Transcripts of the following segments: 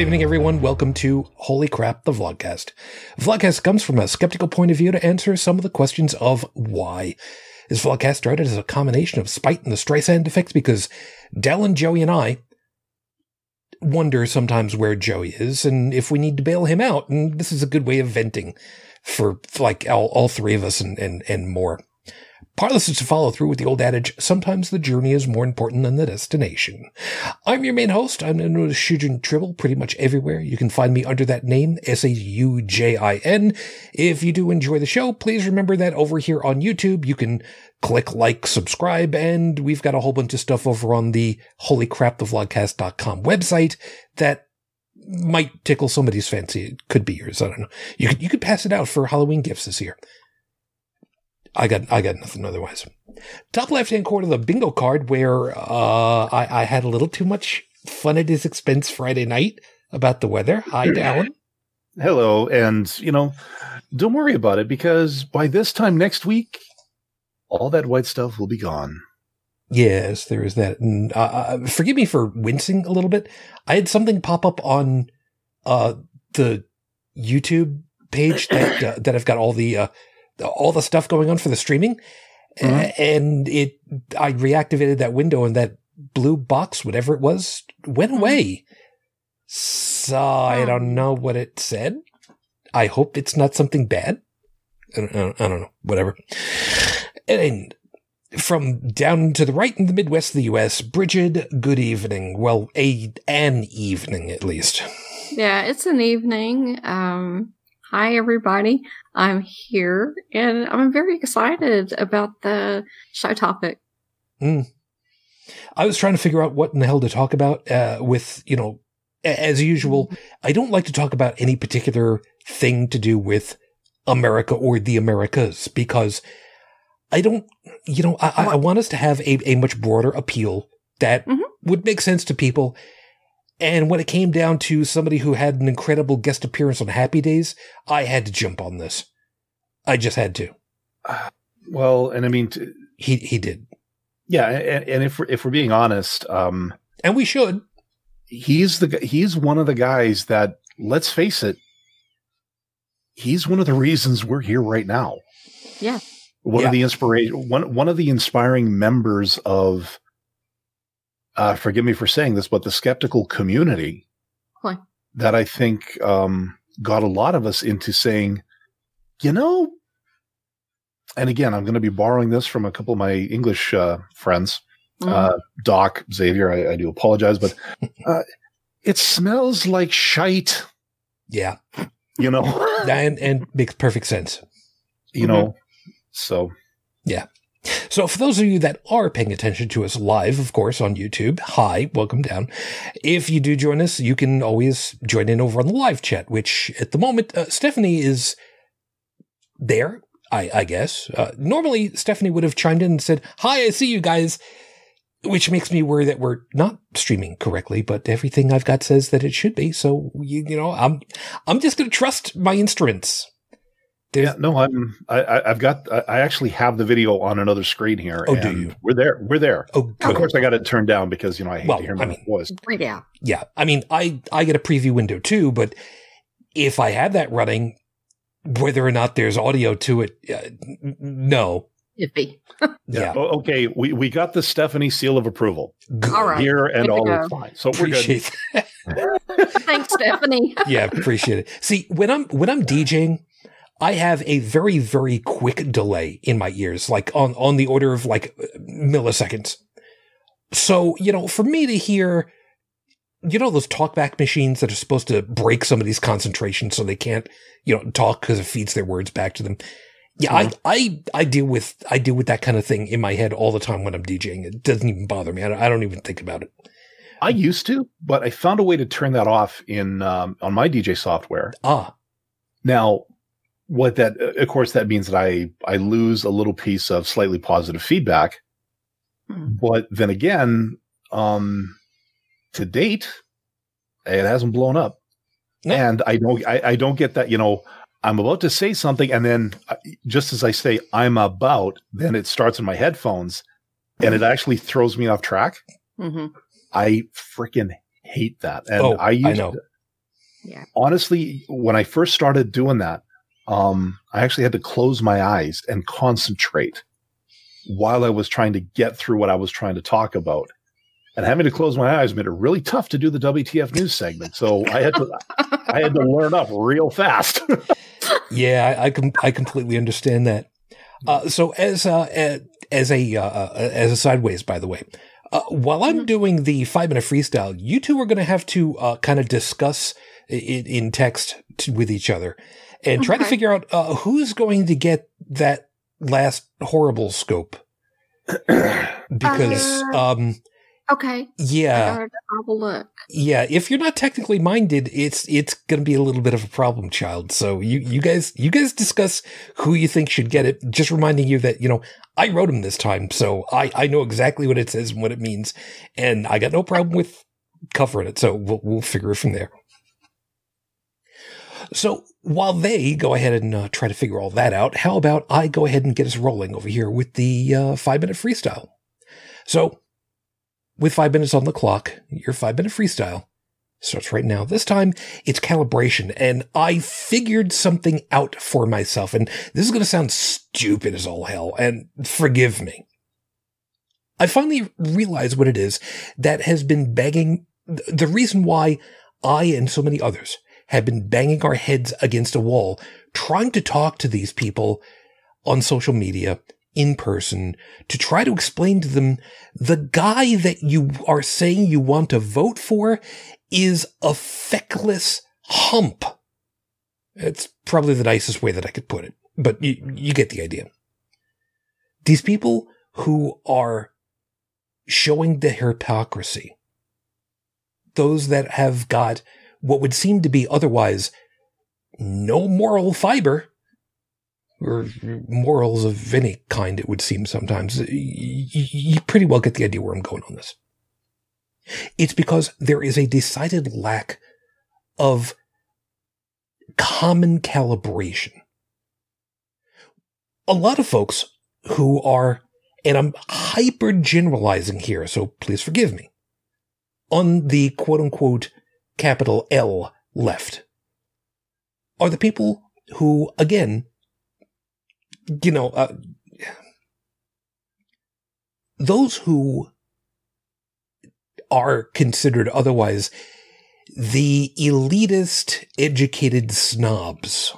Good evening, everyone. Welcome to Holy Crap, the Vlogcast. Vlogcast comes from a skeptical point of view to answer some of the questions of why. This vlogcast started as a combination of spite and the Streisand effect because Dell and Joey and I wonder sometimes where Joey is and if we need to bail him out. And this is a good way of venting for, for like all, all three of us and, and, and more. This is to follow through with the old adage, sometimes the journey is more important than the destination. I'm your main host. I'm known as Saujin Tribble pretty much everywhere. You can find me under that name, S-A-U-J-I-N. If you do enjoy the show, please remember that over here on YouTube, you can click like, subscribe, and we've got a whole bunch of stuff over on the holy crap holycrapthevlogcast.com website that might tickle somebody's fancy. It could be yours. I don't know. You could, you could pass it out for Halloween gifts this year. I got I got nothing otherwise. Top left hand corner of the bingo card where uh, I, I had a little too much fun at his expense Friday night about the weather. Hi, Dallin. Hello, and you know, don't worry about it because by this time next week, all that white stuff will be gone. Yes, there is that. And uh, uh forgive me for wincing a little bit. I had something pop up on uh, the YouTube page that uh, that I've got all the uh, all the stuff going on for the streaming. Mm-hmm. And it, I reactivated that window and that blue box, whatever it was, went mm-hmm. away. So I don't know what it said. I hope it's not something bad. I don't, I don't, I don't know. Whatever. And from down to the right in the Midwest of the U.S., Bridget, good evening. Well, a an evening at least. Yeah, it's an evening. Um, hi everybody. I'm here and I'm very excited about the show topic. Mm. I was trying to figure out what in the hell to talk about uh, with, you know, as usual, mm-hmm. I don't like to talk about any particular thing to do with America or the Americas because I don't, you know, I, I want us to have a, a much broader appeal that mm-hmm. would make sense to people and when it came down to somebody who had an incredible guest appearance on Happy Days, I had to jump on this. I just had to. Uh, well, and I mean, t- he he did. Yeah, and, and, if we're, if we're being honest, um, and we should, he's the he's one of the guys that let's face it, he's one of the reasons we're here right now. Yeah, one yeah. of the inspiration one one of the inspiring members of uh, forgive me for saying this, but the skeptical community Why? that I think um, got a lot of us into saying, you know, and again, I'm going to be borrowing this from a couple of my English uh, friends, mm. uh, Doc, Xavier. I, I, do apologize, but uh, it smells like shite. Yeah, you know, and and makes perfect sense. You mm-hmm. know, so yeah. So for those of you that are paying attention to us live, of course, on YouTube, hi, welcome down. If you do join us, you can always join in over on the live chat, which at the moment, uh, Stephanie is there, I, I guess. Uh, normally, Stephanie would have chimed in and said, hi, I see you guys, which makes me worry that we're not streaming correctly, but everything I've got says that it should be. So, you, you know, I'm, I'm just going to trust my instruments. There's, yeah, no, I'm. I, I've got. I actually have the video on another screen here. Oh, do you? We're there. We're there. Oh, good. of course, I got it turned down because you know I hate well, to hear my I mean, voice. Yeah, yeah. I mean, I I get a preview window too, but if I have that running, whether or not there's audio to it, uh, no. Iffy. yeah. yeah. Okay. We we got the Stephanie seal of approval. Good. All right. Here and all is fine. So appreciate we're good. Thanks, Stephanie. yeah, appreciate it. See, when I'm when I'm DJing I have a very, very quick delay in my ears, like on, on the order of like milliseconds. So, you know, for me to hear, you know, those talkback machines that are supposed to break somebody's concentration so they can't, you know, talk because it feeds their words back to them. Yeah, I, I, I deal with, I deal with that kind of thing in my head all the time when I'm DJing. It doesn't even bother me. I don't, I don't even think about it. I used to, but I found a way to turn that off in, um, on my DJ software. Ah. Now, what that of course that means that I I lose a little piece of slightly positive feedback. Hmm. But then again, um to date, it hasn't blown up. And I don't I, I don't get that, you know, I'm about to say something and then uh, just as I say I'm about, then it starts in my headphones and it actually throws me off track. Mm-hmm. I freaking hate that. And Oh, I I used know. Yeah. honestly, when I first started doing that, um, I actually had to close my eyes and concentrate while I was trying to get through what I was trying to talk about. And having to close my eyes made it really tough to do the WTF news segment. So I had to I had to learn up real fast. Yeah, I, I com- I completely understand that. Uh, so as uh, as a uh, uh, as a sideways, by the way, uh, while I'm doing the five minute freestyle, you two are going to have to uh, kind of discuss in, in text t- with each other and try to figure out uh, who's going to get that last horrible scope. Because, Uh, um, Okay. yeah, I gotta have a look. yeah, if you're not technically minded, it's it's going to be a little bit of a problem, child. So you you guys you guys discuss who you think should get it. Just reminding you that you know I wrote them this time, so I I know exactly what it says and what it means, and I got no problem with covering it. So we'll we'll figure it from there. So while they go ahead and uh, try to figure all that out, how about I go ahead and get us rolling over here with the uh, five minute freestyle? So with five minutes on the clock, your five minute freestyle starts right now. This time it's calibration, and I figured something out for myself. And this is going to sound stupid as all hell, and forgive me. I finally realized what it is that has been begging the reason why I and so many others have been banging our heads against a wall trying to talk to these people on social media in person to try to explain to them the guy that you are saying you want to vote for is a feckless hump. It's probably the nicest way that I could put it, but you, you get the idea. These people who are showing the hypocrisy, those that have got what would seem to be otherwise no moral fiber, or morals of any kind, it would seem sometimes. You pretty well get the idea where I'm going on this. It's because there is a decided lack of common calibration. A lot of folks who are, and I'm hyper generalizing here, so please forgive me, on the quote unquote capital L left are the people who, again, you know, uh, those who are considered otherwise the elitist educated snobs.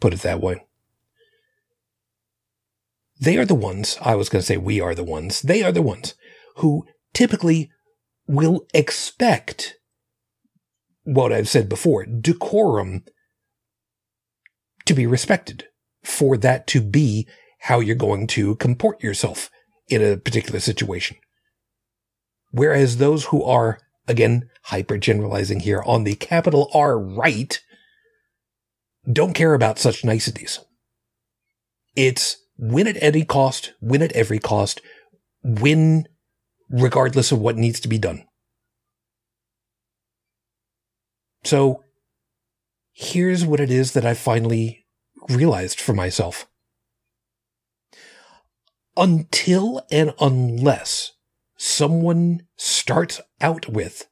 Put it that way. They are the ones, I was going to say we are the ones, they are the ones who typically will expect what I've said before, decorum to be respected, for that to be how you're going to comport yourself in a particular situation. Whereas those who are, again, hyper generalizing here on the capital R right don't care about such niceties. It's win at any cost, win at every cost, win regardless of what needs to be done. So here's what it is that I finally realized for myself. Until and unless someone starts out with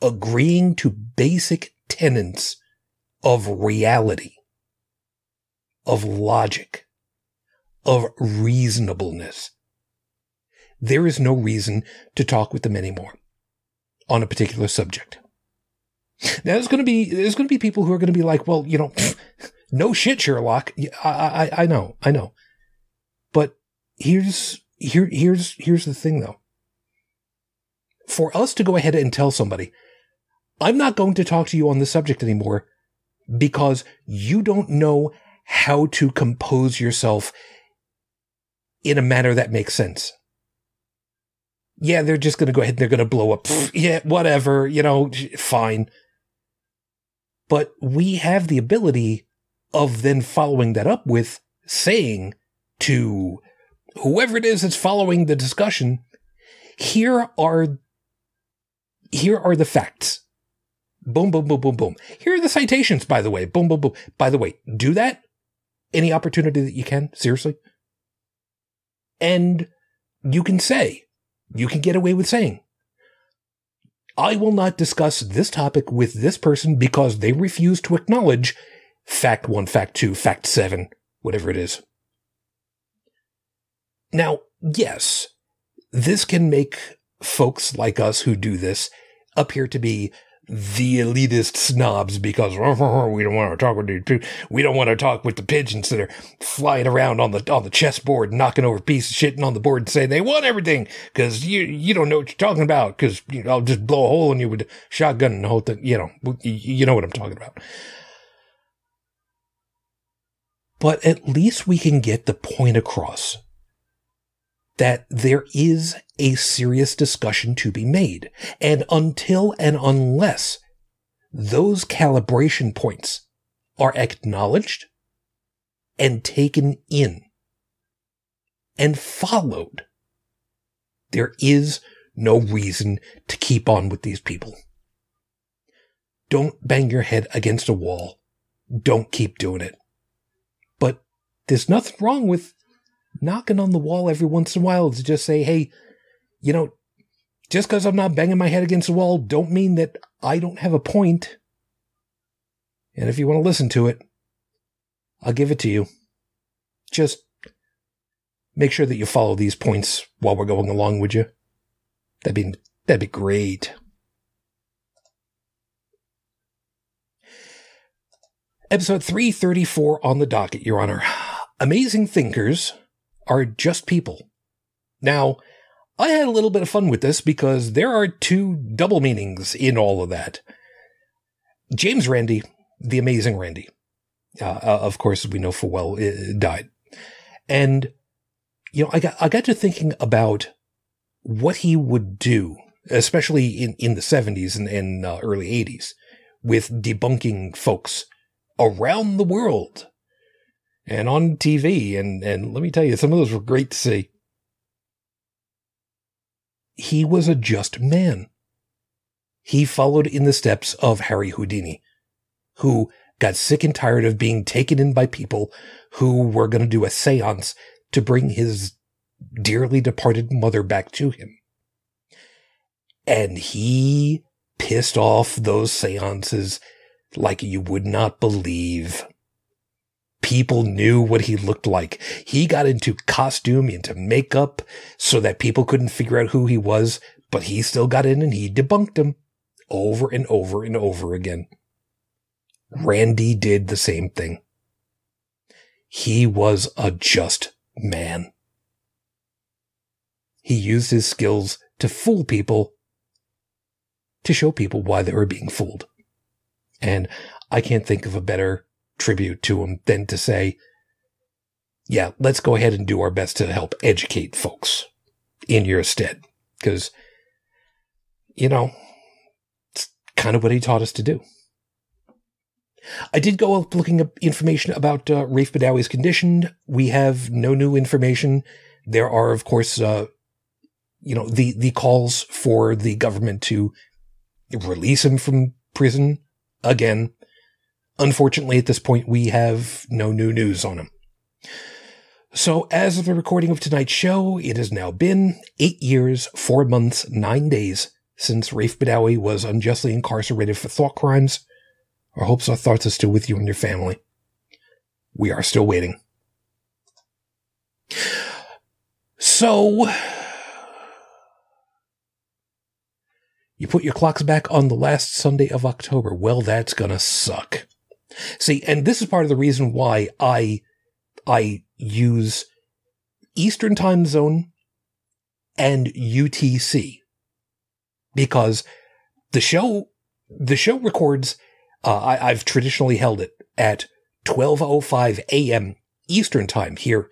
agreeing to basic tenets of reality, of logic, of reasonableness, there is no reason to talk with them anymore on a particular subject. There's going to be there's going to be people who are going to be like, well, you know, no shit, Sherlock. I, I I know, I know, but here's here here's here's the thing though. For us to go ahead and tell somebody, I'm not going to talk to you on this subject anymore because you don't know how to compose yourself in a manner that makes sense. Yeah, they're just going to go ahead and they're going to blow up. Pfft, yeah, whatever, you know, fine. But we have the ability of then following that up with saying to whoever it is that's following the discussion, here are here are the facts. Boom, boom, boom, boom, boom. Here are the citations, by the way. Boom, boom, boom. By the way, do that any opportunity that you can. Seriously. And you can say, you can get away with saying, I will not discuss this topic with this person because they refuse to acknowledge fact one, fact two, fact seven, whatever it is. Now, yes, this can make folks like us who do this appear to be the elitist snobs because we don't want to talk with the we don't want to talk with the pigeons that are flying around on the on the chessboard, knocking over pieces of shit on the board and saying they want everything because you you don't know what you're talking about because you know, I'll just blow a hole in you with a shotgun and the whole thing. You know, you know what I'm talking about. But at least we can get the point across that there is a serious discussion to be made. And until and unless those calibration points are acknowledged and taken in and followed, there is no reason to keep on with these people. Don't bang your head against a wall. Don't keep doing it. But there's nothing wrong with knocking on the wall every once in a while to just say, hey, you know, just because I'm not banging my head against the wall, don't mean that I don't have a point. And if you want to listen to it, I'll give it to you. Just make sure that you follow these points while we're going along, would you? That'd be, that'd be great. Episode 334 on the docket, Your Honor. Amazing thinkers are just people. Now, I had a little bit of fun with this because there are two double meanings in all of that. James Randi, the amazing Randi, uh, uh, of course, we know full well, uh, died. And, you know, I got, I got to thinking about what he would do, especially in, in the 70s and, and uh, early 80s, with debunking folks around the world and on TV. And, and let me tell you, some of those were great to see. He was a just man. He followed in the steps of Harry Houdini, who got sick and tired of being taken in by people who were going to do a seance to bring his dearly departed mother back to him. And he pissed off those seances like you would not believe people knew what he looked like. He got into costume, into makeup so that people couldn't figure out who he was, but he still got in and he debunked him over and over and over again. Randi did the same thing. He was a just man. He used his skills to fool people, to show people why they were being fooled. And I can't think of a better tribute to him than to say, yeah, let's go ahead and do our best to help educate folks in your stead. Because, you know, it's kind of what he taught us to do. I did go up looking up information about uh, Raif Badawi's condition. We have no new information. There are, of course, uh, you know, the, the calls for the government to release him from prison again. Unfortunately, at this point, we have no new news on him. So, as of the recording of tonight's show, it has now been eight years, four months, nine days since Raif Badawi was unjustly incarcerated for thought crimes. Our hopes, our thoughts are still with you and your family. We are still waiting. So, you put your clocks back on the last Sunday of October. Well, that's gonna suck. See, and this is part of the reason why I, I use Eastern time zone and UTC because the show, the show records, uh, I, I've traditionally held it at 1205 a.m. Eastern time here,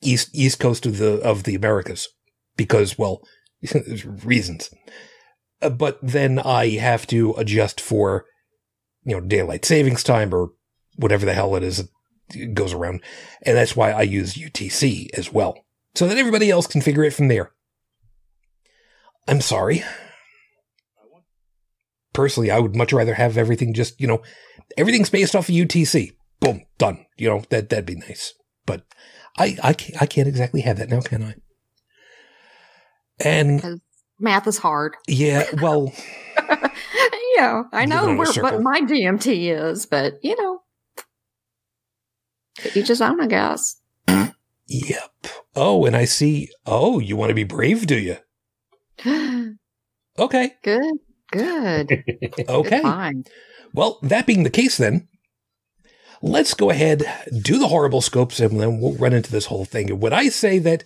east, east coast of the, of the Americas because, well, reasons. Uh, but then I have to adjust for you know, daylight savings time or whatever the hell it is it goes around. And that's why I use UTC as well. So that everybody else can figure it from there. I'm sorry. Personally, I would much rather have everything just, you know, everything's based off of UTC. Boom, done. You know, that, that'd be nice. But I, I, can't, I can't exactly have that now, can I? And math is hard. Yeah, well, yeah, I know Living in a where what my DMT is, but you know, to each his own, I guess. Yep. Oh, and I see. Oh, you want to be brave, do you? Okay. good, good. Okay. Fine. Well, that being the case, then let's go ahead, do the horrible scopes, and then we'll run into this whole thing. And when I say that,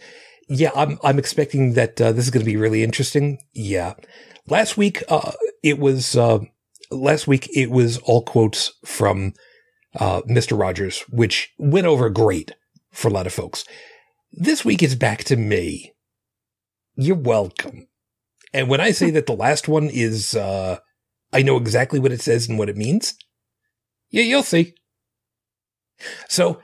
yeah, I'm I'm expecting that uh, this is going to be really interesting. Yeah, last week uh, it was uh, last week it was all quotes from uh, Mister Rogers, which went over great for a lot of folks. This week it's back to me. You're welcome. And when I say that the last one is, uh, I know exactly what it says and what it means. Yeah, you'll see. So,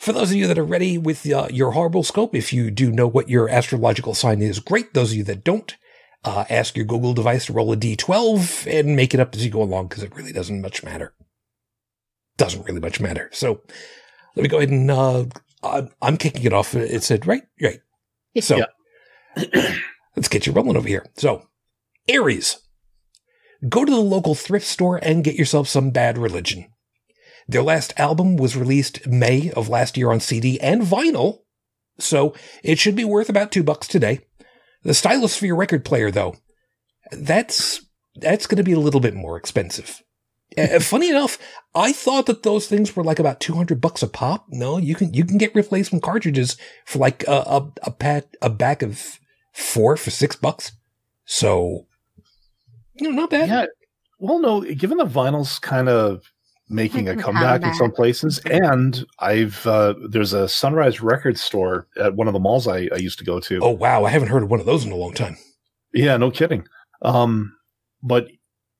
for those of you that are ready with uh, your horrible scope, if you do know what your astrological sign is, great. Those of you that don't, uh, ask your Google device to roll a d12 and make it up as you go along because it really doesn't much matter. Doesn't really much matter. So, let me go ahead and uh, I'm, I'm kicking it off. It said right, right. So, let's get you rolling over here. So, Aries, go to the local thrift store and get yourself some bad religion. Their last album was released May of last year on CD and vinyl, so it should be worth about two bucks today. The stylus for your record player, though, that's that's going to be a little bit more expensive. Uh, funny enough, I thought that those things were like about two hundred bucks a pop. No, you can you can get replacement cartridges for like a a, a pack a back of four for six bucks. So, you know, not bad. Yeah. Well, no, given the vinyl's kind of making a comeback in some places, and I've uh, there's a Sunrise record store at one of the malls I, I used to go to. Oh wow, I haven't heard of one of those in a long time. Yeah, no kidding. Um, but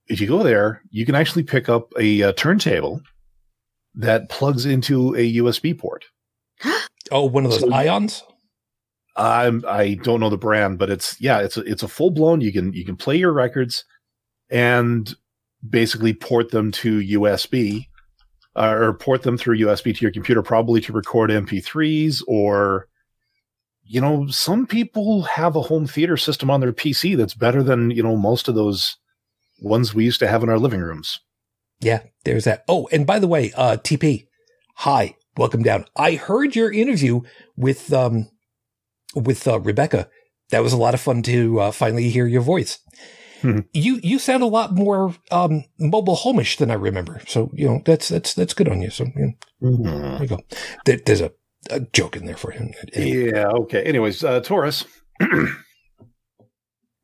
if you go there, you can actually pick up a, uh turntable that plugs into a USB port. Oh, one of those So- ions. I'm I don't know the brand, but it's yeah, it's a, it's a full blown. You can you can play your records and basically port them to USB uh, or port them through USB to your computer, probably to record MP3s or you know some people have a home theater system on their PC that's better than you know most of those ones we used to have in our living rooms. Yeah, there's that. Oh, and by the way, uh, TP, hi, welcome down. I heard your interview with um with uh, Rebecca. That was a lot of fun to uh, finally hear your voice. Mhm. You you sound a lot more um mobile homish than I remember. So you know that's that's that's good on you. So you know, there you go. There, there's a, a joke in there for him. Anyway. Yeah. Okay. Anyways, uh, Taurus,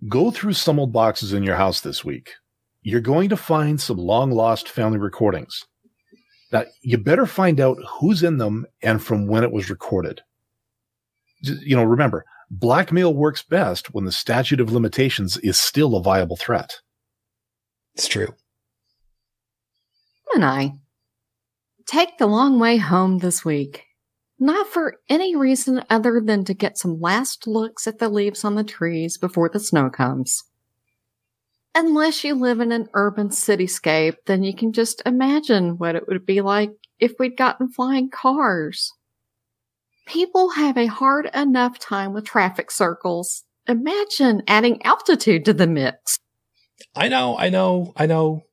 go through some old boxes in your house this week. You're going to find some long lost family recordings. Now, you better find out who's in them and from when it was recorded. You know, remember, blackmail works best when the statute of limitations is still a viable threat. It's true. And I take the long way home this week. Not for any reason other than to get some last looks at the leaves on the trees before the snow comes. Unless you live in an urban cityscape, then you can just imagine what it would be like if we'd gotten flying cars. People have a hard enough time with traffic circles. Imagine adding altitude to the mix. I know, I know, I know.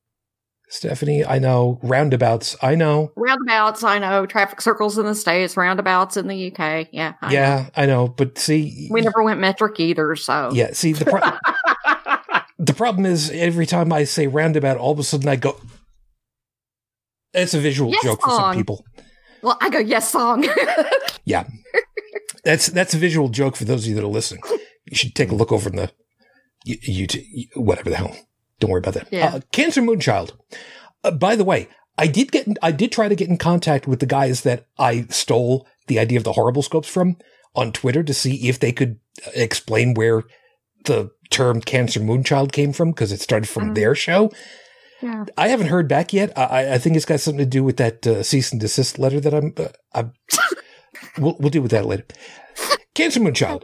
Stephanie, I know. Roundabouts, I know. Roundabouts, I know. Traffic circles in the States, roundabouts in the UK. Yeah. I know. yeah, I know. But see, We never went metric either, so. yeah, see the pro- the problem is every time I say roundabout, all of a sudden I go. It's a visual Yes, joke for some people. Well, I go, yes, song. Yeah, that's that's a visual joke for those of you that are listening. You should take a look over in the you, you whatever the hell. Don't worry about that. Yeah. Uh, Cancer Moonchild. Uh, by the way, I did get I did try to get in contact with the guys that I stole the idea of the horrible scopes from on Twitter to see if they could uh, explain where the term Cancer Moonchild came from because it started from Mhm. their show. Yeah. I haven't heard back yet. I, I think it's got something to do with that uh, cease and desist letter that I'm. Uh, I'm we'll, we'll deal with that later. Cancer Moonchild.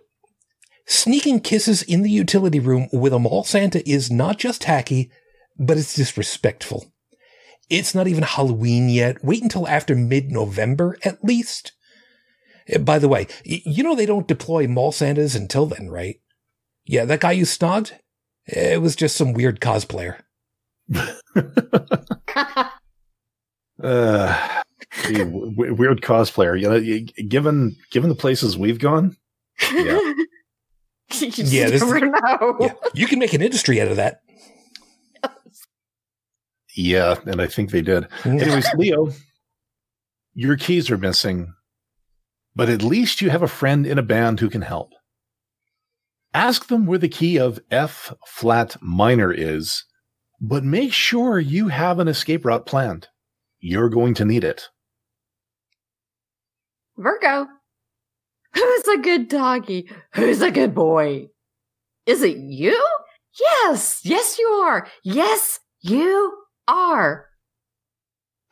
Sneaking kisses in the utility room with a mall Santa is not just tacky, but it's disrespectful. It's not even Halloween yet. Wait until after mid November at least. Uh, By the way, you know they don't deploy mall Santas until then, right? Yeah, that guy you snogged? It was just some weird cosplayer. Uh, gee, w- w- weird cosplayer. You know, y- given given the places we've gone, Yeah. you Yeah, this- never know. Yeah, you can make an industry out of that. yeah, and I think they did. Anyways, Leo, your keys are missing, but at least you have a friend in a band who can help. Ask them where the key of F flat minor is, but make sure you have an escape route planned. You're going to need it. Virgo. Who's a good doggy? Who's a good boy? Is it you? Yes, yes, you are. Yes, you are.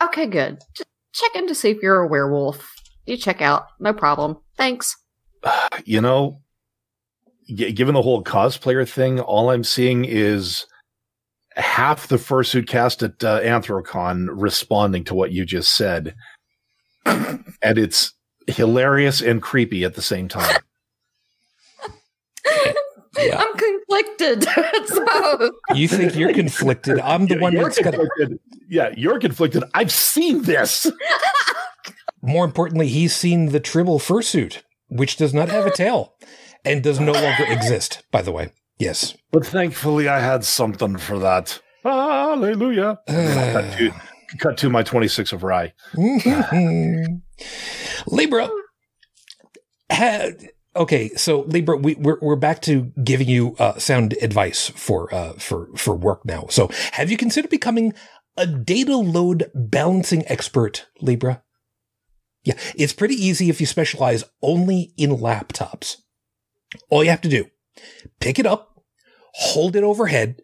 Okay, good. Just checking to see if you're a werewolf. You check out. No problem. Thanks. You know, g- given the whole cosplayer thing, all I'm seeing is half the fursuit cast at uh, Anthrocon responding to what you just said. and it's hilarious and creepy at the same time. Yeah. I'm conflicted. so, You think you're conflicted? I'm the one You're that's got. conflicted. Yeah, you're conflicted. I've seen this. More importantly, he's seen the Tribble fursuit, which does not have a tail and does no longer exist. By the way, yes. But thankfully, I had something for that. Hallelujah. cut, to, cut to my 26 of rye. Libra. ha- okay, so Libra, we, we're we're back to giving you uh, sound advice for uh, for for work now. So, have you considered becoming a data load balancing expert, Libra? Yeah, it's pretty easy if you specialize only in laptops. All you have to do, pick it up, hold it overhead,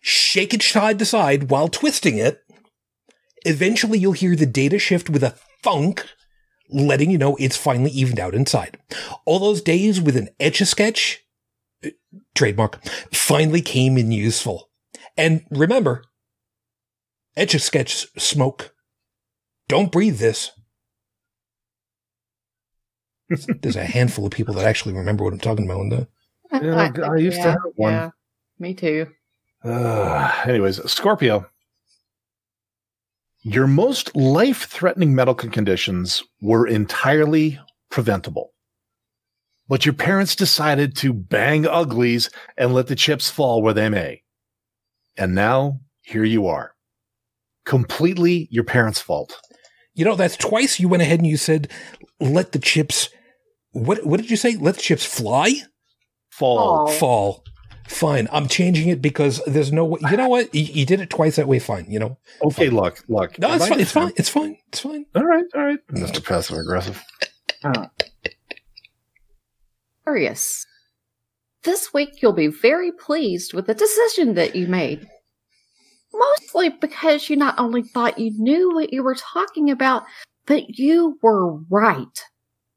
shake it side to side while twisting it. Eventually, you'll hear the data shift with a thunk, letting you know it's finally evened out inside. All those days with an etch a sketch, uh, trademark, finally came in useful. And remember, etch a sketch smoke. Don't breathe this. There's a handful of people that actually remember what I'm talking about. And, uh, Yeah, I used to have one. Yeah, me too. Uh, anyways, Scorpio. Your most life threatening medical conditions were entirely preventable. But your parents decided to bang uglies and let the chips fall where they may. And now here you are. Completely your parents' fault. You know, that's twice you went ahead and you said, let the chips, what, what did you say? Let the chips fly? Fall. Oh. Fall. Fine. I'm changing it because there's no way. You know what? You, you did it twice that way. Fine. You know? Okay, look, look. No, it's fine. It's fine. It's fine. It's fine. All right, all right. Mr. Passive Aggressive. Uh. Arius. This week you'll be very pleased with the decision that you made. Mostly because you not only thought you knew what you were talking about, but you were right.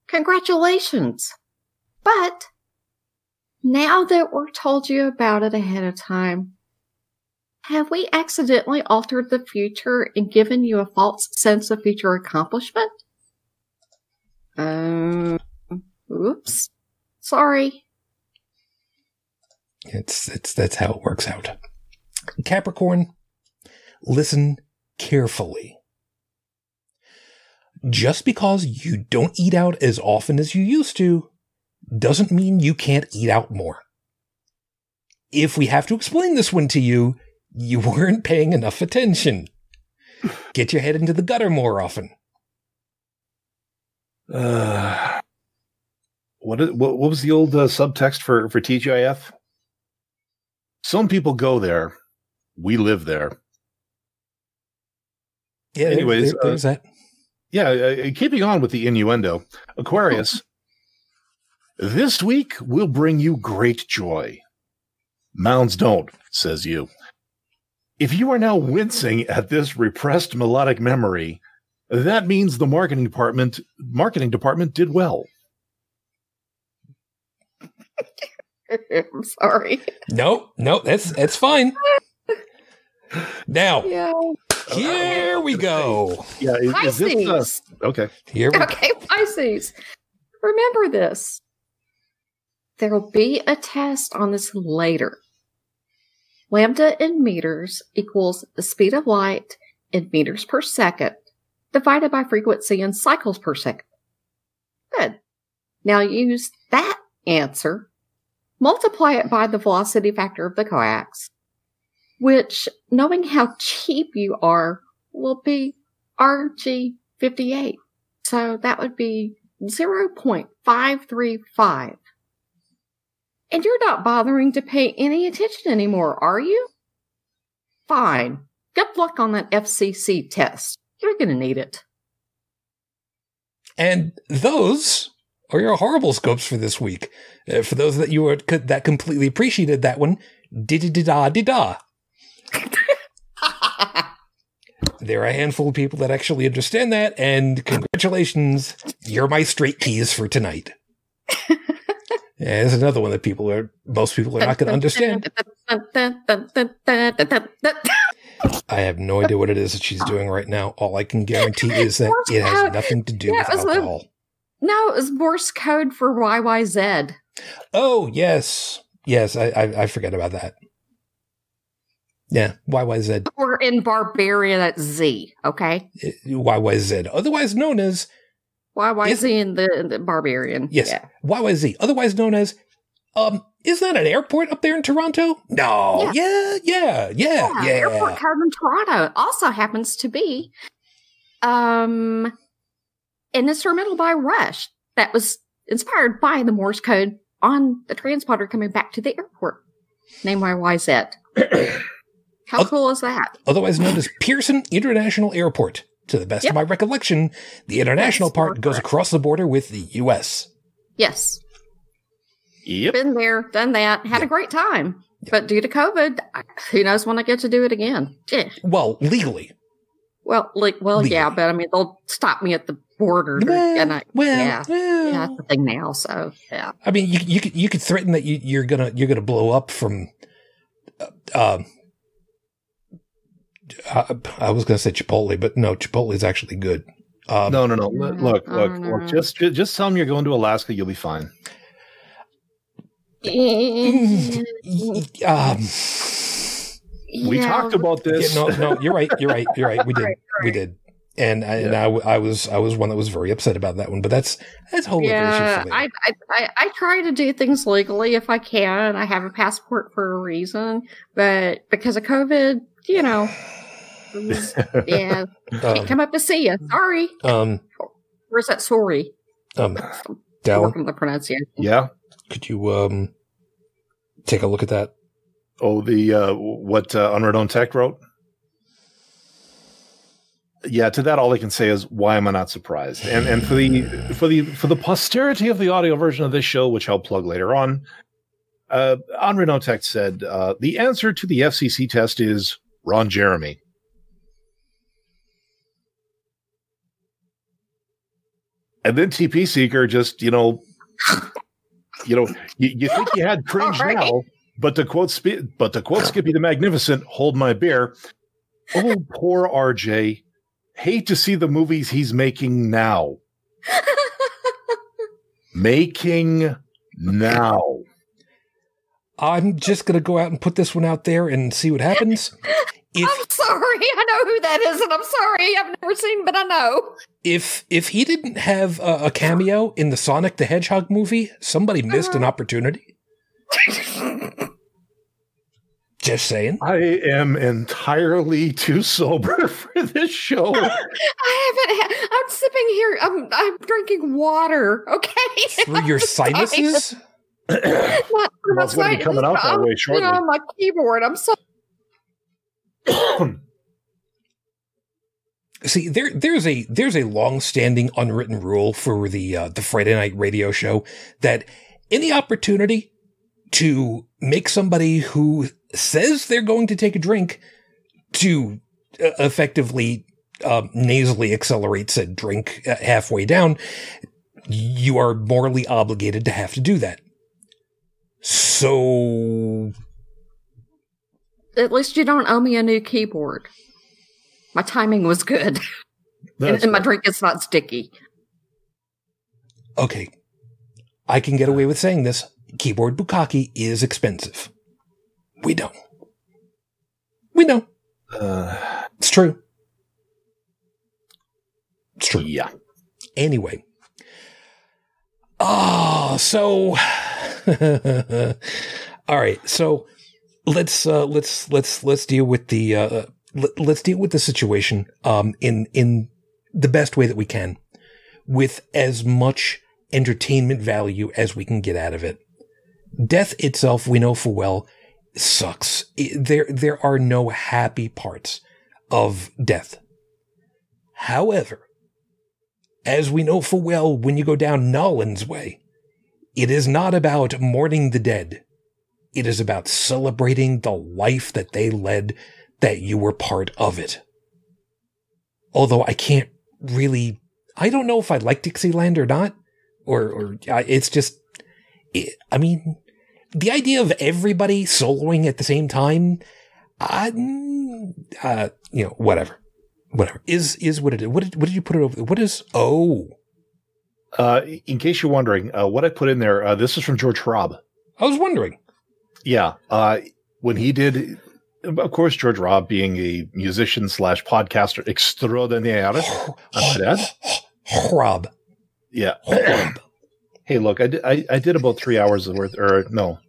Congratulations. But now that we're told you about it ahead of time, have we accidentally altered the future and given you a false sense of future accomplishment? Um, oops. Sorry. It's, it's, that's how it works out. Capricorn, listen carefully. Just because you don't eat out as often as you used to doesn't mean you can't eat out more. If we have to explain this one to you, you weren't paying enough attention. Get your head into the gutter more often. Uh, what, what what was the old uh, subtext for for TGIF? Some people go there. We live there. Yeah, there- Anyways, there- there's that. Yeah, uh, keeping on with the innuendo, Aquarius. this week will bring you great joy. Mounds don't, says you. If you are now wincing at this repressed melodic memory, that means the marketing department marketing department did well. I'm sorry. No, no, that's that's fine. Now, Yeah. here we go. Yeah, is, is this uh, Pisces. okay? Here we Okay, Pisces. Remember this. There'll be a test on this later. Lambda in meters equals the speed of light in meters per second divided by frequency in cycles per second. Good. Now use that answer, multiply it by the velocity factor of the coax, which, knowing how cheap you are, will be RG58. So that would be 0.535. And you're not bothering to pay any attention anymore, are you? Fine. Good luck on that FCC test. You're going to need it. And those are your horrible scopes for this week. Uh, for those that you were that completely appreciated that one, da da da. There are a handful of people that actually understand that, and congratulations, you're my straight keys for tonight. yeah, there's another one that people are most people are not going to understand. I have no idea what it is that she's doing right now. All I can guarantee is that it has nothing to do Yeah, with alcohol. no, it was Morse code for YYZ. Oh yes, yes, I, I I forget about that. Yeah, YYZ, Or in Barbarian, at Z, okay? YYZ, otherwise known as YYZ in the, the Barbarian. yes, Yeah. YYZ, otherwise known as um. Is that an airport up there in Toronto? No. Yeah, yeah, yeah, yeah. Airport code in Toronto also happens to be um an instrumental by Rush that was inspired by the Morse code on the transponder coming back to the airport. Name YYZ. How cool is that? Otherwise known as Pearson International Airport. To the best Yep. of my recollection, the international Yes, part goes correct. across the border with the U.S. Yes. Yep. Been there, done that, had Yeah. a great time. But due to COVID, who knows when I get to do it again? Yeah. Well, legally. Well, like, well, yeah, but I mean, they'll stop me at the border, Well, and I, well, yeah, well. yeah, that's the thing now. So, yeah, I mean, you you could you could threaten that you, you're gonna you're gonna blow up from. Uh, um, I, I was gonna say Chipotle, but no, Chipotle is actually good. Um, no, no, no. Look, Mm, look, look. look just, just, just tell them you're going to Alaska. You'll be fine. um, We Yeah, talked about yeah, this. no, no, you're right. You're right. You're right. We did. Right, We did. And I, and Yeah. I, w- I was I was one that was very upset about that one, but that's that's a whole Yeah, issue for I. I, I, I try to do things legally if I can. I have a passport for a reason, but because of COVID, you know, it was- yeah, can't Um, come up to see you. Sorry. um, Where's that sorry? um, Dallin, Working the pronunciation. yeah. could you um take a look at that? Oh, the uh, what uh, Unread Tech wrote. Yeah, to that all I can say is why am I not surprised? And and for the for the for the posterity of the audio version of this show, which I'll plug later on, uh, Unread Tech said uh, the answer to the FCC test is Ron Jeremy. And then TP Seeker just you know, you know, you, you think you had cringe right. now, but to quote Sp- but to quote Skippy the Magnificent, hold my beer. Oh, poor RJ. Hate to see the movies he's making now. Making now. I'm just gonna go out and put this one out there and see what happens. If I'm sorry. I know who that is, and I'm sorry. I've never seen, but I know. if if he didn't have a, a cameo in the Sonic the Hedgehog movie, somebody missed an uh-huh. opportunity. Just saying. I am entirely too sober for this show. I haven't. Ha- I'm sipping here. I'm. I'm drinking water. Okay. Through your sinuses? Not Well, it's gonna be coming out that I'm, way you shortly. know, on my keyboard. I'm so. See, there there's a there's a long-standing unwritten rule for the uh, the Friday night radio show that any opportunity to make somebody who says they're going to take a drink to uh, effectively um, nasally accelerate said drink uh, halfway down, you are morally obligated to have to do that. So At least you don't owe me a new keyboard. My timing was good, and, and my drink is not sticky. okay, I can get away with saying this. Keyboard bukkake is expensive. We know. We know. Uh, It's true. It's true. yeah. Anyway. Ah, so all right. So let's uh let's let's let's deal with the uh let, let's deal with the situation um in in the best way that we can with as much entertainment value as we can get out of it. Death itself, we know full well, sucks. It- there there are no happy parts of death. However, as we know full well when you go down Nolan's way, it is not about mourning the dead. It is about celebrating the life that they led, that you were part of it. Although I can't really, I don't know if I like Dixieland or not, or, or it's just, it, I mean, the idea of everybody soloing at the same time, uh, mm, uh, you know, whatever whatever is is what it is. What did what did you put it over? What is oh? Uh, in case you're wondering, uh, what I put in there, uh, this is from George Hrab. I was wondering. Yeah. Uh, when he did, of course, George Hrab being a musician slash podcaster extraordinaire. I might. Hrab. Yeah. hey, look, I did, I, I did about three hours worth, or no,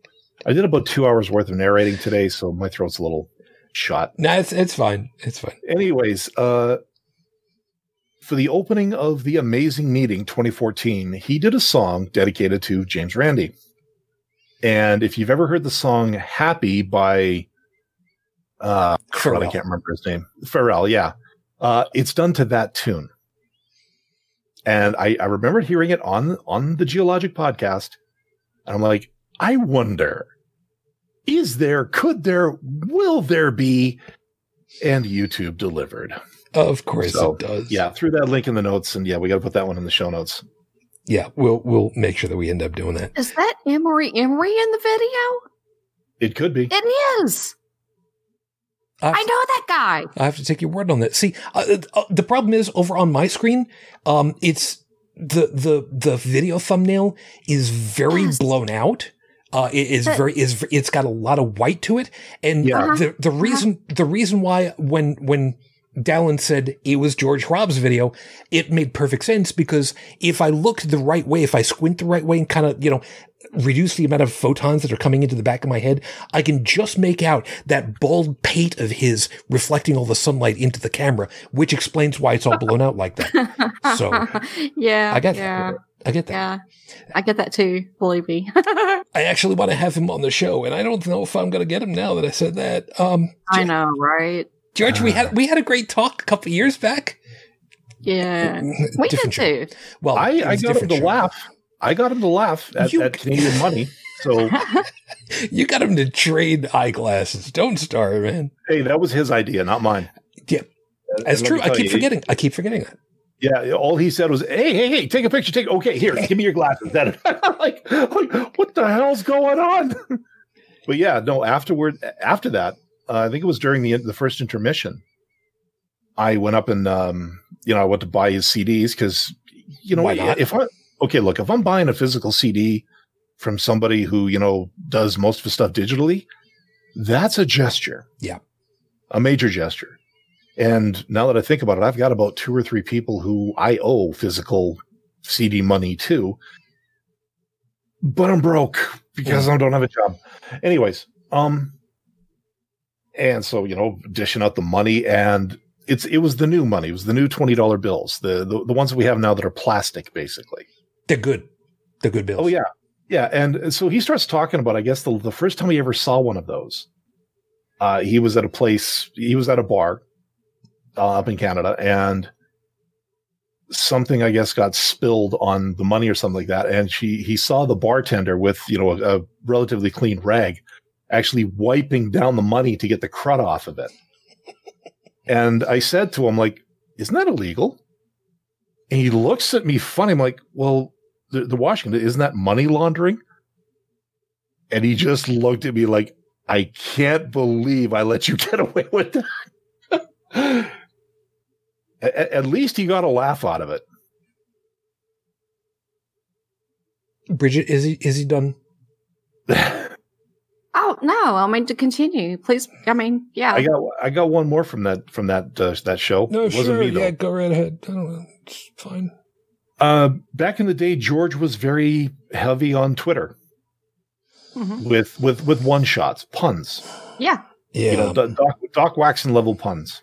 I did about two hours worth of narrating today, so my throat's a little shot. No, it's it's fine. It's fine. Anyways, uh, for the opening of the Amazing Meeting 2014, he did a song dedicated to James Randi. And if you've ever heard the song Happy by, uh, crud, I can't remember his name. Pharrell, yeah. Uh, it's done to that tune. And I, I remembered hearing it on, on the Geologic podcast. And I'm like, I wonder, is there, could there, will there be? And YouTube delivered. Of course So, it does. Yeah, through that link in the notes, and yeah, we got to put that one in the show notes. Yeah. We'll we'll make sure that we end up doing that. Is that Emery Emery in the video? It could be. It is. I I know that guy. I have to take your word on that. See, uh, uh, the problem is over on my screen, um, it's the the the video thumbnail is very Yes. blown out. Uh, it is But- very is it's got a lot of white to it, and Yeah. Uh-huh. the the reason the reason why when when Dallin said it was George Hrab's video, it made perfect sense because if I look the right way, if I squint the right way and kind of you know reduce the amount of photons that are coming into the back of my head, I can just make out that bald pate of his reflecting all the sunlight into the camera, which explains why it's all blown out like that. So yeah, I get yeah, that. I get that. yeah. I get that too. Believe me. I actually want to have him on the show, and I don't know if I'm going to get him now that I said that. Um, I know, right? George, we uh, had we had a great talk a couple years back. Yeah, mm-hmm. we did Different show. too. Well, I, I got him to show. laugh. I got him to laugh at, You- at Canadian money. So You got him to trade eyeglasses. Don't start, man. hey, that was his idea, not mine. Yeah. And- That's and true. I keep you, forgetting. I keep forgetting that. Yeah, all he said was, "Hey, hey, hey, take a picture. Take okay, here, give me your glasses." That like, like, what the hell's going on? but yeah, no. Afterward, after that, uh, I think it was during the the first intermission. I went up and um, you know I went to buy his CDs because you know Why not? if I okay, look, if I'm buying a physical CD from somebody who you know does most of his stuff digitally, that's a gesture. Yeah. a major gesture. And now that I think about it, I've got about two or three people who I owe physical CD money to, but I'm broke because I don't have a job. Anyways, um, and so you know, dishing out the money, and it's it was the new money, it was the new twenty dollar bills, the, the the ones that we have now that are plastic, basically. They're good. They're good bills. Oh yeah, yeah. And so he starts talking about, I guess the the first time he ever saw one of those, uh, he was at a place, he was at a bar uh, up in Canada, and something I guess got spilled on the money or something like that. And she he saw the bartender with you know a, a relatively clean rag, actually wiping down the money to get the crud off of it. and I said to him like, "Isn't that illegal?" And he looks at me funny. I'm like, "Well." the, the Washington, isn't that money laundering? And he just looked at me like, I can't believe I let you get away with that. at, at least he got a laugh out of it. Bridget, is he is he done? No. I mean to continue, please. I mean, yeah. I got I got one more from that from that uh, that show. No, it wasn't sure. me though. yeah, go right ahead. I don't know. It's fine. Uh, back in the day, George was very heavy on Twitter Mhm. with with with one shots, puns. Yeah. Yeah, You know, Doc, Doc Waxon level puns.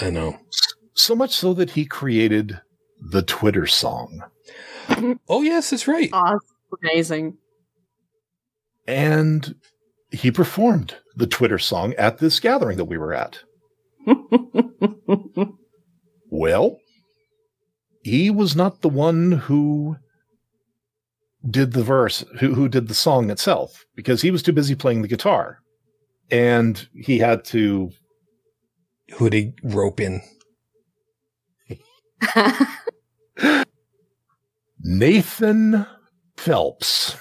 I know. So much so that he created the Twitter song, Oh, yes, that's right. Oh, amazing. and he performed the Twitter song at this gathering that we were at. Well, he was not the one who did the verse, who, who did the song itself, because he was too busy playing the guitar. And he had to, Who'd he rope in? Nathan Phelps.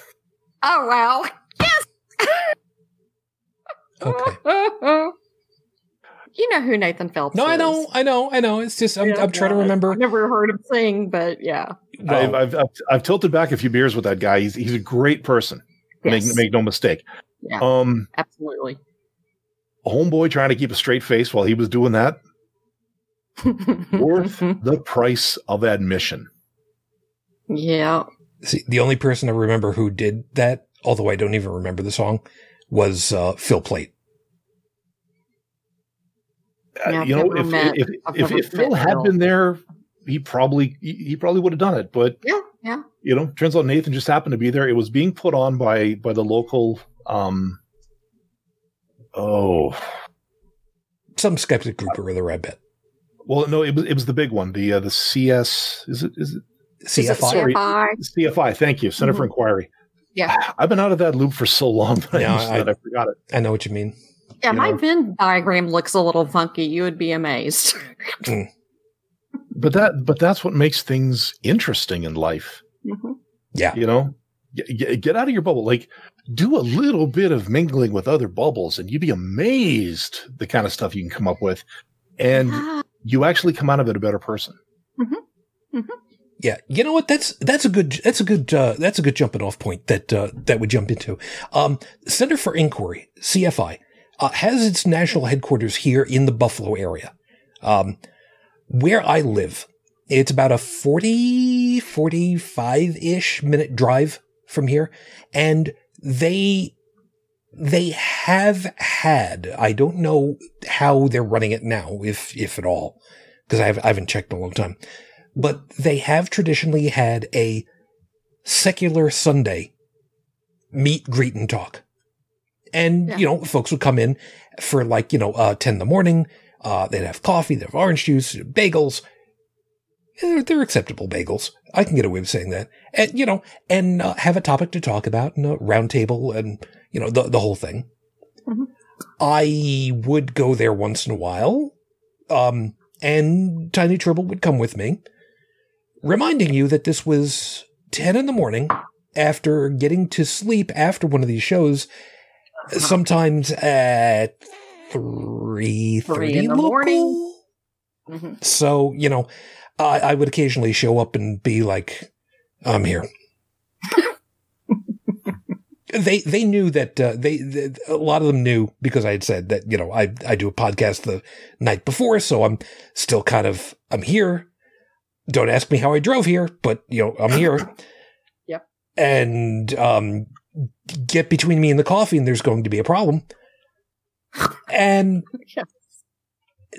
oh wow. Okay. you know who Nathan Phelps No, is. I know, I know, I know. It's just I'm, Yeah, I'm trying to remember. I've never heard him sing, but yeah. I've, I've, I've, I've tilted back a few beers with that guy. He's, he's a great person. Yes, Make, make no mistake. Yeah. Um, absolutely. homeboy trying to keep a straight face while he was doing that. Worth the price of admission. yeah. see, the only person I remember who did that, although I don't even remember the song, was uh, Phil Plait. Uh, you know, never if, if, if, if Phil had Phil. been there, he probably he, he probably would have done it. But Yeah, yeah. you know, turns out Nathan just happened to be there. It was being put on by by the local. um Oh, Some skeptic group or other, I bet. well, no, it was it was the big one. The uh, the CS is it is it Is it CFI. Sorry. CFI? CFI? Thank you, Center for Inquiry. Yeah. I've been out of that loop for so long that, Yeah, I, just I- thought I forgot it. I know what you mean. Yeah, You my know. Venn diagram looks a little funky. You would be amazed. But that but that's what makes things interesting in life. Mhm. Yeah. you know get, get, get out of your bubble like do a little bit of mingling with other bubbles and you'd be amazed the kind of stuff you can come up with and Ah, you actually come out of it a better person Yeah, you know what? That's that's a good that's a good uh, that's a good jumping off point that uh, that would jump into. Um, Center for Inquiry (CFI) uh, has its national headquarters here in the Buffalo area. Um, where I live, it's about a 40, 45 ish minute drive from here, and they they have had. I don't know how they're running it now, if if at all, because I, I haven't checked in a long time but they have traditionally had a secular Sunday meet, greet, and talk. And, Yeah. you know, folks would come in for like, you know, uh, 10 in the morning. Uh, they'd have coffee, they'd have orange juice, bagels. They're, they're acceptable bagels. I can get away with saying that. And, you know, and uh, have a topic to talk about and a round table and, you know, the, the whole thing. Mhm. I would go there once in a while. Um, and Tiny Tribble would come with me reminding you that this was 10 in the morning after getting to sleep after one of these shows, sometimes at 3.30 Three in the local. morning. Mhm. So, you know, I, I would occasionally show up and be like, I'm here. they they knew that uh, they, they a lot of them knew because I had said that you know I I do a podcast the night before, so I'm still kind of I'm here. Don't ask me how I drove here, but you know I'm here. Yep. And um, get between me and the coffee, and there's going to be a problem. And Yes.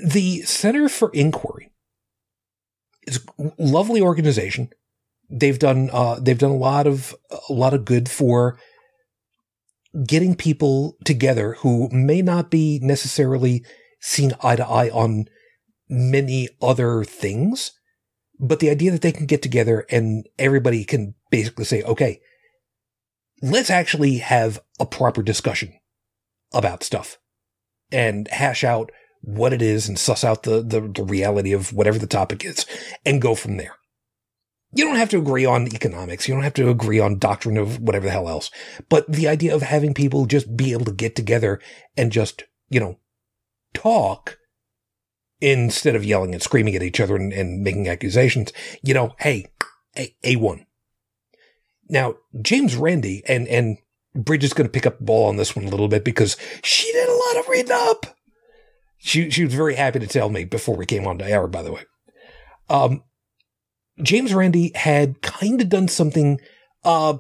the Center for Inquiry is a lovely organization. They've done uh, they've done a lot of a lot of good for getting people together who may not be necessarily seen eye to eye on many other things, but the idea that they can get together and everybody can basically say, okay, let's actually have a proper discussion about stuff and hash out what it is and suss out the, the, the reality of whatever the topic is and go from there. You don't have to agree on economics. You don't have to agree on doctrine of whatever the hell else. But the idea of having people just be able to get together and just, you know, talk instead of yelling and screaming at each other and, and making accusations, you know, hey, A- A1. Now, James Randi and, and Bridget's going to pick up the ball on this one a little bit because she did a lot of reading up. She she was very happy to tell me before we came on to air. By the way, um, James Randi had kind of done something, uh,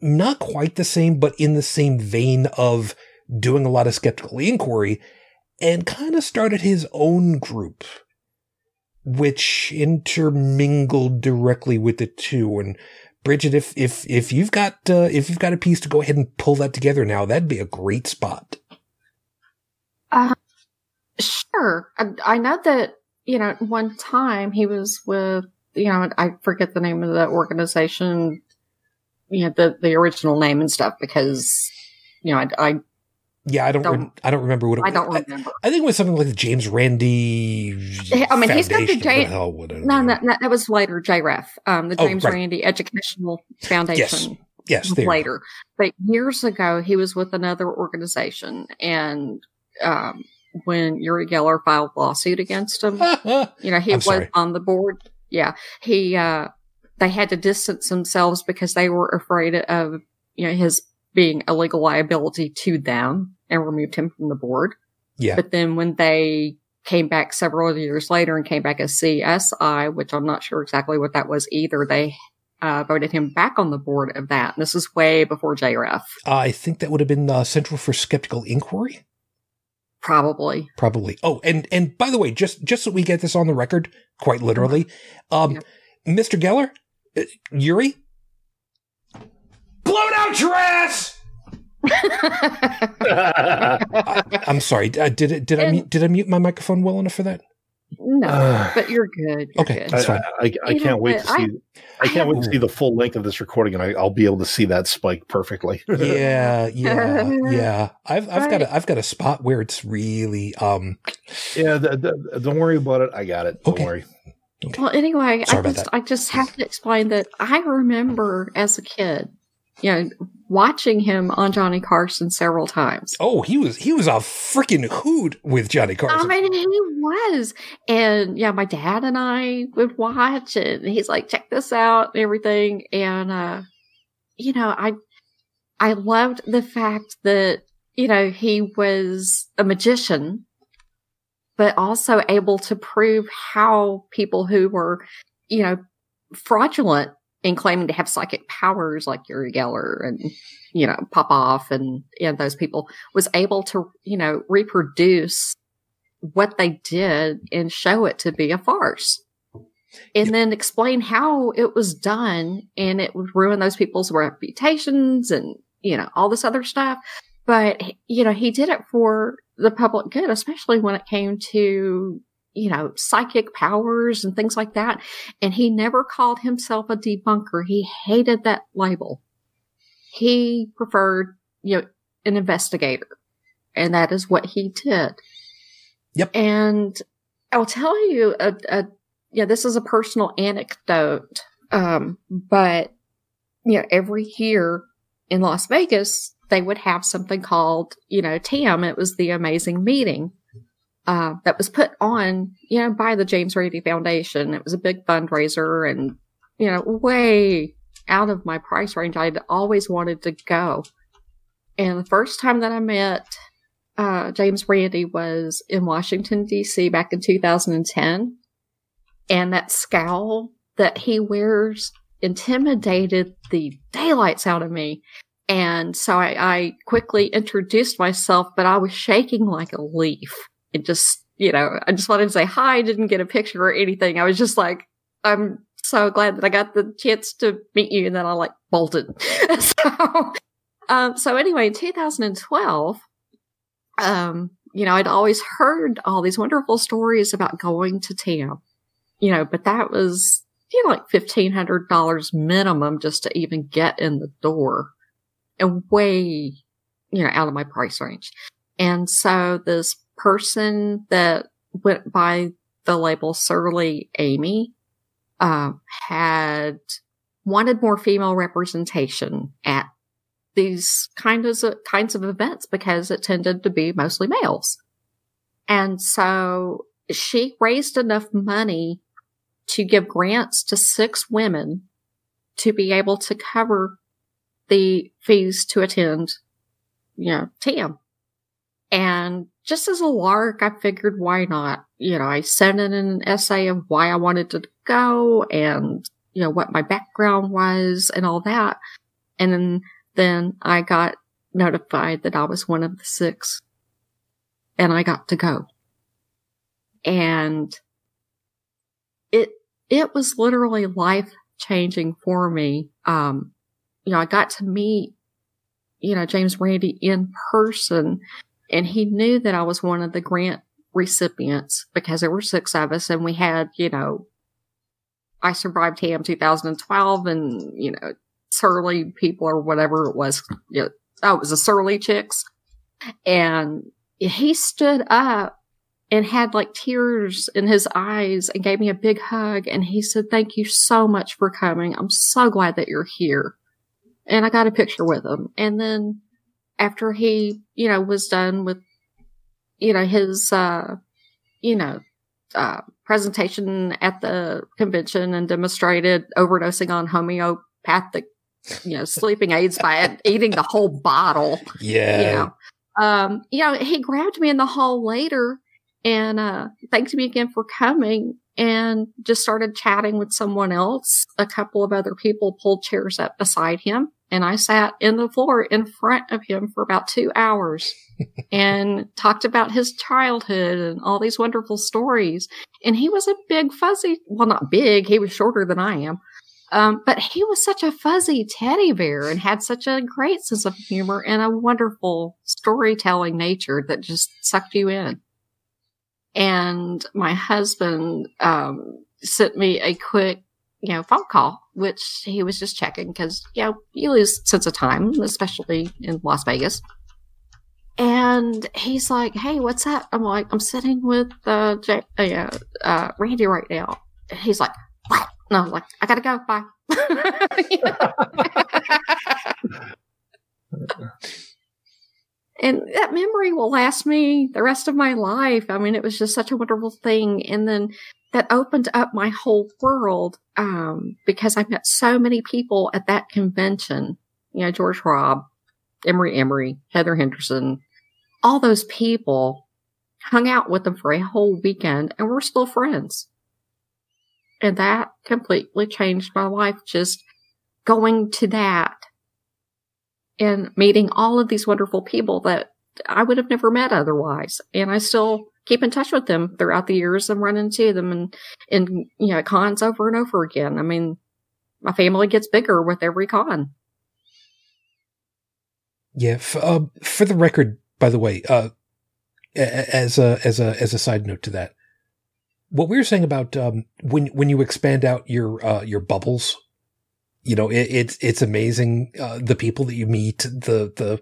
not quite the same, but in the same vein of doing a lot of skeptical inquiry, and kind of started his own group, which intermingled directly with the two and Bridget, if if if you've got uh, if you've got a piece to go ahead and pull that together now, that'd be a great spot. Uh, sure. I, I know that you know one time he was with you know I forget the name of the organization, you know the the original name and stuff because you know I, I yeah, I don't. don't re- I don't remember what it was. I don't remember. I, I, think it was something like the James Randi. I mean, he's got the James. No, no, no, that was later. JREF, um, the oh, James oh, right. Randi Educational Foundation. Yes, yes, later. But years ago, he was with another organization, and um, when Uri Geller filed lawsuit against him, you know, he I'm was sorry. on the board. Yeah, he. uh They had to distance themselves because they were afraid of you know his being a legal liability to them and removed him from the board. Yeah. But then when they came back several years later and came back as CSI, which I'm not sure exactly what that was either, they uh, voted him back on the board of that. And this is way before JREF. I think that would have been uh, Central for Skeptical Inquiry. Probably. Probably. Oh, and and by the way, just just so we get this on the record, quite literally, um, yeah. Mr. Geller, uh, Uri, blown out your ass. I, am sorry. Uh, did it? Did and, I mute, did I mute my microphone well enough for that? No, uh, but you're good. You're okay, good. that's fine. I, I, I can't wait to see. I, can't wait to see the full length of this recording, and I, will be able to see that spike perfectly. yeah, yeah, yeah. I've I've right. got a I've got a spot where it's really um. Yeah, the, the, don't worry about it. I got it. Don't okay. worry. Okay. Well, anyway, Sorry I just I just have to explain that I remember as a kid you know, watching him on Johnny Carson several times. Oh, he was he was a freaking hoot with Johnny Carson. I mean, he was, and yeah, my dad and I would watch, and he's like, "Check this out," and everything, and uh, you know, I I loved the fact that you know he was a magician, but also able to prove how people who were, you know, fraudulent in claiming to have psychic powers like Uri Geller and, you know, Popoff and, and those people was able to, you know, reproduce what they did and show it to be a farce. And yep. then explain how it was done and it would ruin those people's reputations and, you know, all this other stuff. But, you know, he did it for the public good, especially when it came to you know, psychic powers and things like that. And he never called himself a debunker. He hated that label. He preferred, you know, an investigator. And that is what he did. Yep. And I'll tell you a, a yeah, this is a personal anecdote. Um, but, you know, every year in Las Vegas, they would have something called, you know, TAM. It was the amazing meeting uh, that was put on, you know, by the James Randi Foundation. It was a big fundraiser and, you know, way out of my price range. I'd always wanted to go. And the first time that I met uh, James Randi was in Washington, D.C. back in 2010. And that scowl that he wears intimidated the daylights out of me. And so I, I quickly introduced myself, but I was shaking like a leaf it just, you know, I just wanted to say hi. I didn't get a picture or anything. I was just like, I'm so glad that I got the chance to meet you. And then I like bolted. so, um, so anyway, in 2012, um, you know, I'd always heard all these wonderful stories about going to TAM, you know, but that was, you know, like $1,500 minimum just to even get in the door and way, you know, out of my price range. And so this person that went by the label Surly Amy uh, had wanted more female representation at these kinds of kinds of events because it tended to be mostly males. And so she raised enough money to give grants to six women to be able to cover the fees to attend, you know, TAM. And just as a lark, I figured why not? You know, I sent in an essay of why I wanted to go and, you know, what my background was and all that. And then, then I got notified that I was one of the six and I got to go. And it, it was literally life changing for me. Um, you know, I got to meet, you know, James Randi in person and he knew that I was one of the grant recipients because there were six of us and we had, you know, I survived TAM 2012 and, you know, surly people or whatever it was. You know, oh, it was the surly chicks. And he stood up and had like tears in his eyes and gave me a big hug. And he said, thank you so much for coming. I'm so glad that you're here. And I got a picture with him. And then after he, you know, was done with, you know, his, uh, you know, uh, presentation at the convention and demonstrated overdosing on homeopathic, you know, sleeping aids by eating the whole bottle. Yeah. You know, um, you know, he grabbed me in the hall later and uh, thanked me again for coming and just started chatting with someone else. A couple of other people pulled chairs up beside him and I sat in the floor in front of him for about two hours and talked about his childhood and all these wonderful stories. And he was a big fuzzy, well, not big. He was shorter than I am. Um, but he was such a fuzzy teddy bear and had such a great sense of humor and a wonderful storytelling nature that just sucked you in. And my husband, um, sent me a quick, you know, phone call, which he was just checking because, you know, you lose sense of time, especially in Las Vegas. And he's like, Hey, what's up? I'm like, I'm sitting with, uh, J- uh, uh, Randi right now. He's like, what? No, I'm like, I gotta go. Bye. and that memory will last me the rest of my life. I mean, it was just such a wonderful thing. And then that opened up my whole world, um, because I met so many people at that convention. You know, George Hrab, Emery Emery, Heather Henderson, all those people hung out with them for a whole weekend and we're still friends. And that completely changed my life. Just going to that and meeting all of these wonderful people that I would have never met otherwise. And I still keep in touch with them throughout the years and run into them and, and, you know, cons over and over again. I mean, my family gets bigger with every con. Yeah. F- uh, for the record, by the way, uh, as a, as a, as a side note to that, what we were saying about um, when when you expand out your uh, your bubbles, you know, it, it's it's amazing uh, the people that you meet, the the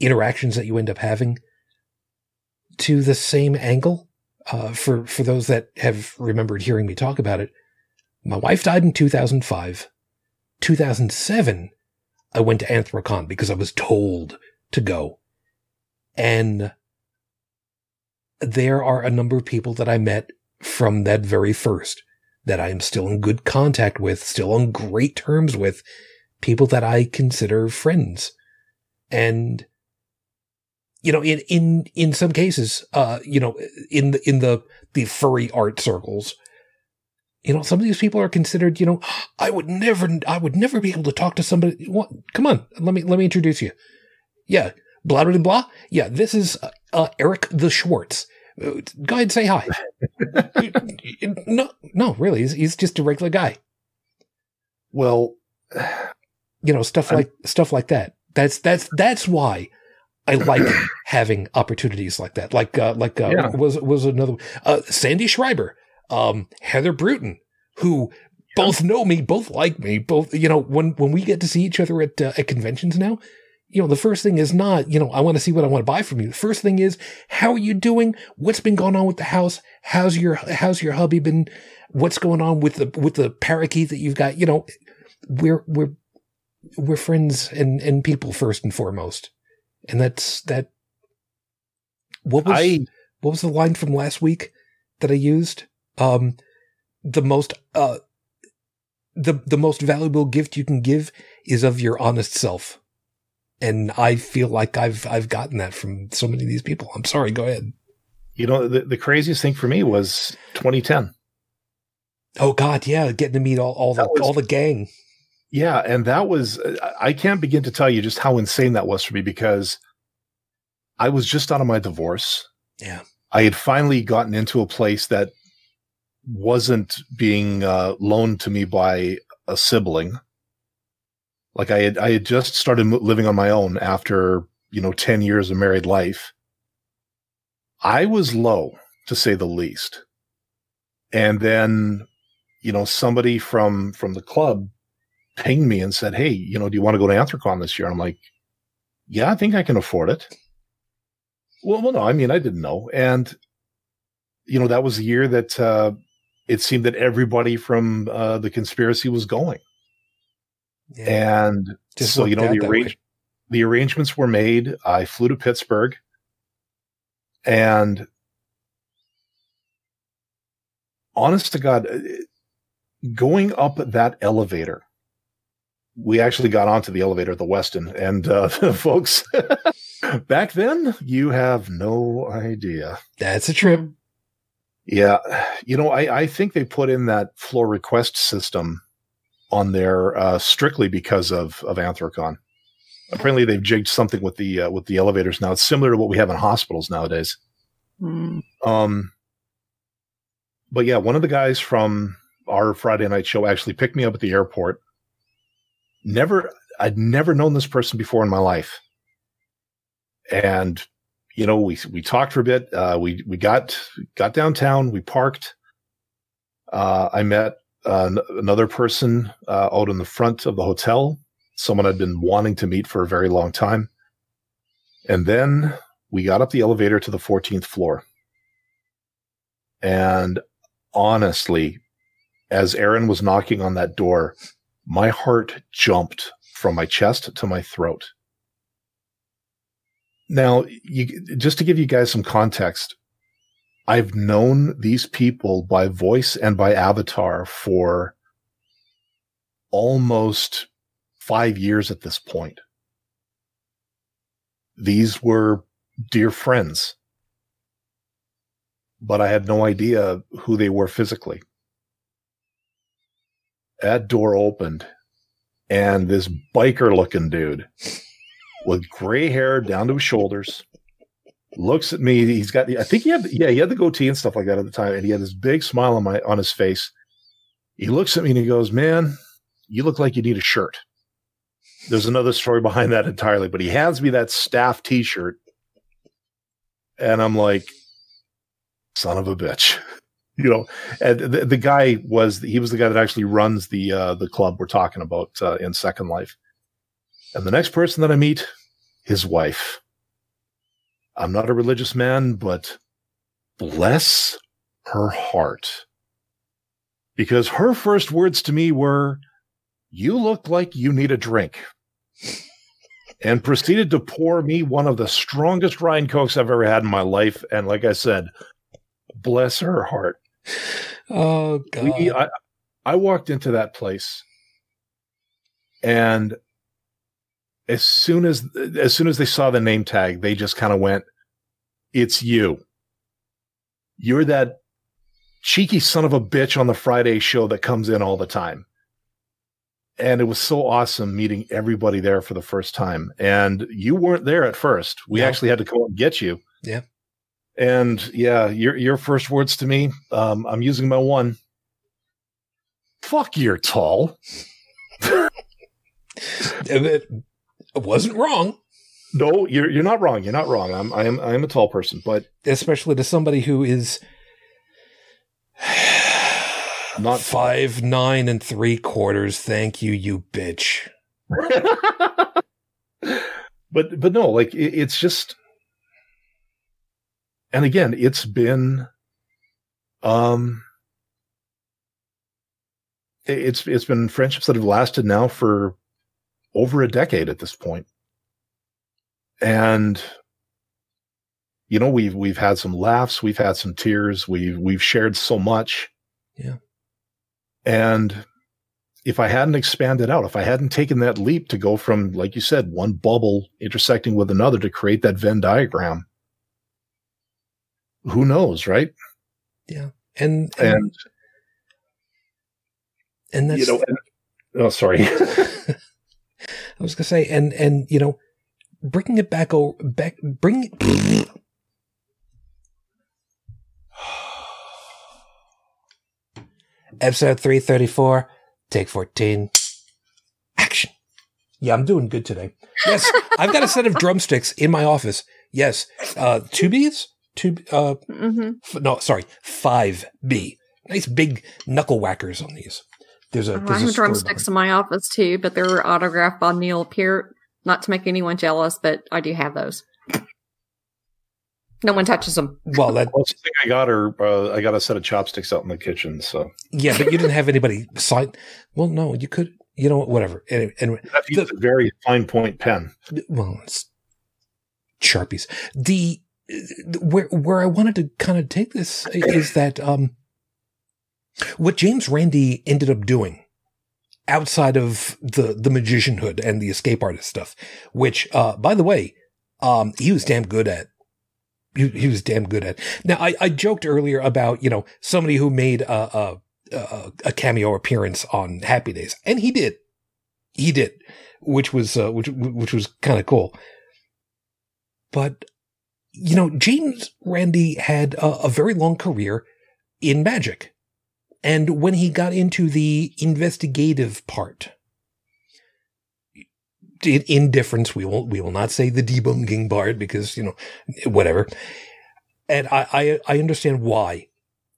interactions that you end up having. To the same angle, uh, for for those that have remembered hearing me talk about it, my wife died in two thousand five. Two thousand seven, I went to Anthrocon because I was told to go, and there are a number of people that I met from that very first that I am still in good contact with, still on great terms with people that I consider friends. And, you know, in, in, in some cases, uh, you know, in the, in the, the furry art circles, you know, some of these people are considered, you know, I would never, I would never be able to talk to somebody. What? Come on. Let me, let me introduce you. Yeah. Blah, blah, blah. Yeah. This is, uh, Eric the Schwartz. Go ahead and say hi. no, no, really, he's, he's just a regular guy. Well, you know, stuff like I'm, stuff like that. That's that's that's why I like having opportunities like that. Like uh, like uh, yeah. was was another uh, Sandy Schreiber, um, Heather Bruton, who both know me, both like me, both you know when when we get to see each other at uh, at conventions now, you know, the first thing is not, you know, I want to see what I want to buy from you. The first thing is, how are you doing? What's been going on with the house? How's your, how's your hubby been? What's going on with the, with the parakeet that you've got? You know, we're, we're, we're friends and, and people first and foremost. And that's that. What was, I, what was the line from last week that I used? Um, the most, uh, the, the most valuable gift you can give is of your honest self. And I feel like I've I've gotten that from so many of these people. I'm sorry, go ahead. You know, the, the craziest thing for me was 2010. Oh God, yeah, getting to meet all, all the was, all the gang. Yeah, and that was I can't begin to tell you just how insane that was for me because I was just out of my divorce. Yeah. I had finally gotten into a place that wasn't being uh, loaned to me by a sibling. Like I had, I had just started living on my own after, you know, 10 years of married life. I was low to say the least. And then, you know, somebody from, from the club pinged me and said, Hey, you know, do you want to go to Anthrocon this year? I'm like, yeah, I think I can afford it. Well, well, no, I mean, I didn't know. And, you know, that was the year that, uh, it seemed that everybody from, uh, the conspiracy was going. Yeah. And Just so, you know, the, arrange- the arrangements were made. I flew to Pittsburgh and honest to God, uh, going up that elevator, we actually got onto the elevator at the Westin, and uh, folks, back then, you have no idea. That's a trip. Yeah, you know, I, I think they put in that floor request system on there uh, strictly because of of Anthrocon. Apparently, they've jigged something with the uh, with the elevators now. It's similar to what we have in hospitals nowadays. Mm. Um, but yeah, one of the guys from our Friday night show actually picked me up at the airport. Never, I'd never known this person before in my life, and you know, we we talked for a bit. Uh, we we got got downtown. We parked. Uh, I met uh, another person uh, out in the front of the hotel, someone I'd been wanting to meet for a very long time. And then we got up the elevator to the 14th floor. And honestly, as Aaron was knocking on that door, my heart jumped from my chest to my throat. Now, you, just to give you guys some context, I've known these people by voice and by avatar for almost five years at this point. These were dear friends, but I had no idea who they were physically. That door opened and this biker looking dude with gray hair down to his shoulders looks at me. He's got, I think he had, yeah, he had the goatee and stuff like that at the time, and he had this big smile on my on his face. He looks at me and he goes, "Man, you look like you need a shirt." There's another story behind that entirely, but he hands me that staff T-shirt, and I'm like, "Son of a bitch." you know, and the, the, guy was he was the guy that actually runs the uh, the club we're talking about uh, in Second Life. And the next person that I meet, his wife. I'm not a religious man, but bless her heart. Because her first words to me were, You look like you need a drink. and proceeded to pour me one of the strongest Ryan Cokes I've ever had in my life. And like I said, bless her heart. Oh, God. We, I, I walked into that place and as soon as as soon as they saw the name tag, they just kind of went, "It's you. You're that cheeky son of a bitch on the Friday show that comes in all the time." And it was so awesome meeting everybody there for the first time. And you weren't there at first. We yeah. actually had to come and get you. Yeah. And yeah, your your first words to me, um, I'm using my one. Fuck, you're tall. wasn't wrong. No, you're you're not wrong. You're not wrong. I'm I am I am a tall person, but especially to somebody who is not five nine and three quarters. Thank you, you bitch. but but no, like it, it's just, and again, it's been, um, it's it's been friendships that have lasted now for over a decade at this point. And you know, we've we've had some laughs, we've had some tears, we've we've shared so much. Yeah. And if I hadn't expanded out, if I hadn't taken that leap to go from, like you said, one bubble intersecting with another to create that Venn diagram, who knows, right? Yeah. And, And, and, and that's, you know, and, oh, sorry. I was gonna say, and and you know, bringing it back over, back, bring. It, Episode three thirty four, take fourteen, action. Yeah, I'm doing good today. Yes, I've got a set of drumsticks in my office. Yes, uh, two B's, two. Uh, hmm f- no, sorry, five B. Nice big knuckle whackers on these. There's a. I There's a have story drumsticks behind- in my office too, but they're autographed by Neil Peart. Not to make anyone jealous, but I do have those. No one touches them. Well, that Closest thing I got are uh, I got a set of chopsticks out in the kitchen. So Yeah, but you didn't have anybody sign. Well, no, you could. You know, whatever. Anyway, anyway that is a very fine point pen. well, it's sharpies. The where where I wanted to kind of take this is that um, what James Randi ended up doing outside of the the magicianhood and the escape artist stuff, which uh, by the way, um, he was damn good at. He, he was damn good at. Now, I, I joked earlier about you know somebody who made a, a a, a cameo appearance on Happy Days, and he did, he did, which was uh, which which was kind of cool. But you know, James Randi had a, a very long career in magic, and when he got into the investigative part, in, in difference, we will we will not say the debunking part because you know whatever. And I I, I understand why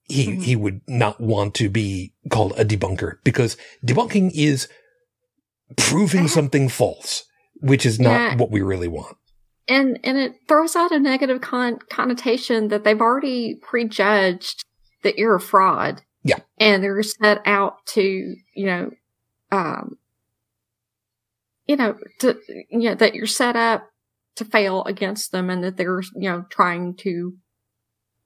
he Mhm. he would not want to be called a debunker because debunking is proving something false, which is not Yeah. what we really want. and and it throws out a negative con- connotation that they've already prejudged that you're a fraud. Yeah. and they're set out to you know, um, you know, to you know that you're set up to fail against them, and that they're you know trying to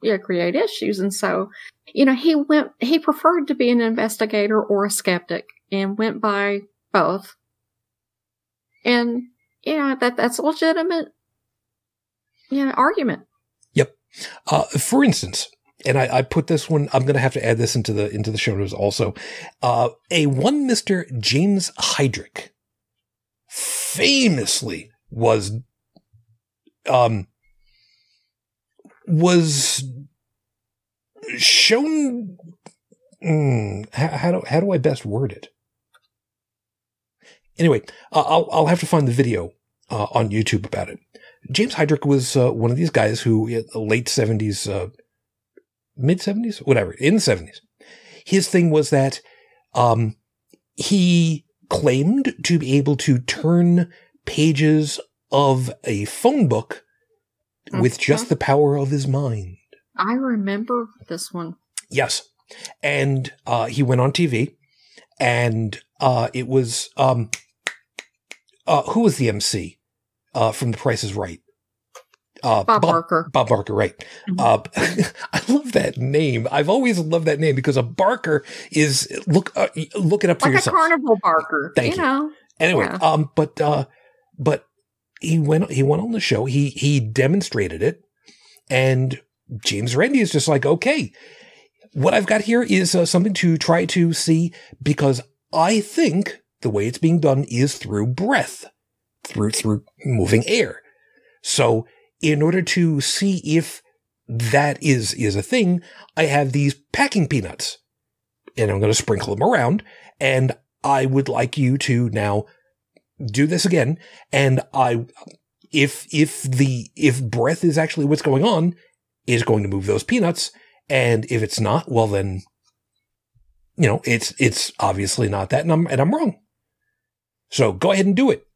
you know create issues, and so you know he went he preferred to be an investigator or a skeptic, and went by both, and you know that that's a legitimate you know, argument. Yep. Uh, for instance, and I, I put this one. I'm going to have to add this into the into the show notes also. Uh, a one Mister James Hydrick famously was um was shown. Mm, how, how do how do I best word it? Anyway, uh, I'll I'll have to find the video uh, on YouTube about it. James Hydrick was uh, one of these guys who, in the late 70s, uh, mid 70s, whatever, in the 70s, his thing was that um, he claimed to be able to turn pages of a phone book with just the power of his mind. I remember this one. Yes. And uh, he went on TV, and uh, it was um, uh, who was the MC uh, from The Price is Right? Uh, Bob Barker. Bob Barker, right? Mhm. Uh, I love that name. I've always loved that name because a Barker is look uh, look it up for Like a yourself. carnival barker. Thank you. know. Anyway, Yeah. um, but uh, but he went he went on the show. He he demonstrated it, and James Randi is just like, okay, what I've got here is uh, something to try to see because I think the way it's being done is through breath, through through moving air. So in order to see if that is is a thing, I have these packing peanuts, and I'm going to sprinkle them around, and I would like you to now do this again. And I, if, if the, if breath is actually what's going on, is going to move those peanuts. And if it's not, well, then, you know, it's, it's obviously not that. And I'm, and I'm wrong. So go ahead and do it.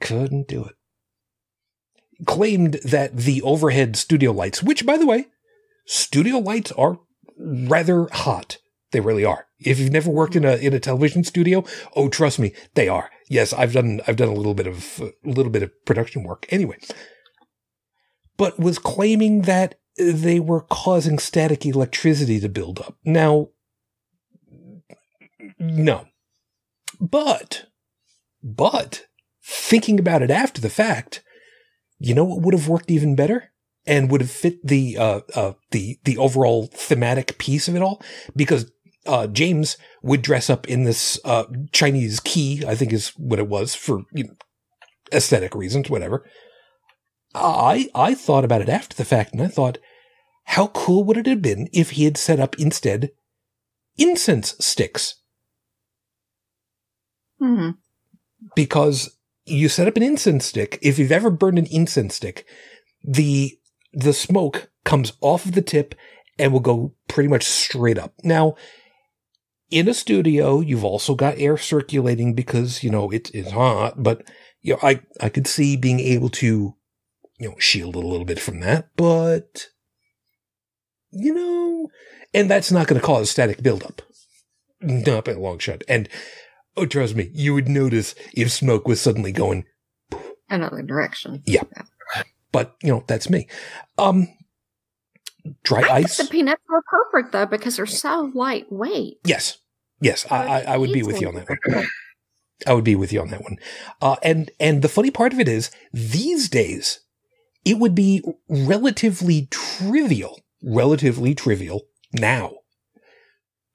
Couldn't do it. Claimed that the overhead studio lights, which by the way, studio lights are rather hot. They really are. If you've never worked in a in a television studio, oh trust me, they are. Yes, I've done I've done a little bit of a little bit of production work anyway. But was claiming that they were causing static electricity to build up. Now no. But, but thinking about it after the fact, you know what would have worked even better and would have fit the uh, uh, the the overall thematic piece of it all because uh, James would dress up in this uh, Chinese key, I think is what it was for you know, aesthetic reasons, whatever. I I thought about it after the fact, and I thought, how cool would it have been if he had set up instead incense sticks? Hmm. Because you set up an incense stick. If you've ever burned an incense stick, the the smoke comes off of the tip and will go pretty much straight up. Now, in a studio, you've also got air circulating because, you know, it is hot, but you know, I, I could see being able to, you know, shield a little bit from that, but you know, and that's not going to cause static buildup. Not by a long shot. And oh, trust me, you would notice if smoke was suddenly going Another direction. Yeah. but you know that's me. Um, dry I ice. the peanuts are perfect though because they're so lightweight. yes, yes, I, I, I would be with you on that one. I would be with you on that one. Uh, and and the funny part of it is these days it would be relatively trivial, relatively trivial now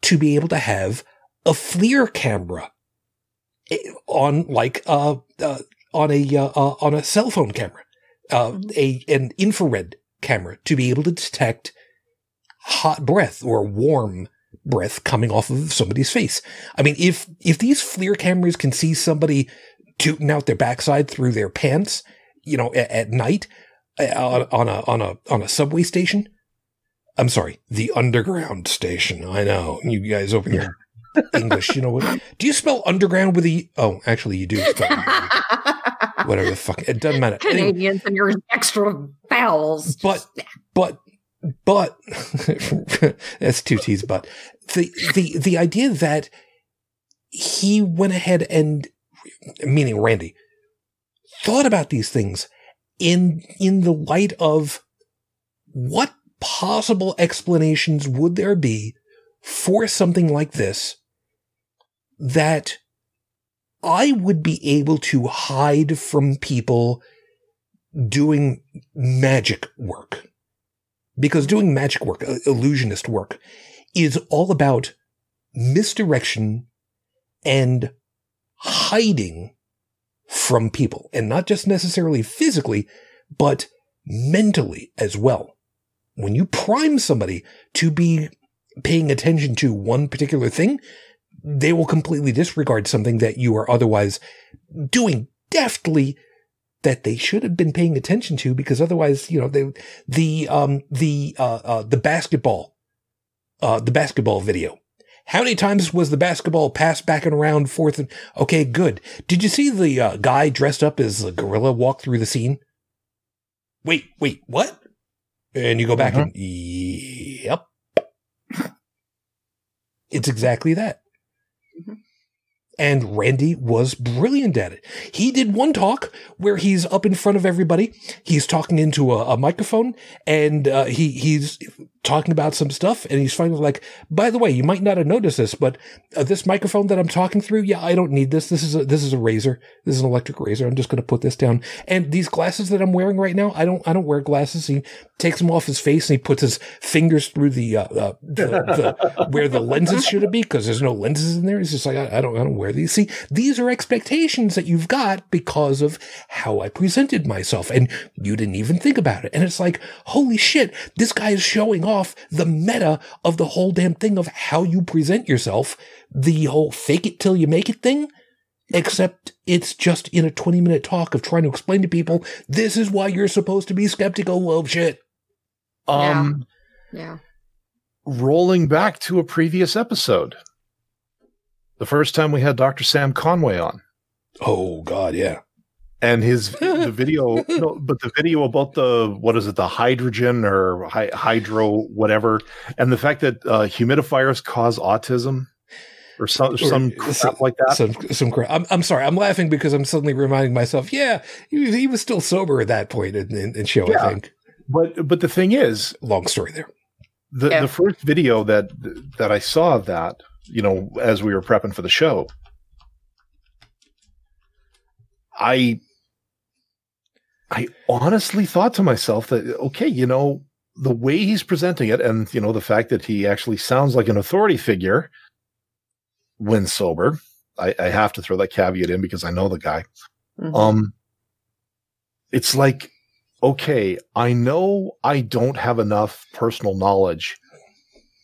to be able to have a FLIR camera on like uh, uh on a uh, uh, on a cell phone camera, uh, a an infrared camera to be able to detect hot breath or warm breath coming off of somebody's face. I mean, if if these FLIR cameras can see somebody tooting out their backside through their pants, you know, at, at night uh, on, on a on a on a subway station. I'm sorry, the underground station. I know you guys open your English. You know what? Do you spell underground with a? Oh, actually, you do. Spell. Whatever the fuck. It doesn't matter. Anyway, Canadians and your extra vowels. but but but that's two T's. But the the the idea that he went ahead and meaning Randi thought about these things in in the light of what possible explanations would there be for something like this that I would be able to hide from people doing magic work. Because doing magic work, uh, illusionist work, is all about misdirection and hiding from people. And not just necessarily physically, but mentally as well. When you prime somebody to be paying attention to one particular thing, they will completely disregard something that you are otherwise doing deftly that they should have been paying attention to because otherwise, you know, they, the, um, the, uh, uh, the basketball, uh, the basketball video. How many times was the basketball passed back and around fourth and, okay, good. Did you see the, uh, guy dressed up as a gorilla walk through the scene? Wait, wait, what? And you go back Mhm. and, yep. It's exactly that. And Randi was brilliant at it. He did one talk where he's up in front of everybody. He's talking into a, a microphone and uh, he he's talking about some stuff. And he's finally like, by the way, you might not have noticed this, but uh, this microphone that I'm talking through, yeah, I don't need this. This is a this is a razor. This is an electric razor. I'm just going to put this down. And these glasses that I'm wearing right now, I don't I don't wear glasses. He takes them off his face and he puts his fingers through the uh, uh the, the where the lenses should be because there's no lenses in there. He's just like I, I don't I don't wear these. See, these are expectations that you've got because of how I presented myself, and you didn't even think about it. And it's like, holy shit, this guy is showing off the meta of the whole damn thing of how you present yourself, the whole fake it till you make it thing. Except it's just in a 20 minute talk of trying to explain to people, this is why you're supposed to be skeptical of shit. Um, Yeah. rolling back to a previous episode, the first time we had Dr. Sam Conway on, Oh, God, yeah. And his the video, no, but the video about the what is it, the hydrogen or hy- hydro whatever, and the fact that uh, humidifiers cause autism or some some Or- crap like that. Some, some crap. I'm, I'm sorry. I'm laughing because I'm suddenly reminding myself, yeah, he, was- he was still sober at that point in, in, in show, Yeah. I think. But but the thing is, Long story there. the Yeah. the first video that that I saw of that, you know, as we were prepping for the show, I I honestly thought to myself that okay, you know, the way he's presenting it and you know the fact that he actually sounds like an authority figure when sober, I, I have to throw that caveat in because I know the guy. Mhm. Um it's like okay, I know I don't have enough personal knowledge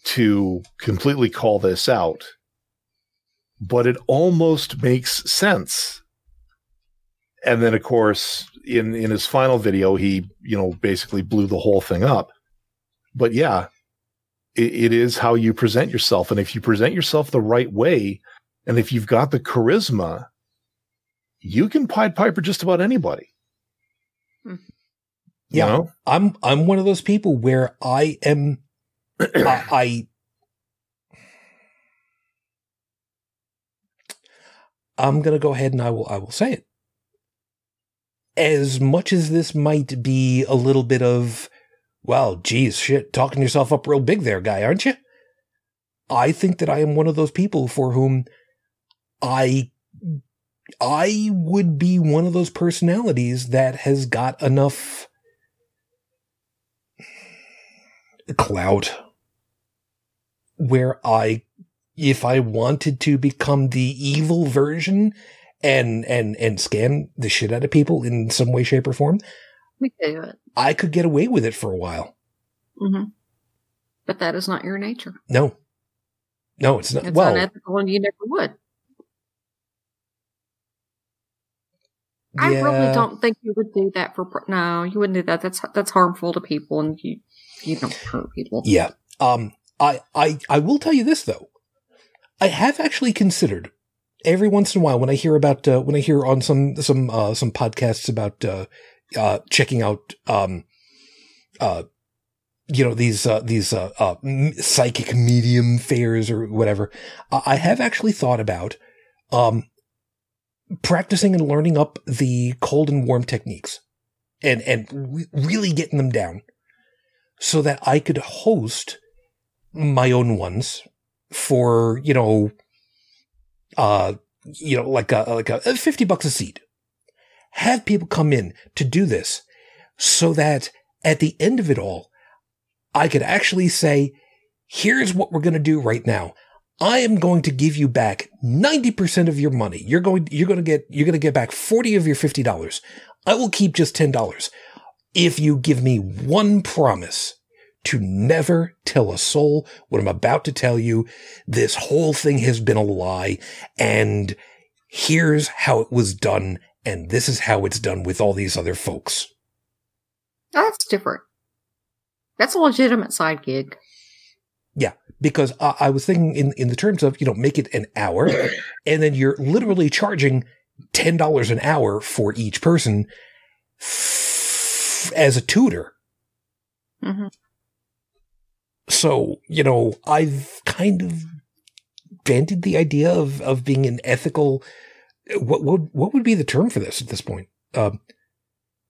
to completely call this out, but it almost makes sense. And then, of course, in in his final video, he you know basically blew the whole thing up. But yeah, it, it is how you present yourself, and if you present yourself the right way, and if you've got the charisma, you can pied piper just about anybody. Hmm. You Yeah. know? I'm I'm one of those people where I am I, I I'm gonna go ahead and I will I will say it. As much as this might be a little bit of, well, geez, shit, talking yourself up real big there, guy, aren't you? I think that I am one of those people for whom I I would be one of those personalities that has got enough clout where I, if I wanted to become the evil version and, and, and scam the shit out of people in some way, shape or form, We do it. I could get away with it for a while. hmm But that is not your nature. No, no, it's not. It's well, unethical and you never would. I really don't think you would do that for. No, you wouldn't do that. That's that's harmful to people, and you you don't hurt people. Yeah. Um, I, I, I will tell you this though. I have actually considered every once in a while when I hear about, uh, when I hear on some, some, uh, some podcasts about, uh, uh, checking out, um, uh, you know, these, uh, these, uh, uh, psychic medium fairs or whatever. I have actually thought about, um, practicing and learning up the cold and warm techniques and, and re- really getting them down so that I could host my own ones for, you know, uh, you know, like a, like a 50 bucks a seat. Have people come in to do this so that at the end of it all, I could actually say, here's what we're going to do right now. I am going to give you back 90% of your money. You're going, you're going to get, you're going to get back 40 of your $50. I will keep just $10 if you give me one promise to never tell a soul what I'm about to tell you, this whole thing has been a lie, and here's how it was done, and this is how it's done with all these other folks. That's different. That's a legitimate side gig. Yeah, because I, I was thinking in, in the terms of, you know, make it an hour, and then you're literally charging $10 an hour for each person f- as a tutor. hmm so you know i've kind of bandied the idea of of being an ethical what would what would be the term for this at this point? Um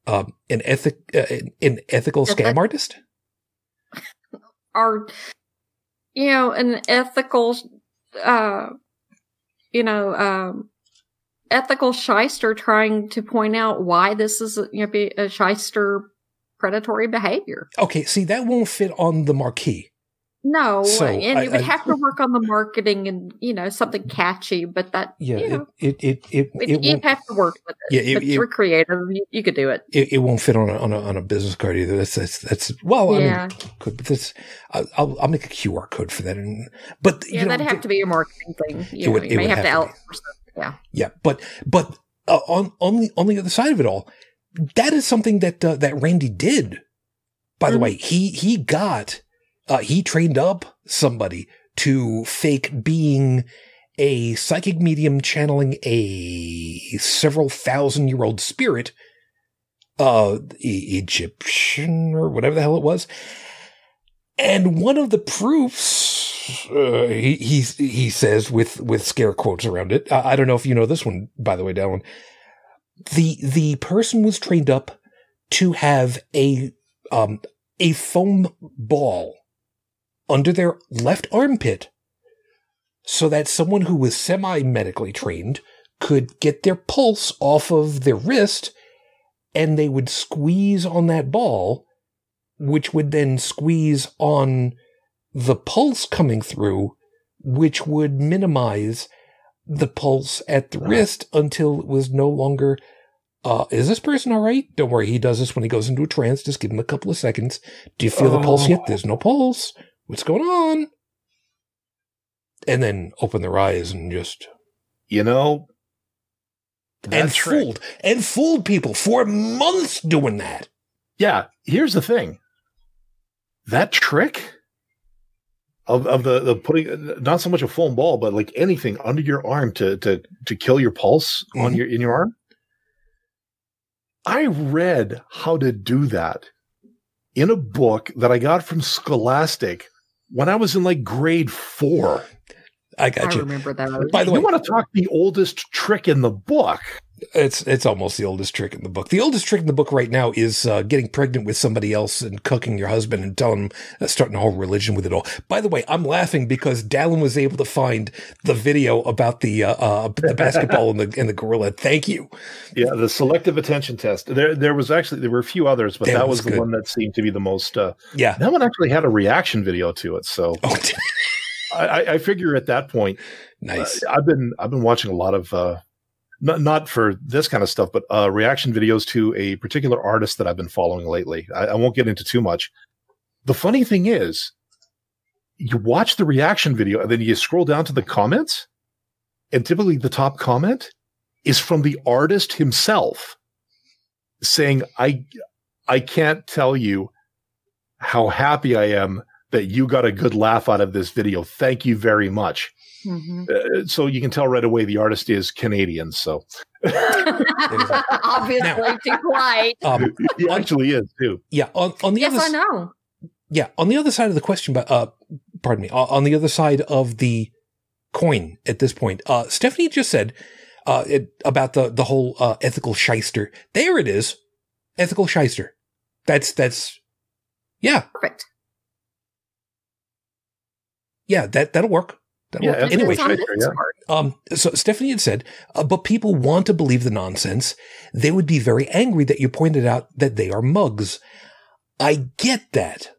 um an ethic uh, an ethical scam artist? Are you know an ethical, uh, you know, um, ethical shyster trying to point out why this is you know be a shyster predatory behavior. okay see that won't fit on the marquee No, So, and I- you would I- have to work on the marketing and you know something catchy, but that yeah you know, it it it it, you'd have to work with it. Yeah, it- you're creative, you, you could do it. it, it won't fit on a, on a on a business card either that's that's that's well yeah, i mean could but this I- I'll I'll make a QR code for that and but yeah, you know that'd have to be a marketing thing. You, It know, you may have, have to to outsource. Yeah, Yeah, but but uh, on on the on the other side of it all, that is something that uh, that Randi did. By the Mhm. way, he he got uh, he trained up somebody to fake being a psychic medium channeling a several thousand year old spirit, uh, E- Egyptian or whatever the hell it was. And one of the proofs, uh, he, he he says with with scare quotes around it. I, I don't know if you know this one, by the way, Dallin. The the person was trained up to have a um a foam ball under their left armpit, so that someone who was semi medically trained could get their pulse off of their wrist and they would squeeze on that ball, which would then squeeze on the pulse coming through, which would minimize the pulse at the wrist until it was no longer uh, is this person all right? Don't worry. He does this when he goes into a trance. Just give him a couple of seconds. Do you feel the pulse yet? There's no pulse. What's going on? And then open their eyes and just. You know, and trick. fooled and fooled people for months doing that. Yeah. Here's the thing. That trick of, of the, the putting not so much a foam ball, but like anything under your arm to to to kill your pulse mm-hmm. on your in your arm. I read how to do that in a book that I got from Scholastic when I was in like grade four. I got I you. remember that. By the you way, you want to talk the oldest trick in the book? It's it's almost the oldest trick in the book. The oldest trick in the book right now is uh, getting pregnant with somebody else and cooking your husband and telling him uh, starting a whole religion with it all. By the way, I'm laughing because Dallin was able to find the video about the uh, uh, the basketball and the and the gorilla. Thank you. Yeah, the selective attention test. There there was actually there were a few others, but that, that was, was the one that seemed to be the most. Uh, yeah, that one actually had a reaction video to it. So. Oh, I, I, figure at that point, nice. Uh, I've been I've been watching a lot of uh, not, not for this kind of stuff, but uh, reaction videos to a particular artist that I've been following lately. I, I won't get into too much. The funny thing is, you watch the reaction video and then you scroll down to the comments, and typically the top comment is from the artist himself saying, I, I can't tell you how happy I am that you got a good laugh out of this video. Thank you very much. Mm-hmm. Uh, so you can tell right away the artist is Canadian. So obviously now, too polite. Um, he actually is too. Yeah. On, on the yes, other, I know. Yeah, on the other side of the question, but uh, pardon me, on the other side of the coin at this point, uh, Stephanie just said uh, it, about the the whole uh, ethical shyster. There it is, ethical shyster. That's that's yeah, perfect. Yeah, that that'll work. That'll yeah, work. Anyway, yeah. um, so Stephanie had said, uh, but people want to believe the nonsense. They would be very angry that you pointed out that they are mugs. I get that,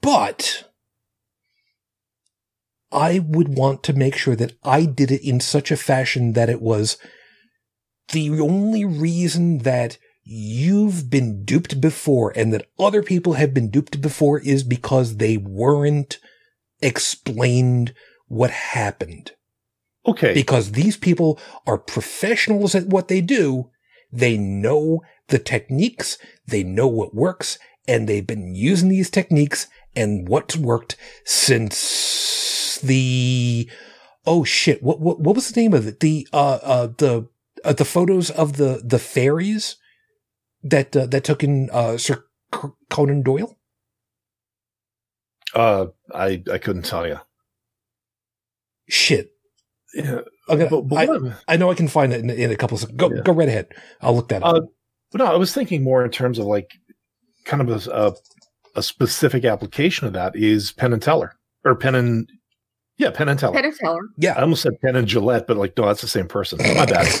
but I would want to make sure that I did it in such a fashion that it was the only reason that you've been duped before and that other people have been duped before is because they weren't explained what happened. Okay. Because these people are professionals at what they do. They know the techniques. They know what works and they've been using these techniques and what's worked since the, oh shit. What, what, what was the name of it? The, uh, uh, the, uh, the photos of the, the fairies that, uh, that took in, uh, Sir Conan Doyle? Uh, I I couldn't tell you. Shit. Yeah. Okay, but, but I, I, know I can find it in, in a couple of seconds. Go yeah. go right ahead. I'll look that up. Uh, but no, I was thinking more in terms of like kind of a, a, a specific application of that is Penn and Teller or Penn and yeah, Penn and Teller. Penn and Teller. Yeah, I almost said Penn and Jillette, but like no, that's the same person. My bad.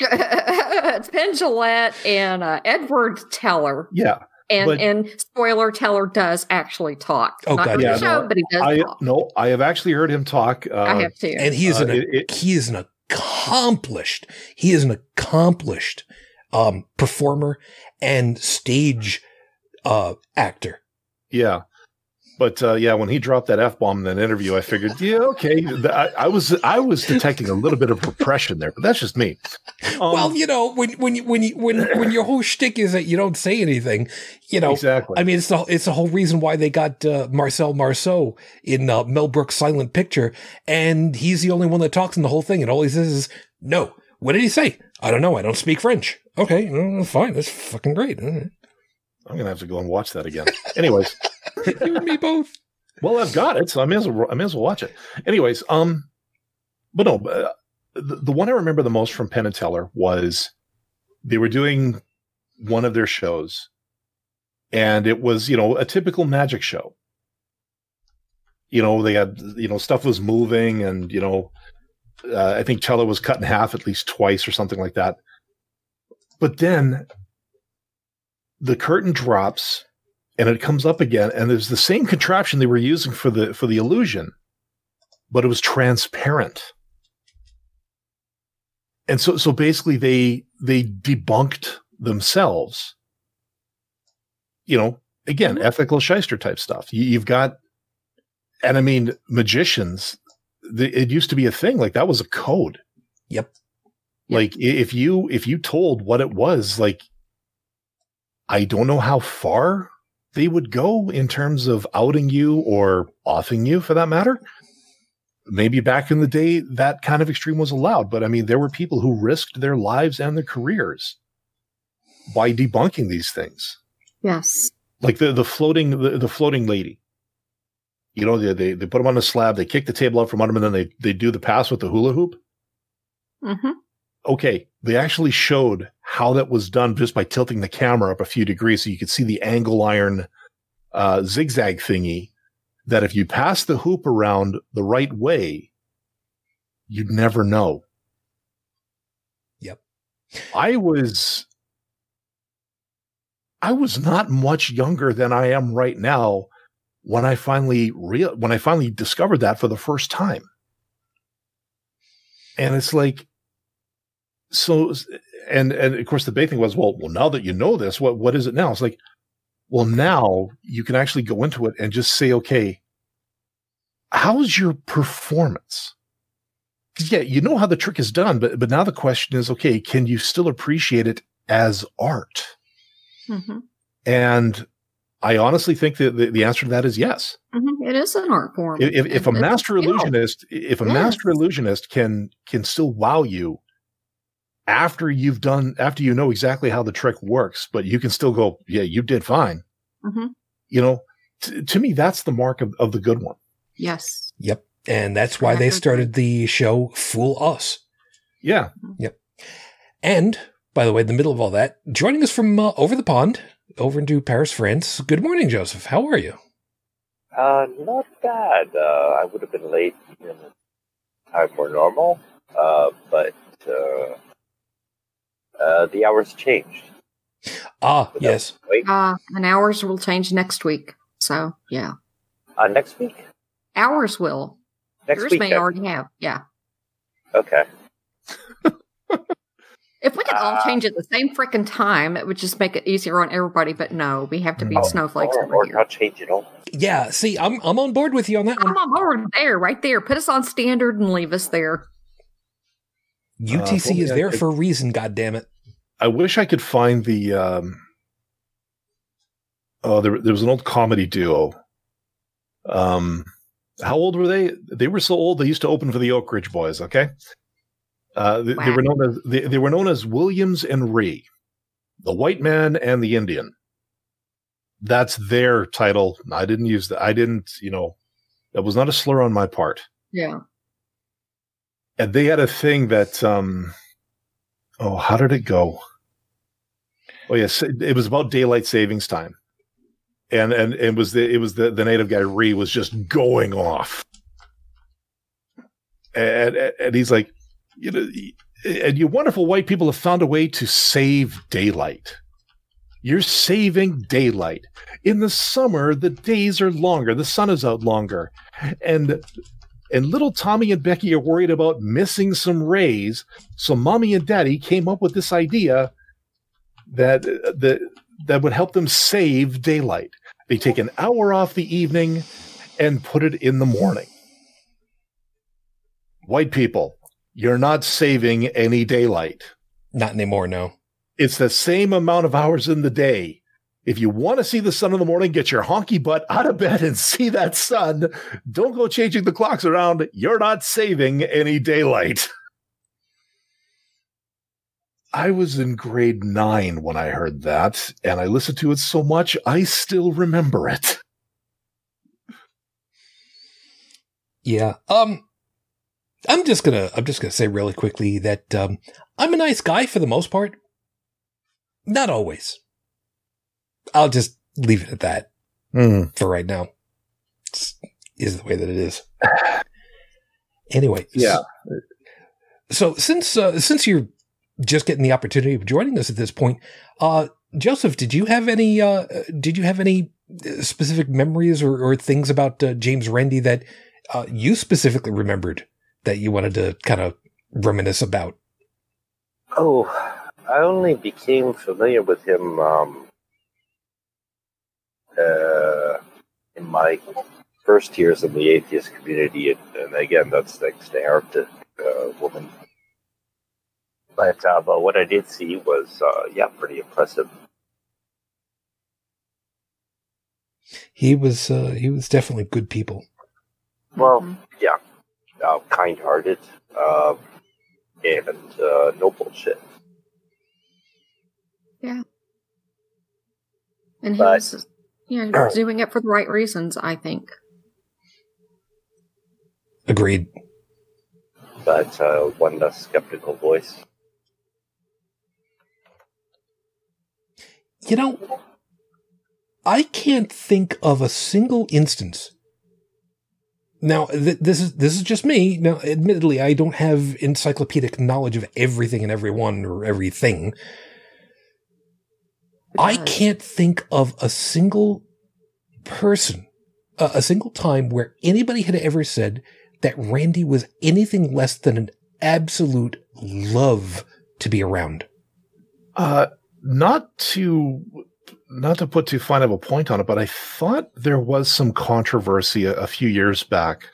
it's Penn Jillette and uh, Edward Teller. Yeah, and but, and spoiler teller does actually talk. Oh Not god, yeah, show, no, but he does. I, talk. No, I have actually heard him talk. Uh, I have too, and he is uh, an it, it, he is an accomplished. He is an accomplished um, performer and stage uh, actor. Yeah, but uh, yeah, when he dropped that f bomb in that interview, I figured, yeah, okay. I, I, was I was detecting a little bit of repression there, but that's just me. Um, well, you know, when when you, when you, when when your whole shtick is that you don't say anything, you know, exactly. I mean, it's the it's the whole reason why they got uh, Marcel Marceau in uh, Mel Brooks' Silent Picture, and he's the only one that talks in the whole thing, and all he says is, "No, what did he say? I don't know. I don't speak French." Okay, well, fine. That's fucking great. I'm gonna have to go and watch that again. Anyways, you and me both. Well, I've got it, so I may as well I may as well watch it. Anyways, um, but no, uh, the, the one I remember the most from Penn and Teller was they were doing one of their shows, and it was you know a typical magic show. You know, they had you know stuff was moving, and you know Uh, I think Teller was cut in half at least twice or something like that. But then the curtain drops and it comes up again, and there's the same contraption they were using for the for the illusion, but it was transparent. And so so basically they they debunked themselves. You know, again, mm-hmm. ethical shyster type stuff. You, you've got and I mean magicians the, it used to be a thing like that was a code Yep. like if you if you told what it was like i don't know how far they would go in terms of outing you or offing you for that matter maybe back in the day that kind of extreme was allowed but i mean there were people who risked their lives and their careers by debunking these things Yes. like the the floating the, the floating lady. You know, they, they they put them on a slab, they kick the table out from under them, and then they they do the pass with the hula hoop. Mm-hmm. Okay, they actually showed how that was done just by tilting the camera up a few degrees, so you could see the angle iron uh, zigzag thingy. That if you pass the hoop around the right way, you'd never know. Yep. I was I was not much younger than I am right now when I finally real when I finally discovered that for the first time. And it's like so and and of course the big thing was well well now that you know this what what is it now? It's like well now you can actually go into it and just say okay how's your performance? yeah, you know how the trick is done, but but now the question is okay, can you still appreciate it as art? Mm-hmm. And I honestly think that the, the answer to that is yes. Mm-hmm. It is an art form. If, if a master illusionist, if a Yes. master illusionist can can still wow you after you've done after you know exactly how the trick works, but you can still go, yeah, you did fine. Mhm. You know, t- to me, that's the mark of, of the good one. Yes. Yep. And that's why they started the show Fool Us. Yeah. Yep. And by the way, in the middle of all that, joining us from uh, over the pond, over into Paris, France. Good morning, Joseph. How are you? Uh, not bad. Uh, I would have been late in time more normal, uh, but uh, uh, the hours changed. Ah, yes. Wait, Uh, and hours will change next week. So, yeah. uh, next week? Hours will. Next Yours week? may I- already have. Yeah. Okay. If we could all Ah. change at the same freaking time, it would just make it easier on everybody. But no, we have to be Oh, snowflakes or, over or here. not change at all. Yeah. See, I'm I'm on board with you on that Come one. on board there, right there. Put us on standard and leave us there. UTC well, is yeah, there it- for a reason. God damn it. I wish I could find the. Um, oh, there, there was an old comedy duo. Um, how old were they? They were so old they used to open for the Oak Ridge Boys. Okay, uh, they, they were known as they, they were known as Williams and Ree, the white man and the Indian. That's their title. I didn't use that. I didn't. You know, that was not a slur on my part Yeah. and they had a thing that um oh how did it go oh yes. It was about daylight savings time. And and it was the it was the the native guy Ree was just going off. And and, he's like you know and you wonderful white people have found a way to save daylight. You're saving daylight. In the summer the days are longer. The sun is out longer. And and little Tommy and Becky are worried about missing some rays. So mommy and daddy came up with this idea that that that would help them save daylight. They take an hour off the evening and put it in the morning. White people, you're not saving any daylight. Not anymore. No. It's the same amount of hours in the day. If you want to see the sun in the morning, get your honky butt out of bed and see that sun. Don't go changing the clocks around. You're not saving any daylight. I was in grade nine when I heard that, and I listened to it so much, I still remember it. Yeah. Um, I'm just gonna I'm just gonna say really quickly that um, I'm a nice guy for the most part. Not always. I'll just leave it at that for right now. It's, is the way that it is. Anyway, Yeah. so since uh, since you're just getting the opportunity of joining us at this point, uh, Joseph, did you have any uh, did you have any specific memories or, or things about uh, James Randi that uh, you specifically remembered that you wanted to kind of reminisce about? Oh, I only became familiar with him um, uh, in my first years in the atheist community, and, again, that's thanks to Arctic uh, Woman. But, uh, but what I did see was, uh, yeah, pretty impressive. He was uh, he was definitely good people. Well, Mhm. yeah, uh, kind-hearted, uh, and uh, no bullshit. Yeah, and he But- was, you know, doing it for the right reasons, I think. Agreed. But uh, one less skeptical voice. You know, I can't think of a single instance. Now, th- this is this is just me. Now, admittedly, I don't have encyclopedic knowledge of everything and everyone or everything. I can't think of a single person, uh, a single time where anybody had ever said that Randi was anything less than an absolute love to be around. Uh, not to not to put too fine of a point on it, but I thought there was some controversy a, a few years back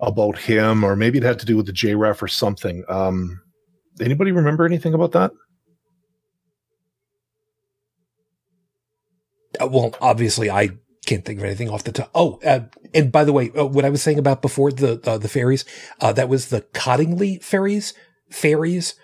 about him, or maybe it had to do with the JREF or something. Um, anybody remember anything about that? Uh, well, obviously, I can't think of anything off the top. Oh, uh, and by the way, uh, what I was saying about before the uh, the fairies, uh, that was the Cottingley fairies. Fairies.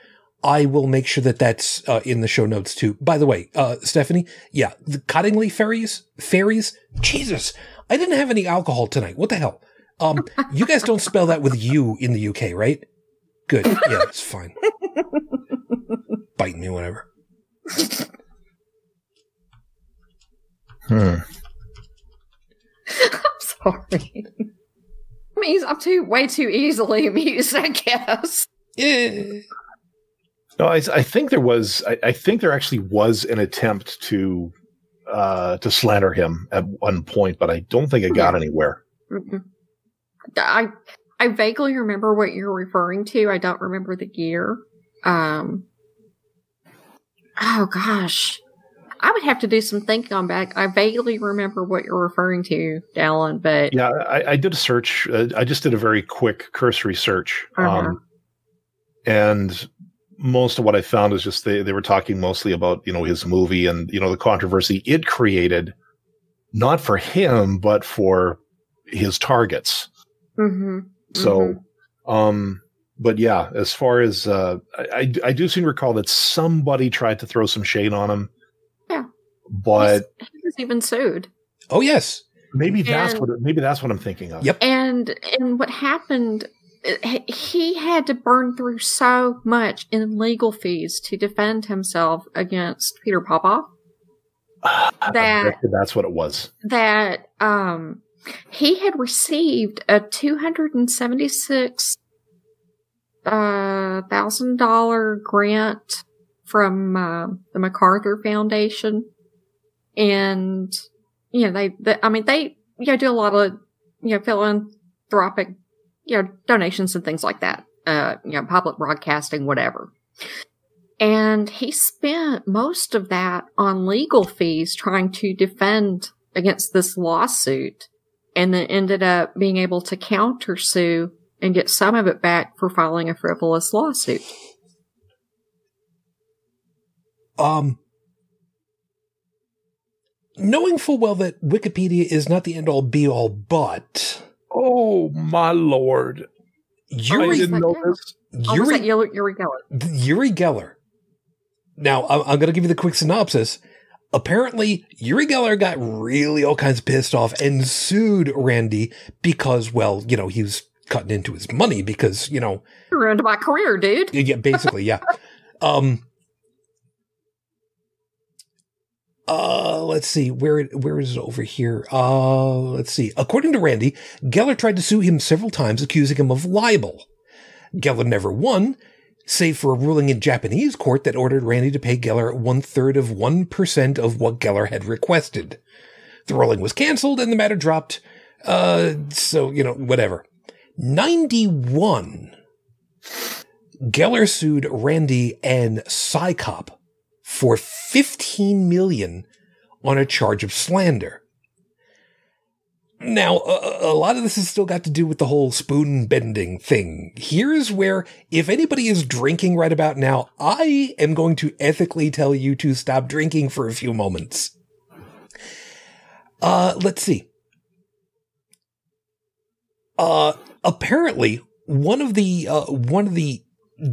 I will make sure that that's uh, in the show notes too. By the way, uh, Stephanie, yeah, the Cottingley fairies, fairies. Jesus, I didn't have any alcohol tonight. What the hell? Um, you guys don't spell that with U in the UK, right? Good. Yeah, it's fine. Bite me, whatever. Hmm. I'm sorry. I mean, I'm too way too easily amused, I guess. Yeah. No, I, I think there was. I, I think there actually was an attempt to uh, to slander him at one point, but I don't think it got anywhere. Mm-mm. I I vaguely remember what you're referring to. I don't remember the year. Um. Oh gosh, I would have to do some thinking on back. I vaguely remember what you're referring to, Dallin, but Yeah, I, I did a search. Uh, I just did a very quick cursory search, Uh-huh. um, and most of what I found is just they they were talking mostly about you know his movie and you know the controversy it created, not for him but for his targets. hmm So, um, but yeah, as far as uh, I, I I do seem to recall that somebody tried to throw some shade on him. Yeah. but he was even sued. Oh yes. maybe that's what maybe that's what I'm thinking of. Yep. And and what happened? He had to burn through so much in legal fees to defend himself against Peter Popoff. That- that's what it was. that um he had received a two hundred and seventy six uh thousand dollar grant from uh, the MacArthur Foundation, and you know they, they I mean they you know do a lot of you know philanthropic you know donations and things like that, uh you know public broadcasting whatever. And he spent most of that on legal fees trying to defend against this lawsuit and then ended up being able to countersue and get some of it back for filing a frivolous lawsuit. Um, knowing full well that Wikipedia is not the end all be all, but Oh my lord! I Uri, didn't know this. Oh, Uri, Uri, Uri Geller? Uri Geller. Now, I'm, I'm going to give you the quick synopsis. Apparently, Uri Geller got really all kinds of pissed off and sued Randi because, well, you know, he was cutting into his money because, you know, You ruined my career, dude. yeah, basically, yeah. Um, uh, let's see, where where is it over here? Uh, let's see. According to Randi, Geller tried to sue him several times, accusing him of libel. Geller never won, save for a ruling in Japanese court that ordered Randi to pay Geller one third of 1% of what Geller had requested. The ruling was canceled and the matter dropped. Uh, so, you know, whatever. 91. Geller sued Randi and CSICOP for 15 million on a charge of slander. Now, a, a, lot of this has still got to do with the whole spoon bending thing. Here's where, if anybody is drinking right about now, I am going to ethically tell you to stop drinking for a few moments. Uh, let's see. Uh, apparently, one of the uh, one of the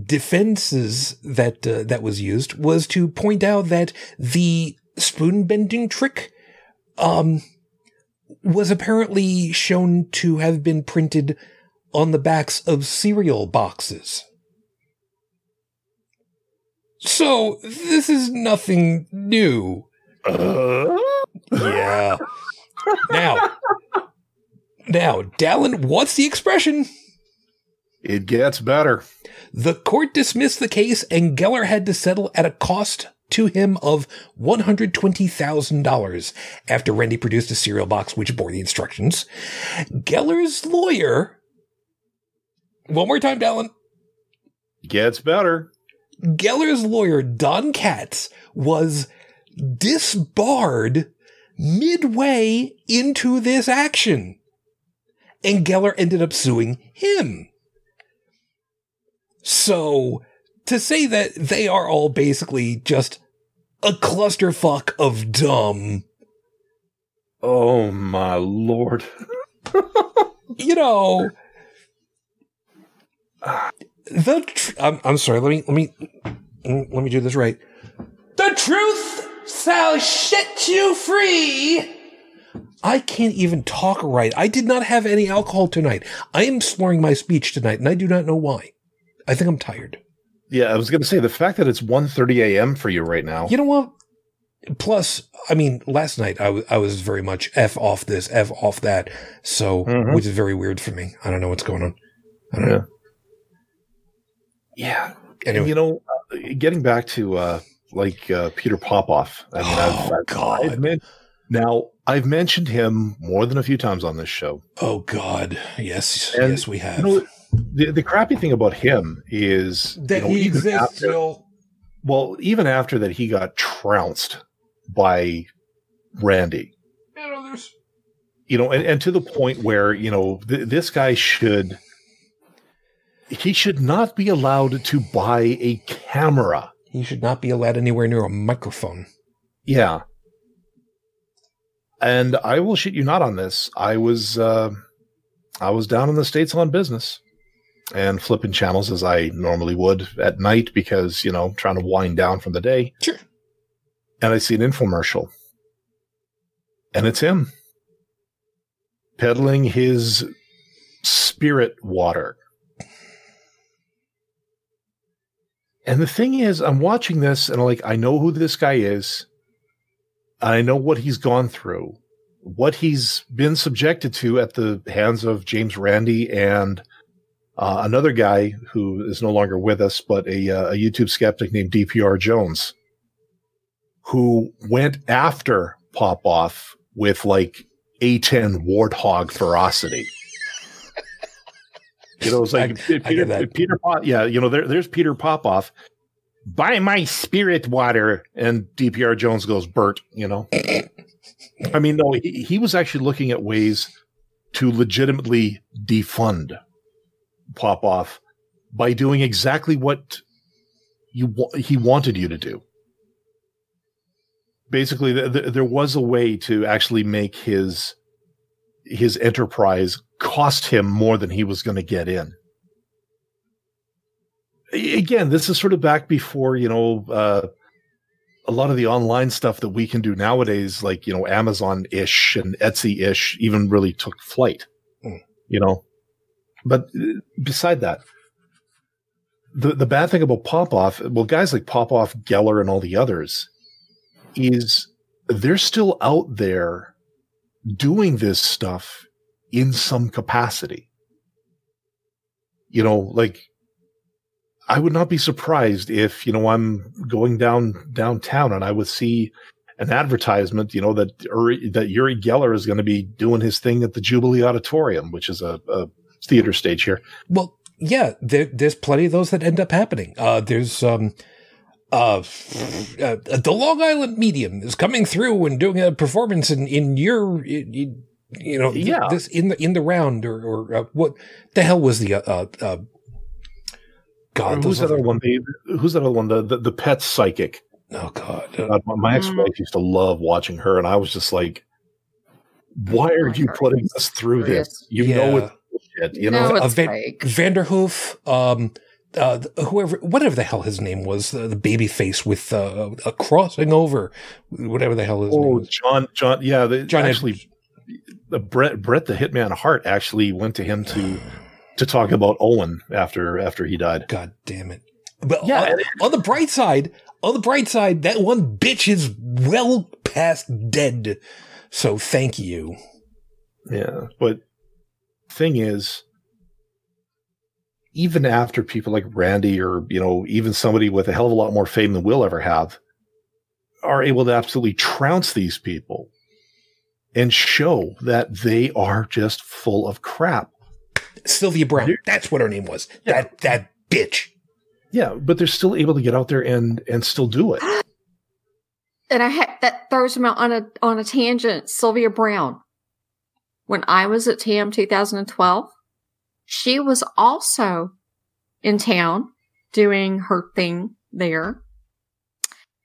defenses that uh, that was used was to point out that the spoon bending trick um, was apparently shown to have been printed on the backs of cereal boxes. So this is nothing new. Uh, Yeah. now, now, Dallin, what's the expression? It gets better. The court dismissed the case and Geller had to settle at a cost to him of $120,000 after Randi produced a cereal box which bore the instructions. Geller's lawyer, one more time, Dallin. Gets better. Geller's lawyer, Don Katz, was disbarred midway into this action. And Geller ended up suing him. So, to say that they are all basically just a clusterfuck of dumb, Oh my lord. you know, the tr- I'm, I'm sorry. Let me let me let me do this right. The truth shall set you free. I can't even talk right. I did not have any alcohol tonight. I am slurring my speech tonight, and I do not know why. I think I'm tired. Yeah, I was going to say the fact that it's 1:30 a.m. for you right now. You know what? Plus, I mean, last night I was very much f off this, f off that, so Mhm. which is very weird for me. I don't know what's going on. I don't know. Yeah. Anyway, You know, uh, getting back to uh, like uh, Peter Popoff. I mean, Oh, I've, God. I've men- now I've mentioned him more than a few times on this show. oh God, yes, And, yes, we have. You know, the, the crappy thing about him is that you know, he exists, after- Bill. well, even after that, he got trounced by Randi. You know, You know, and, and to the point where you know th- this guy should he should not be allowed to buy a camera. he should not be allowed anywhere near a microphone. Yeah. And I will shit you not on this. I was uh, I was down in the states on business and flipping channels as I normally would at night because you know trying to wind down from the day. Sure. And I see an infomercial, and it's him peddling his spirit water. And the thing is, I'm watching this and I'm like I know who this guy is. I know what he's gone through, what he's been subjected to at the hands of James Randi and uh, another guy who is no longer with us, but a, uh, a YouTube skeptic named DPR Jones, who went after Popoff with like A10 warthog ferocity. You know, it's like I- Peter, I. Peter Pop, yeah, you know, there, there's Peter Popoff. Buy my spirit water, and DPR Jones goes, Bert, you know. I mean, no, he, he was actually looking at ways to legitimately defund Popoff by doing exactly what you he wanted you to do. Basically, th- th- there was a way to actually make his his enterprise cost him more than he was going to get in. Again, this is sort of back before you know uh, a lot of the online stuff that we can do nowadays, like you know Amazon ish and Etsy ish, even really took flight. Mm. You know, but uh, beside that, the the bad thing about Popoff, well, guys like Popoff, Geller, and all the others, is they're still out there doing this stuff in some capacity. You know, like I would not be surprised if, you know, I'm going down downtown and I would see an advertisement, you know, that Uri, that Uri Geller is going to be doing his thing at the Jubilee Auditorium, which is a, a theater stage here. Well, yeah, there, there's plenty of those that end up happening. Uh, there's um, uh, uh, the Long Island Medium is coming through and doing a performance in in your. In, you know, Yeah. this in the in the round or or uh, what the hell was the uh, uh, uh God, who's that other other- one? The, who's that other one? The, the, the pet psychic. Oh God, uh, God, my, my ex-wife used to love watching her and I was just like, why are you putting us through this? You know Yeah. It's bullshit, you You know? know it's Van- fake. Vanderhoof, um, uh, whoever, whatever the hell his name was, the, the baby face with uh, a crossing over, whatever the hell his name Oh, was. John, John, yeah, the, John actually, the Brett, Brett, the Hitman Hart actually went to him to to talk about Owen after after he died. God damn it! But Yeah, on, and on the bright side, on the bright side, that one bitch is well past dead. So thank you. Yeah, but thing is, even after people like Randi or you know even somebody with a hell of a lot more fame than we'll ever have are able to absolutely trounce these people and show that they are just full of crap. Sylvia Browne, Dude. that's what her name was. Yeah. That that bitch. Yeah, but they're still able to get out there and and still do it. And I ha- that throws me out on a on a tangent. Sylvia Browne. When I was at TAM 2012, she was also in town doing her thing there.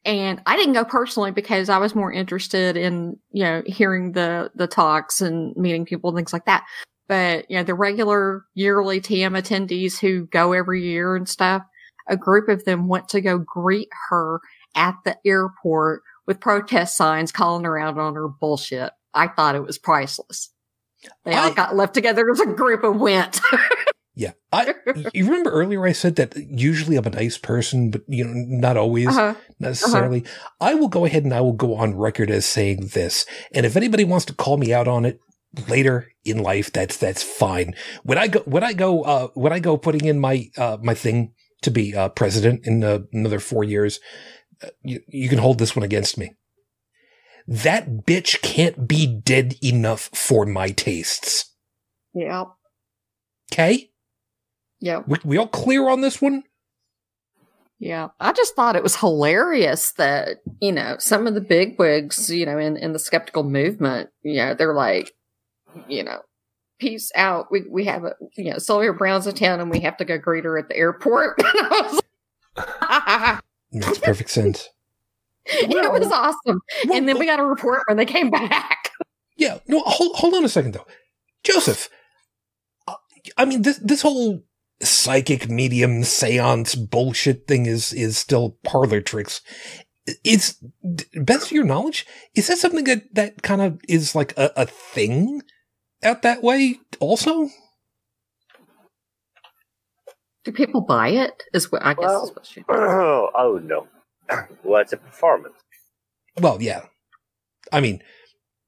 And I didn't go personally because I was more interested in, you know, hearing the the talks and meeting people and things like that. But, you know, the regular yearly TAM attendees who go every year and stuff, a group of them went to go greet her at the airport with protest signs calling her out on her bullshit. I thought it was priceless. They all I- got left together as a group and went. Yeah, I. you remember earlier I said that usually I'm a nice person, but you know, not always. uh-huh. necessarily. I will go ahead and I will go on record as saying this. And if anybody wants to call me out on it later in life, that's that's fine. When I go when I go uh when I go putting in my uh my thing to be uh president in uh, another 4 years, uh, you, you can hold this one against me. That bitch can't be dead enough for my tastes. Yeah. Okay? Yeah. We, we all clear on this one? Yeah. I just thought it was hilarious that, you know, some of the big wigs, you know, in, in the skeptical movement, you know, they're like, you know, peace out. We, we have a, you know, Sylvia Browne's in town and we have to go greet her at the airport. And I was like, Makes perfect sense. it was awesome. Well, And then we got a report when they came back. Yeah, no, hold, hold on a second though. Joseph, uh, I mean, this, this whole psychic medium seance bullshit thing is, is still parlor tricks. It's, d- best of your knowledge, is that something that, that kind of is like a, a thing out that way also? Do people buy it? Is what I guess Well- is what she. oh no. Well, it's a performance. Well, yeah. I mean,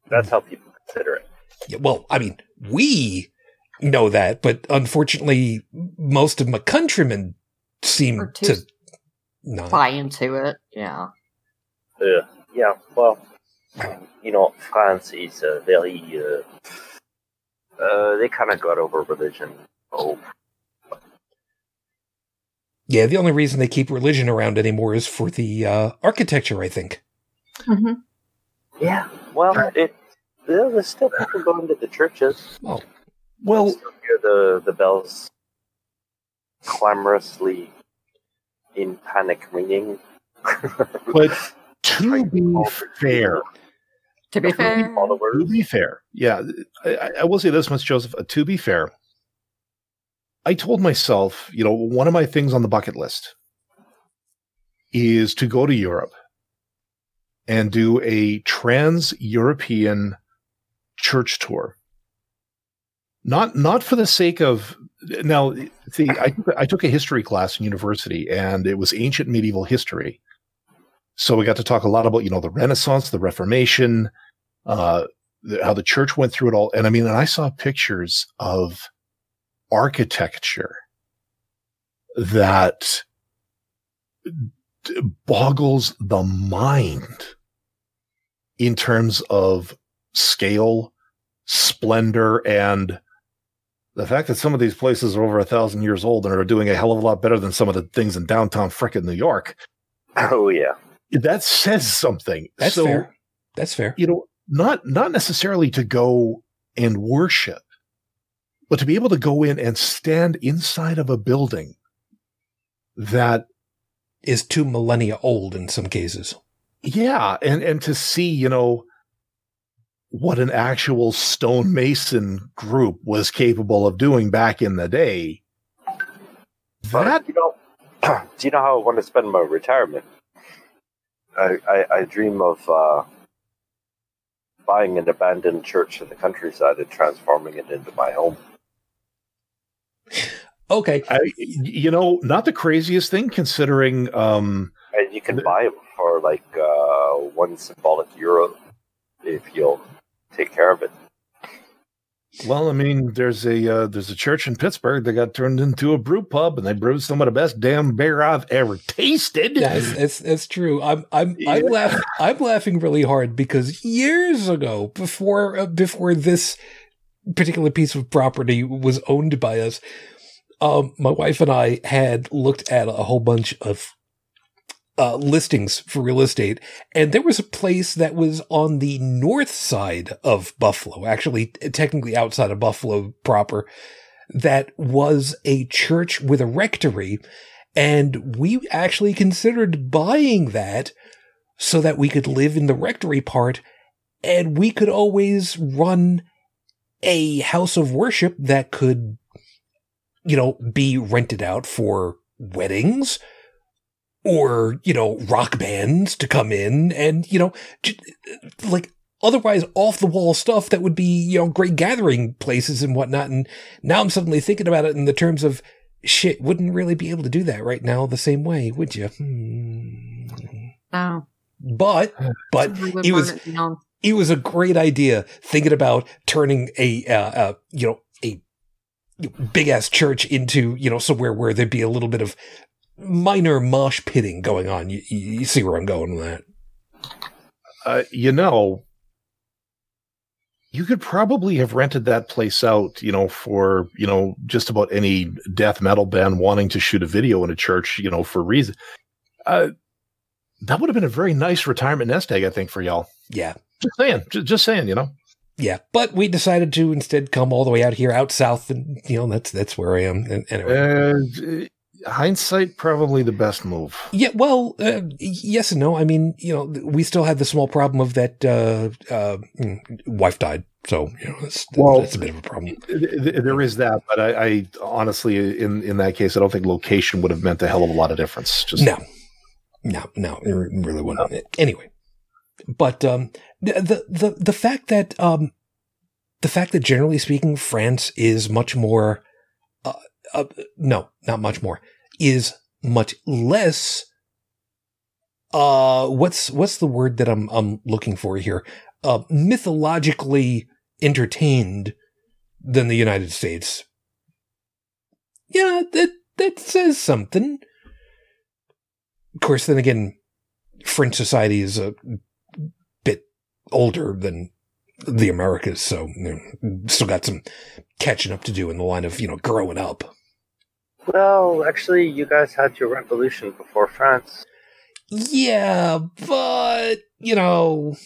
That's how people consider it. yeah, well, I mean, we know that, but unfortunately, most of my countrymen seem to not. buy into it. Yeah. Uh, yeah, well, you know, France is a very. Uh, uh, they kind of got over religion. Oh, Yeah, the only reason they keep religion around anymore is for the uh, architecture, I think. hmm yeah. Well, it. Yeah, there's still people going to the churches. Well, Well, still hear the the bells clamorously in panic ringing. but to be fair, To be To be fair, followers. To be fair, yeah, I, I- I will say this much, Joseph. Uh, to be fair, I told myself, you know, one of my things on the bucket list is to go to Europe and do a trans European church tour. Not not for the sake of now. See, I took, I took a history class in university, and it was ancient medieval history. So we got to talk a lot about you know the Renaissance, the Reformation, uh, the, how the church went through it all. And I mean, and I saw pictures of architecture that boggles the mind in terms of scale, splendor, and the fact that some of these places are over a thousand years old and are doing a hell of a lot better than some of the things in downtown frickin' New York. Oh yeah, that says something. That's so, fair. That's fair. You know, not not necessarily to go and worship, but to be able to go in and stand inside of a building that is two millennia old in some cases. Yeah, and and to see, you know, what an actual stonemason group was capable of doing back in the day. That you know, do you know how I want to spend my retirement? I I, I dream of uh, buying an abandoned church in the countryside and transforming it into my home. Okay, I, you know, not the craziest thing considering. Um, and you can buy them for like uh, one symbolic euro if you'll take care of it. Well, I mean, there's a uh, there's a church in Pittsburgh that got turned into a brew pub, and they brewed some of the best damn beer I've ever tasted. That's that's, that's true. I'm I'm yeah. I'm laughing. I'm laughing really hard because years ago, before uh, before this particular piece of property was owned by us, um, my wife and I had looked at a whole bunch of uh, listings for real estate, and there was a place that was on the north side of Buffalo, actually, technically outside of Buffalo proper, that was a church with a rectory. And we actually considered buying that so that we could live in the rectory part and we could always run a house of worship that could you know, be rented out for weddings or, you know, rock bands to come in and, you know, j- like otherwise off the wall stuff that would be, you know, great gathering places and whatnot. And now I'm suddenly thinking about it in the terms of shit, wouldn't really be able to do that right now the same way, would you? Hmm. No. But, but it was, it, was a great idea thinking about turning a, uh, uh, you know, a big ass church into, you know, somewhere where there'd be a little bit of minor mosh pitting going on. You, you see where I'm going with that. Uh, you know, you could probably have rented that place out, you know, for, you know, just about any death metal band wanting to shoot a video in a church, you know, for reason. Uh, that would have been a very nice retirement nest egg, I think, for y'all. Yeah. Just saying, just, just saying, you know yeah, but we decided to instead come all the way out here, out south, and you know that's that's where I am. And anyway. Uh, hindsight, probably the best move. Yeah, well, uh, yes and no. I mean, you know, we still had the small problem of that uh, uh, mm, wife died, so you know, that's, well, that's a bit of a problem. There is that, but I, I, honestly, in in that case, I don't think location would have meant a hell of a lot of difference. Just no, no, no, it really wouldn't. No. Anyway, but um, the the the fact that um, the fact that generally speaking, France is much more, uh, uh, no, not much more, is much less. Uh, what's what's the word that I'm I'm looking for here? Uh, mythologically entertained than the United States. Yeah, that that says something. Of course, then again, French society is a older than the Americas, so you know, still got some catching up to do in the line of you know growing up. Well, actually, you guys had your revolution before France. Yeah, but you know,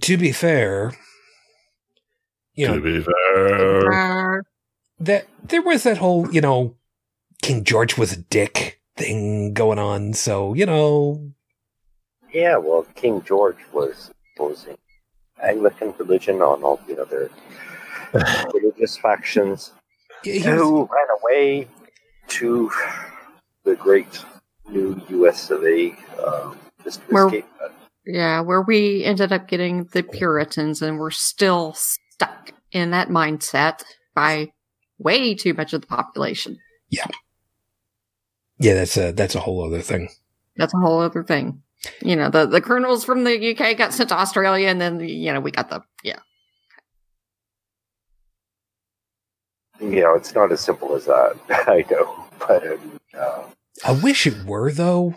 to be fair, you to know, be fair, that there was that whole you know King George was a dick thing going on, so you know yeah, well, King George was opposing Anglican religion on all the other religious factions who ran away to the great new U.S. of A. Um, just where, escape that. Yeah, where we ended up getting the Puritans, and we're still stuck in that mindset by way too much of the population. Yeah, yeah, that's a that's a whole other thing. That's a whole other thing you know, the, the colonels from the UK got sent to Australia and then, you know, we got the, yeah. You know, it's not as simple as that. I know, but um, uh, I wish it were though.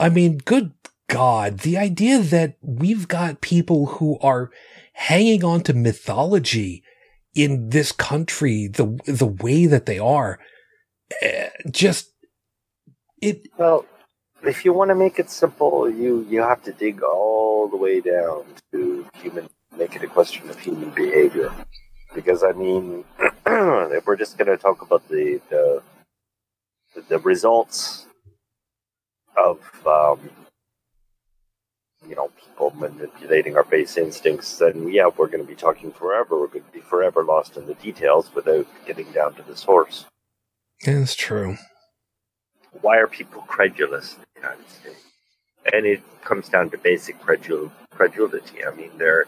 I mean, good God, the idea that we've got people who are hanging on to mythology in this country the the way that they are eh, just it Well, if you want to make it simple, you you have to dig all the way down to human, make it a question of human behavior. Because I mean, if we're just going to talk about the the the results of um, you know people manipulating our base instincts, then yeah, we're going to be talking forever. We're going to be forever lost in the details without getting down to the source. that's true why are people credulous United States? And it comes down to basic credul- credulity. I mean, they're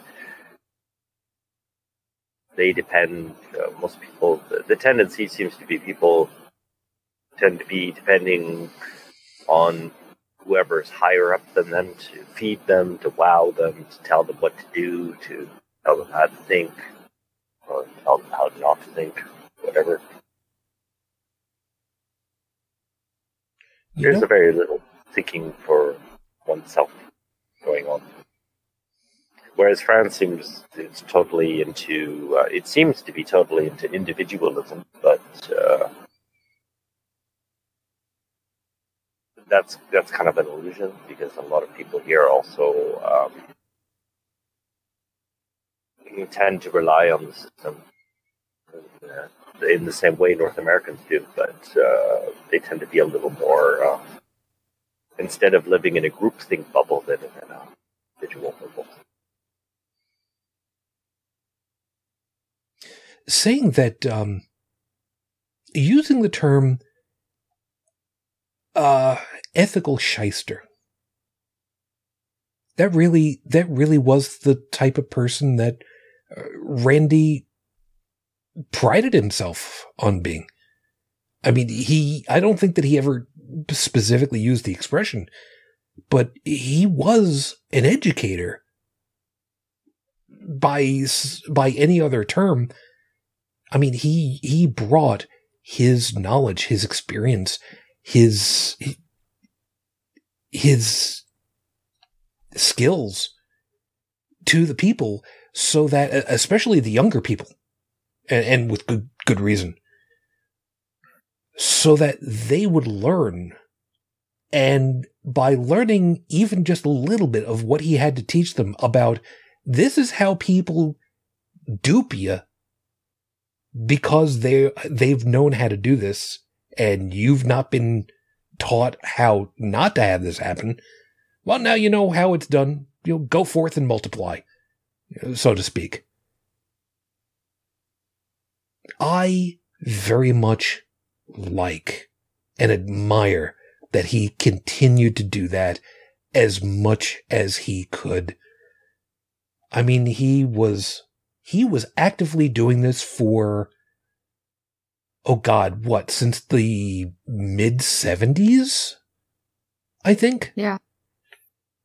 they depend. Uh, most people, the, the tendency seems to be people tend to be depending on whoever's higher up than them to feed them, to wow them, to tell them what to do, to tell them how to think, or tell them how not to think, whatever. You There's know- a very little thinking for oneself going on. Whereas France seems it's totally into uh, it seems to be totally into individualism, but uh, that's that's kind of an illusion because a lot of people here also um, tend to rely on the system in the same way North Americans do, but uh, they tend to be a little more uh, instead of living in a groupthink bubble, live in a individual bubble. saying that um, using the term uh, ethical shyster that really that really was the type of person that uh, Randi prided himself on being. I mean, he I don't think that he ever specifically use the expression, but he was an educator by by any other term. I mean, he he brought his knowledge, his experience, his his skills to the people so that especially the younger people and, and with good good reason so that they would learn. And by learning even just a little bit of what he had to teach them about this is how people dupe you because they they've known how to do this and you've not been taught how not to have this happen. Well now you know how it's done. You'll go forth and multiply so to speak. I very much like and admire that he continued to do that as much as he could. I mean he was he was actively doing this for oh god what since the mid 70s i think. Yeah.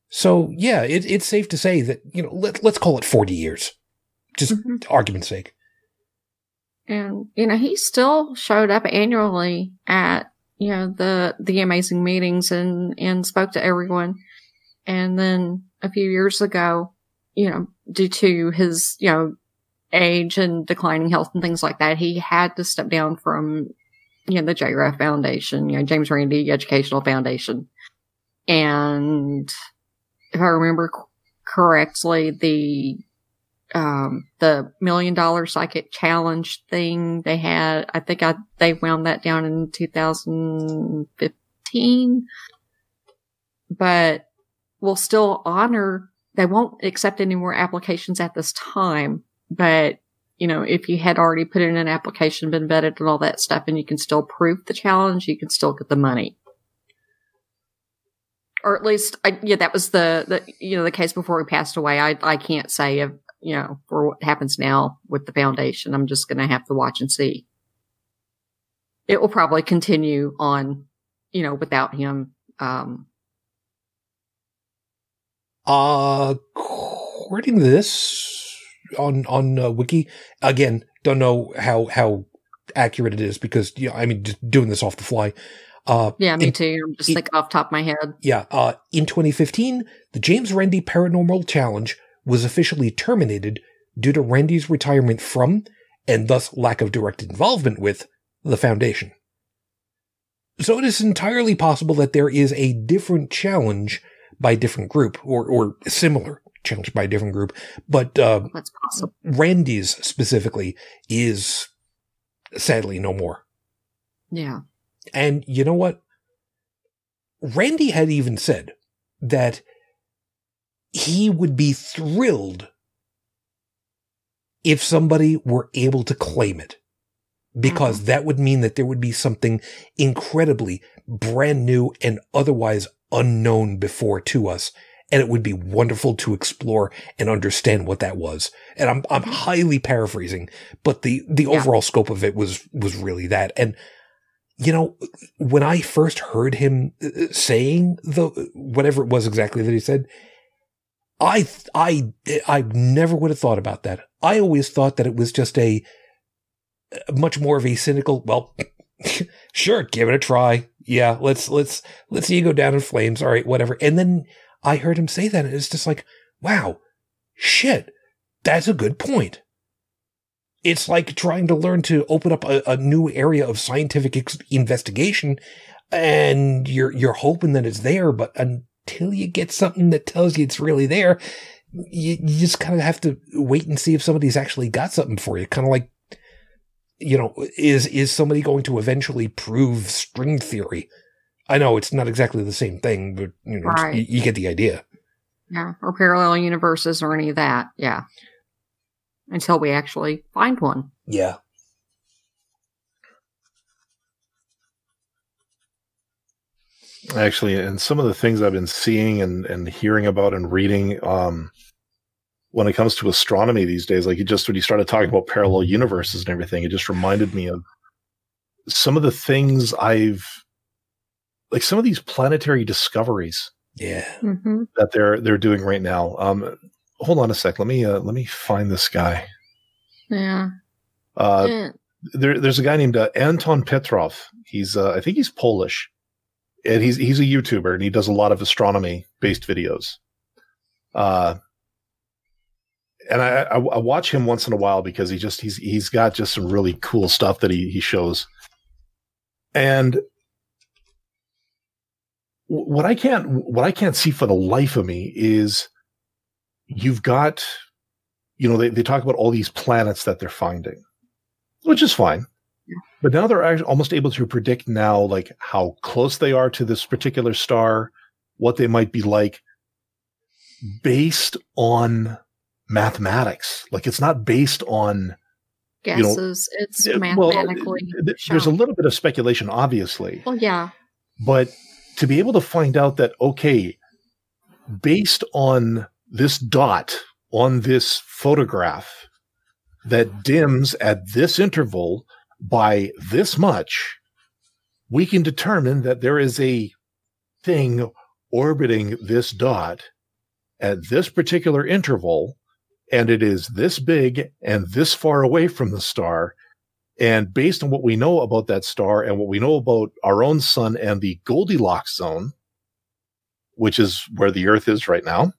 so yeah it, it's safe to say that you know let, let's call it 40 years. Just Mhm. argument's sake And you know, he still showed up annually at you know the the amazing meetings and and spoke to everyone. And then a few years ago, you know, due to his you know age and declining health and things like that, he had to step down from you know the JREF Foundation, you know James Randi Educational Foundation, and if I remember correctly, the um, the million dollar psychic challenge thing they had. I think I, they wound that down in 2015, but we'll still honor, they won't accept any more applications at this time. But, you know, if you had already put in an application, been vetted and all that stuff, and you can still prove the challenge, you can still get the money. Or at least, I, yeah, that was the, the, you know, the case before he passed away. I, I can't say if, you know, for what happens now with the foundation. I'm just going to have to watch and see. It will probably continue on, you know, without him. Um, Uh, according to this on on uh, wiki, again, don't know how how accurate it is because you know, I mean, just doing this off the fly. Uh, Yeah, me in- too. I'm just it- thinking off top of my head. Yeah, uh, in 2015, the James Randi Paranormal Challenge was officially terminated due to Randi's retirement from, and thus lack of direct involvement with, the foundation. So it is entirely possible that there is a different challenge by a different group, or, or similar challenge by a different group, but uh, That's possible. Randi's specifically is sadly no more. Yeah. And you know what? Randi had even said that he would be thrilled if somebody were able to claim it. Because that would mean that there would be something incredibly brand new and otherwise unknown before to us. And it would be wonderful to explore and understand what that was. And I'm, I'm highly paraphrasing, but the, the Yeah. overall scope of it was, was really that. And you know, when I first heard him uh, saying the whatever it was exactly that he said, I I I never would have thought about that. I always thought that it was just a much more of a cynical. Well, sure, give it a try. Yeah, let's let's let's see you go down in flames. All right, whatever. And then I heard him say that, and it's just like, wow, shit, that's a good point it's like trying to learn to open up a, a new area of scientific ex- investigation and you're you're hoping that it's there but until you get something that tells you it's really there you, you just kind of have to wait and see if somebody's actually got something for you kind of like you know is is somebody going to eventually prove string theory i know it's not exactly the same thing but you know Right. you, you get the idea Yeah. Or parallel universes or any of that. Yeah. Until we actually find one. yeah actually and some of the things i've been seeing and, and hearing about and reading um when it comes to astronomy these days like you just when you started talking about parallel universes and everything it just reminded me of some of the things i've like some of these planetary discoveries yeah Mm-hmm. that they're they're doing right now um hold on a sec let me uh let me find this guy Yeah. uh Eh, there, there's a guy named uh, Anton Petrov. He's, uh, I think he's Polish, and he's he's a YouTuber, and he does a lot of astronomy based videos. Uh, and I, I, I watch him once in a while because he just he's he's got just some really cool stuff that he he shows. And what I can't what I can't see for the life of me is you've got you know they, they talk about all these planets that they're finding which is fine. But now they're act- almost able to predict now, like how close they are to this particular star, what they might be like, based on mathematics. Like it's not based on you know, guesses. it's well, mathematically. th- th- there's a little bit of speculation, obviously, Well, yeah. but to be able to find out that okay, based on this dot on this photograph that dims at this interval by this much, we can determine that there is a thing orbiting this dot at this particular interval, and it is this big and this far away from the star. And based on what we know about that star and what we know about our own sun and the Goldilocks zone, which is where the Earth is right now.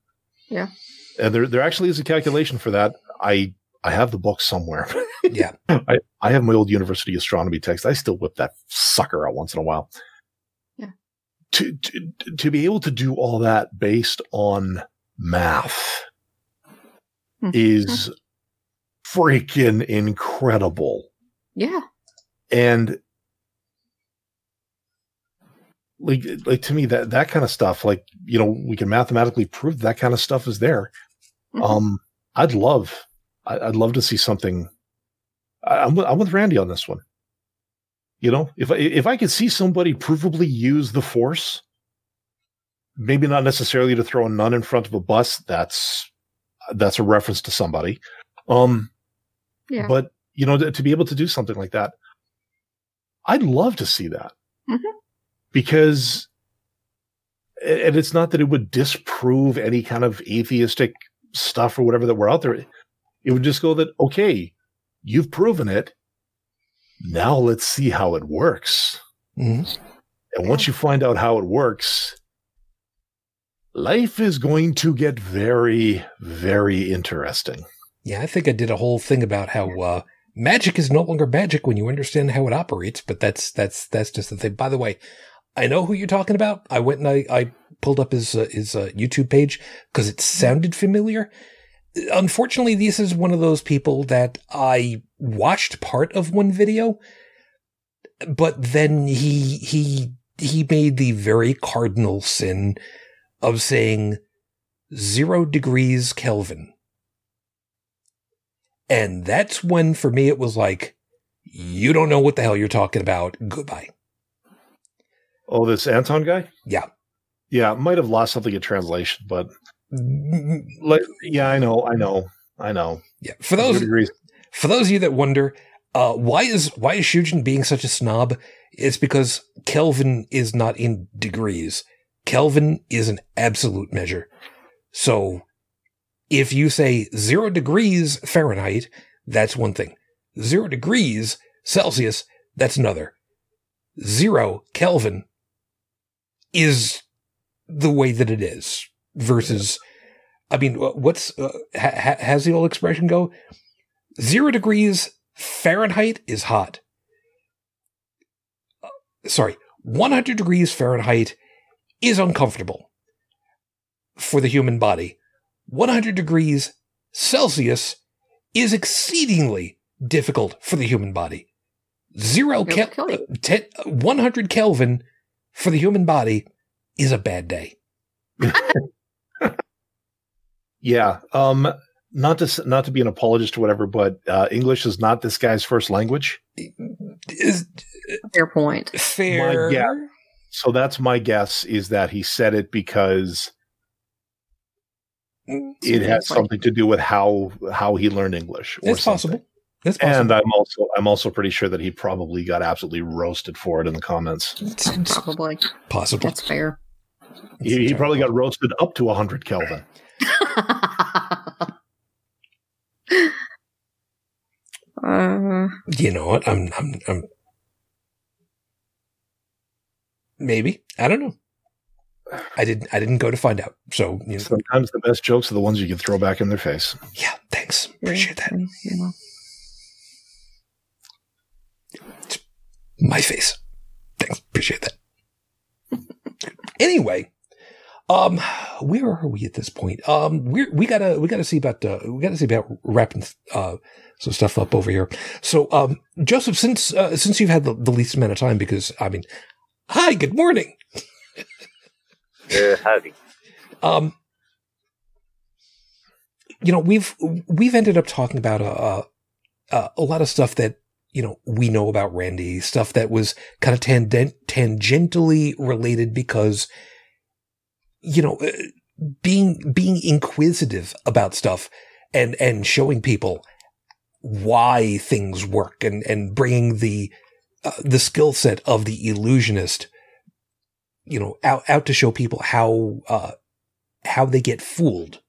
Yeah. And there, there actually is a calculation for that. I, I have the book somewhere. yeah I, I have my old university astronomy text. I still whip that sucker out once in a while. Yeah. To, to, to be able to do all that based on math Mhm. is freaking incredible. Yeah. And like, like to me, that, that kind of stuff, like, you know, we can mathematically prove that kind of stuff is there. Mhm. Um, I'd love, I- I'd love to see something. I- I'm with, I'm with Randi on this one. You know, if I, if I could see somebody provably use the force, maybe not necessarily to throw a nun in front of a bus. That's, that's a reference to somebody. Um, Yeah. but you know, to, to be able to do something like that, I'd love to see that Mhm. because, and it's not that it would disprove any kind of atheistic stuff or whatever that were out there. It would just go that, okay, you've proven it. Now let's see how it works. Mhm. And once you find out how it works, life is going to get very, very interesting. Yeah, I think I did a whole thing about how uh, magic is no longer magic when you understand how it operates. But that's that's that's just the thing. By the way, I know who you're talking about. I went and I, I pulled up his uh, his uh, YouTube page because it sounded familiar. Unfortunately, this is one of those people that I watched part of one video, but then he he he made the very cardinal sin of saying zero degrees Kelvin. And that's when for me it was like, you don't know what the hell you're talking about. Goodbye. Oh, this Anton guy? Yeah. Yeah, might have lost something in translation, but like yeah, I know, I know, I know. Yeah. For those for those of you that wonder, uh, why is why is Saujin being such a snob? It's because Kelvin is not in degrees. Kelvin is an absolute measure. So if you say zero degrees Fahrenheit, that's one thing. Zero degrees Celsius, that's another. Zero Kelvin is the way that it is versus, I mean, what's, uh, ha- has the old expression go? Zero degrees Fahrenheit is hot. Uh, sorry, 100 degrees Fahrenheit is uncomfortable for the human body. 100 degrees Celsius is exceedingly difficult for the human body. Zero Kel- 100 Kelvin for the human body is a bad day. yeah. Um, not to not to be an apologist or whatever, but uh, English is not this guy's first language. Is, fair point. Fair. Yeah. So that's my guess is that he said it because it has something to do with how how he learned English. it's possible. It's possible. And I'm also I'm also pretty sure that he probably got absolutely roasted for it in the comments. Probably possible. That's fair. He, he probably got roasted up to 100 Kelvin. Uh, you know what? I'm, I'm, I'm, maybe. I don't know. I didn't, I didn't go to find out. So, you know. sometimes the best jokes are the ones you can throw back in their face. Yeah. Thanks. Appreciate that. Yeah. my face. Thanks. Appreciate that. anyway, um, where are we at this point? Um, we we gotta we gotta see about uh, we gotta see about wrapping uh some stuff up over here. So, um, Joseph, since uh, since you've had the, the least amount of time, because I mean, hi, good morning. uh, howdy. Um, you know, we've we've ended up talking about a, a, a lot of stuff that you know we know about Randi, stuff that was kind of tangent, tangentially related because you know, being, being inquisitive about stuff and, and showing people why things work and, and bringing the, uh, the skill set of the illusionist, you know, out, out to show people how, uh, how they get fooled,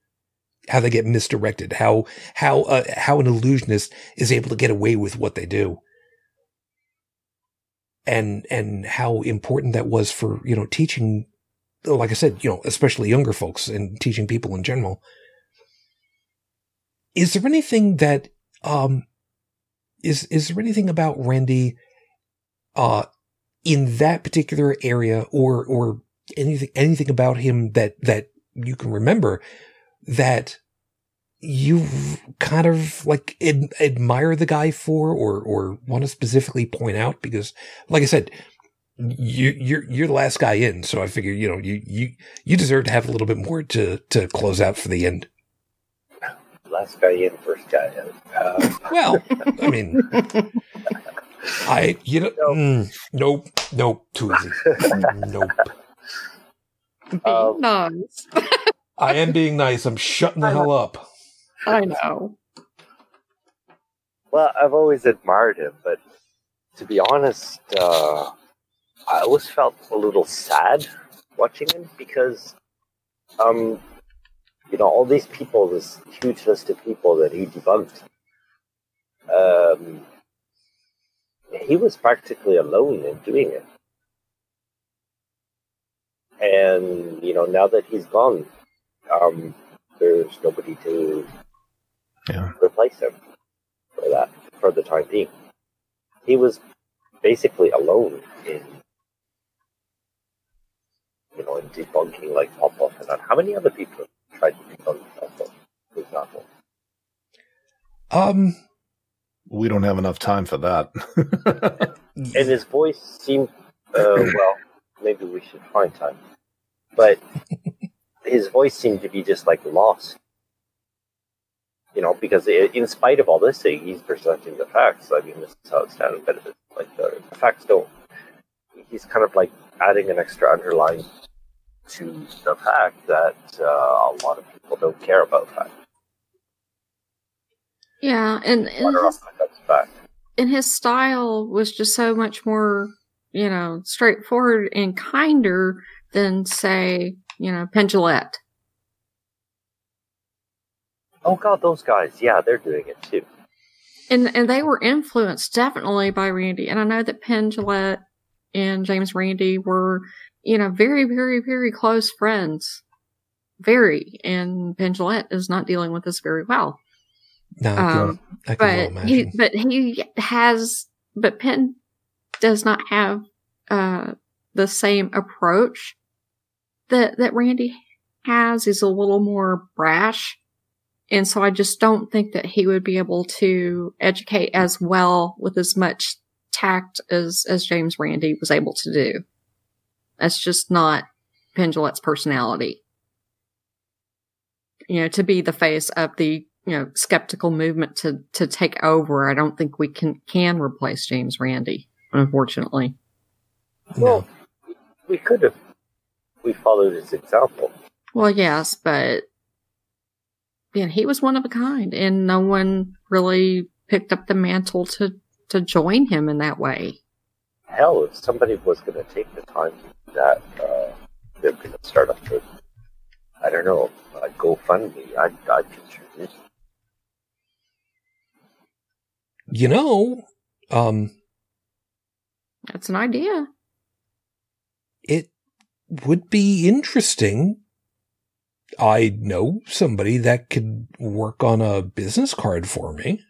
how they get misdirected, how, how, uh, how an illusionist is able to get away with what they do. And, and how important that was for, you know, teaching like I said, you know, especially younger folks and teaching people in general. Is there anything that, um, is, is there anything about Randi, uh, in that particular area or, or anything, anything about him that, that you can remember that you kind of like ad- admire the guy for or, or want to specifically point out? Because like I said, you you're you're the last guy in, so I figure you know you you you deserve to have a little bit more to to close out for the end. Last guy in, first guy out. Uh. Well, I mean, I you know nope mm, nope, nope too easy nope. Being um, nice. I am being nice. I'm shutting the hell up. I know. Well, I've always admired him, but to be honest, uh, I always felt a little sad watching him because, um, you know, all these people, this huge list of people that he debunked, um, he was practically alone in doing it. and you know now that he's gone, um, there's nobody to Yeah. replace him for that for the time being. He was basically alone in you know in debunking like Popoff and that. How many other people have tried to debunk Popoff, for example? Um, We don't have enough time for that. And his voice seemed uh, well. Maybe we should find time, but his voice seemed to be just like lost. You know, because i in spite of all this thing, he's presenting the facts. I mean, this is how it's done. But it's like the, the facts don't. He's kind of like adding an extra underline to the fact that uh, a lot of people don't care about that. Yeah, and, and his, and his style was just so much more, you know, straightforward and kinder than, say, you know, Penn Jillette. Oh God, those guys! Yeah, they're doing it too. And and they were influenced definitely by Randi. And I know that Penn Jillette and James Randi were, you know, very, very, very close friends. Very. And Penn Jillette is not dealing with this very well. no, Um, I can well but he but he has but Penn does not have uh the same approach that that Randi has. He's a little more brash. And so I just don't think that he would be able to educate as well with as much tact as as James Randi was able to do. That's just not Penn Jillette's personality. You know, to be the face of the you know skeptical movement to to take over. I don't think we can can replace James Randi, unfortunately. Well, we could have. We followed his example. Well, yes, but yeah, he was one of a kind, and no one really picked up the mantle to to join him in that way. Hell, if somebody was going to take the time to do that, uh, they're going to start up with, I don't know, uh, GoFundMe. I'd, I'd contribute. You know, um, That's an idea. it would be interesting. I know somebody that could work on a business card for me.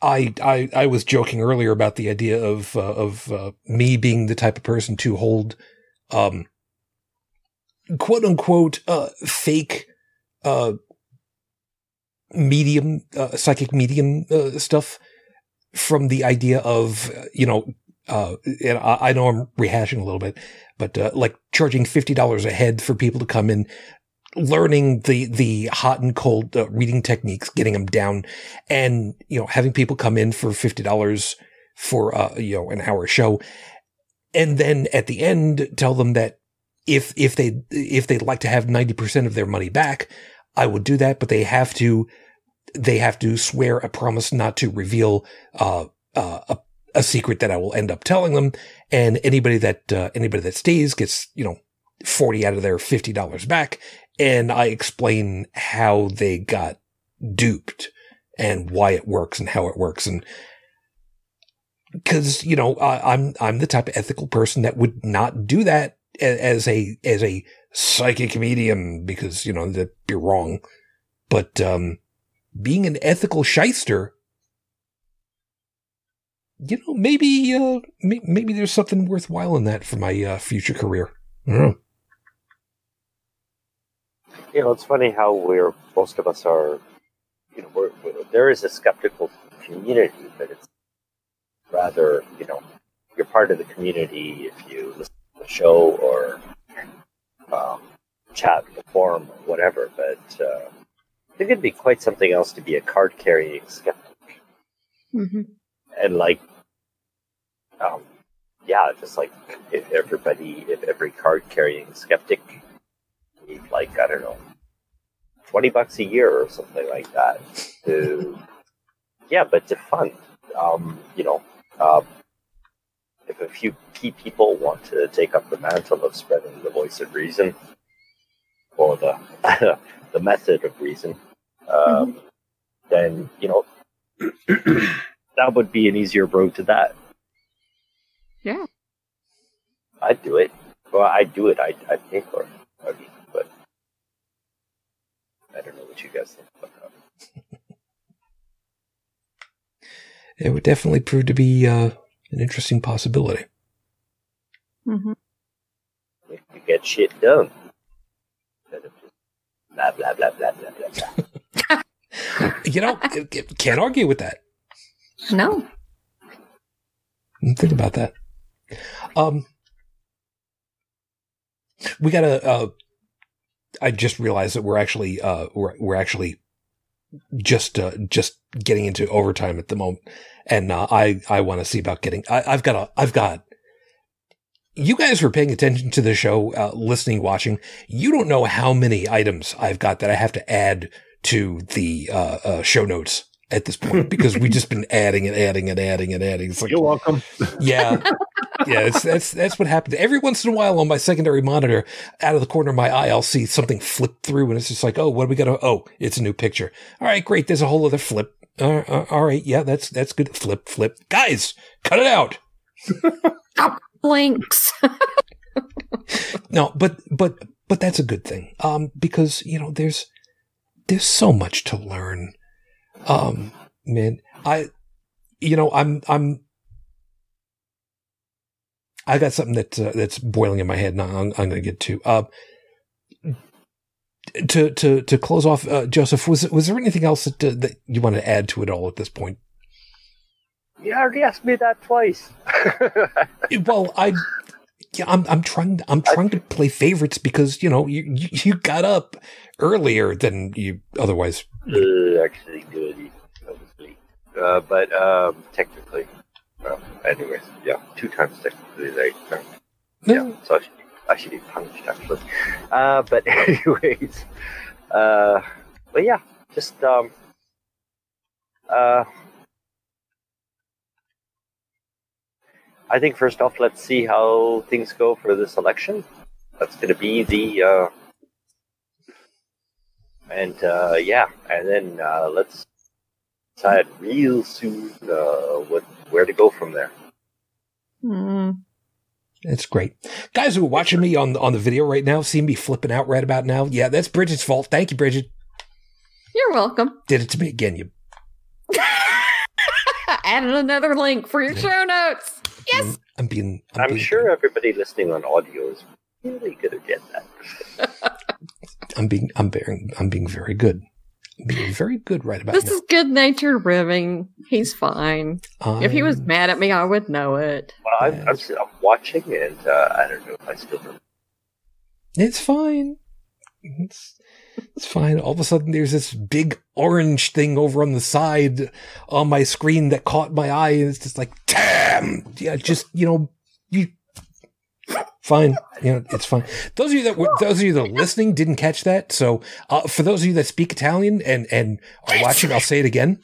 I I I was joking earlier about the idea of uh, of uh, me being the type of person to hold um quote unquote uh fake uh medium uh, psychic medium uh, stuff from the idea of you know and I, I know I'm rehashing a little bit but like charging $50 a head for people to come in learning the the hot and cold uh, reading techniques getting them down and you know having people come in for $50 for uh you know an hour show and then at the end tell them that if if they if they'd like to have 90% of their money back I would do that but they have to they have to swear a promise not to reveal uh, uh, a, a secret that I will end up telling them. And anybody that uh, anybody that stays gets you know forty out of their fifty dollars back. And I explain how they got duped and why it works and how it works and because you know I, I'm I'm the type of ethical person that would not do that as a as a psychic medium because you know that you're wrong. But um, being an ethical shyster, you know, maybe uh, may- maybe there's something worthwhile in that for my uh, future career. I don't know. You know, it's funny how we're, most of us are, you know, we're, we're, there is a skeptical community, but it's rather, you know, you're part of the community if you listen to the show or um, chat the forum or whatever, but uh, I think it'd be quite something else to be a card carrying skeptic. hmm And like, um, yeah, just like if everybody, if every card carrying skeptic need like, I don't know, 20 bucks a year or something like that to, yeah, but to fund, um, you know, um, if a few key people want to take up the mantle of spreading the voice of reason or the the method of reason, um, then you know that would be an easier road to that. Yeah. I'd do it. Well, I'd do it. I'd, I'd pay for it. I mean, but I don't know what you guys think about that. It would definitely prove to be uh, an interesting possibility. Mm-hmm. If you get shit done. Instead of just blah, blah, blah, blah, blah, blah, blah. You know, can't argue with that. No. Think about that. Um, we got a, Uh, I just realized that we're actually uh, we're we're actually just uh, just getting into overtime at the moment, and uh, I I want to see about getting. I, I've got a I've got. You guys were paying attention to the show, uh, listening, watching. You don't know how many items I've got that I have to add to the uh, uh, show notes at this point because we've just been adding and adding and adding and adding. It's like, You're welcome. yeah, yeah. It's, that's that's what happened. Every once in a while, on my secondary monitor, out of the corner of my eye, I'll see something flip through, and it's just like, oh, what do we got? to Oh, it's a new picture. All right, great. There's a whole other flip. Uh, uh, all right, yeah, that's that's good. Flip, flip, guys, cut it out. Blinks. No, but but but that's a good thing. Um, because you know, there's there's so much to learn. Um, man, I, you know, I'm I'm. I got something that uh, that's boiling in my head. Now I'm, I'm going to get to. Uh, to to to close off, uh, Joseph, was was there anything else that uh, that you want to add to it all at this point? You already asked me that twice. Well, I, yeah, I'm I'm trying I'm trying to play favorites because you know you you, you got up earlier than you otherwise. uh, actually good, obviously. Uh, but um, technically, well, anyways, yeah, two times technically late. Uh, yeah, so I should, I should be punished actually. Uh, but anyways, uh, but yeah, just um, uh, I think first off, let's see how things go for this election. That's going to be the uh, and uh, yeah, and then uh, let's decide real soon uh, what where to go from there. Hmm. It's great. Guys who are watching me on on the video right now, see me flipping out right about now. Yeah, that's Bridget's fault. Thank you, Bridget. You're welcome. Did it to me again. You. Added another link for your show notes. Yes. I'm being. I'm, I'm being, sure everybody listening on audio is really good at getting that. I'm being. I'm being. I'm being very good. I'm being very good right about This now. is good natured ribbing. He's fine. If he was mad at me, I would know it. Well, I'm, I'm, s- I'm watching, and uh, I don't know if I still remember. It's fine. It's, it's fine. All of a sudden, there's this big orange thing over on the side on my screen that caught my eye, and it's just like, damn. Yeah, just you know, you. Fine, you know it's fine. Those of you that were, those of you that are listening didn't catch that. So, uh, for those of you that speak Italian and and are watching, I'll say it again.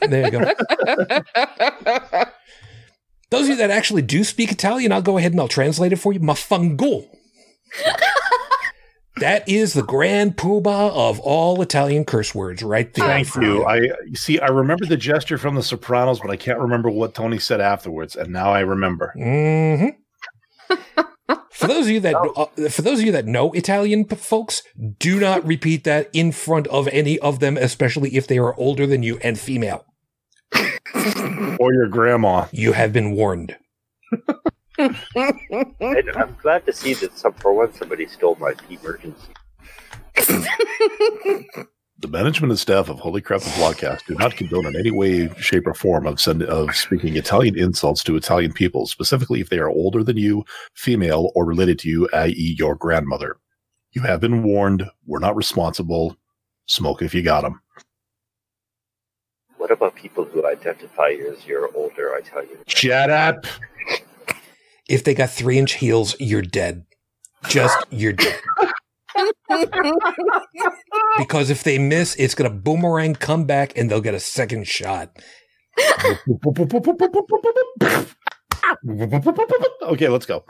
There you go. Those of you that actually do speak Italian, I'll go ahead and I'll translate it for you. Mafango. That is the grand poobah of all Italian curse words, right there. Thank for you. I you see. I remember the gesture from The Sopranos, but I can't remember what Tony said afterwards. And now I remember. hmm for those of you that uh, for those of you that know Italian p- folks, do not repeat that in front of any of them, especially if they are older than you and female. Or your grandma. You have been warned. And I'm glad to see that some, for once somebody stole my emergency. The management and staff of Holy Crap the Vlogcast do not condone in any way, shape, or form of send, of speaking Italian insults to Italian people, specifically if they are older than you, female, or related to you, i.e., your grandmother. You have been warned. We're not responsible. Smoke if you got them. What about people who identify as your older Italian? Shut up. If they got three inch heels, you're dead. Just you're dead. Because if they miss, it's gonna boomerang, come back, and they'll get a second shot. okay, let's go.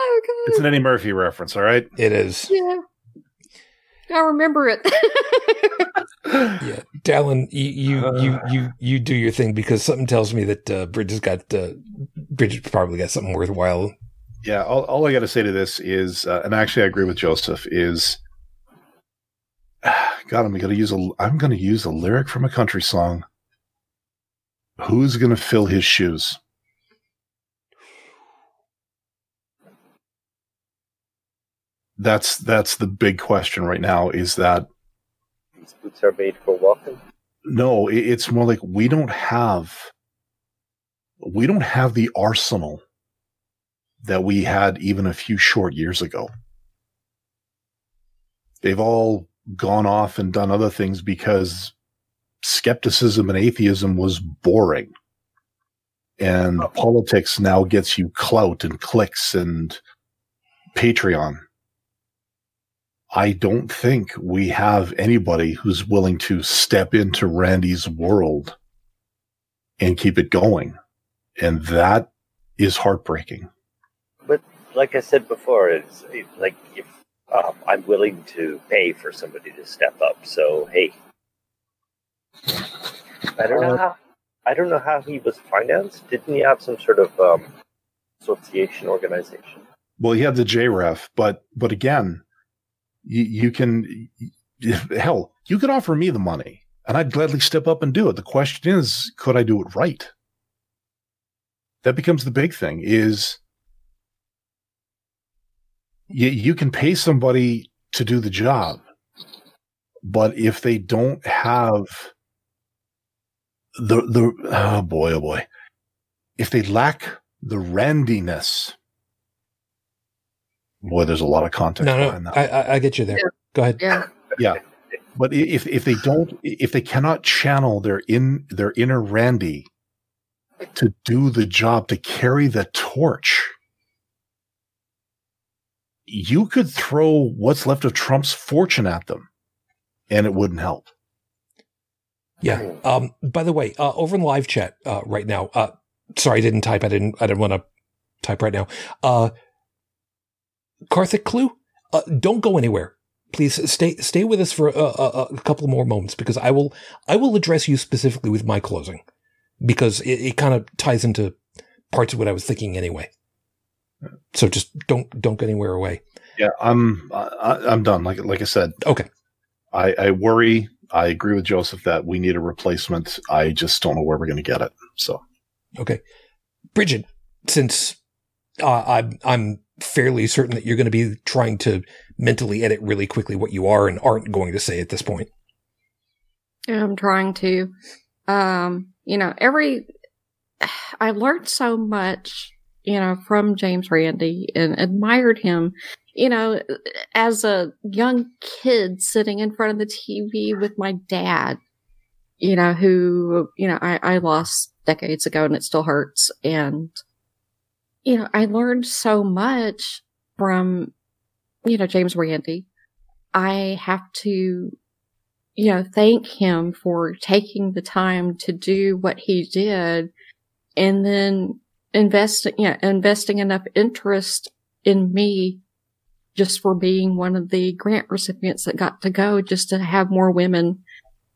Oh, God. It's an Eddie Murphy reference, all right? It is. Yeah. I remember it. Yeah, Dallin, you you you you you do your thing because something tells me that uh, Bridget's got uh, Bridget probably got something worthwhile. Yeah, all, all I got to say to this is, uh, and actually I agree with Joseph, is God, I'm gonna use a I'm gonna use a lyric from a country song. Who's gonna fill his shoes? That's that's the big question right now. Is that These boots are made for walking. no? it- It's more like we don't have we don't have the arsenal that we had even a few short years ago. They've all gone off and done other things because skepticism and atheism was boring. And oh. politics now gets you clout and clicks and Patreon. I don't think we have anybody who's willing to step into Randi's world and keep it going. And that is heartbreaking. But like I said before, it's it, like if um, I'm willing to pay for somebody to step up. So hey, I don't know how. I don't know how he was financed. Didn't he have some sort of um, association organization? Well, he had the JREF, but but again, you, you can hell, you could offer me the money, and I'd gladly step up and do it. The question is, could I do it right? That becomes the big thing. Is you, you can pay somebody to do the job, but if they don't have the the oh boy oh boy, if they lack the randiness Boy, there's a lot of context No, behind no, that. I, I, I get you there. Yeah. Go ahead. Yeah. Yeah. but if if they don't, if they cannot channel their in their inner Randi to do the job to carry the torch, you could throw what's left of Trump's fortune at them, and it wouldn't help. Yeah. Um, by the way, uh, over in live chat uh, right now. Uh, sorry, I didn't type. I didn't. I didn't want to type right now. Karthik Clue, uh, don't go anywhere. Please stay stay with us for a, a, a couple more moments because I will I will address you specifically with my closing because it, it kind of ties into parts of what I was thinking anyway. So just don't don't go anywhere away. Yeah, I'm I, I'm done. Like like I said, Okay. I, I worry. I agree with Joseph that we need a replacement. I just don't know where we're going to get it. So Okay. Bridget, since uh, I'm I'm fairly certain that you're going to be trying to mentally edit really quickly what you are and aren't going to say at this point. I'm trying to. Um, you know, every I learned so much, you know, from James Randi and admired him, you know, as a young kid sitting in front of the TV with my dad, you know, who, you know, I, I lost decades ago and it still hurts. And, you know, I learned so much from, you know, James Randi. I have to you know, thank him for taking the time to do what he did and then investing, you know, investing enough interest in me just for being one of the grant recipients that got to go just to have more women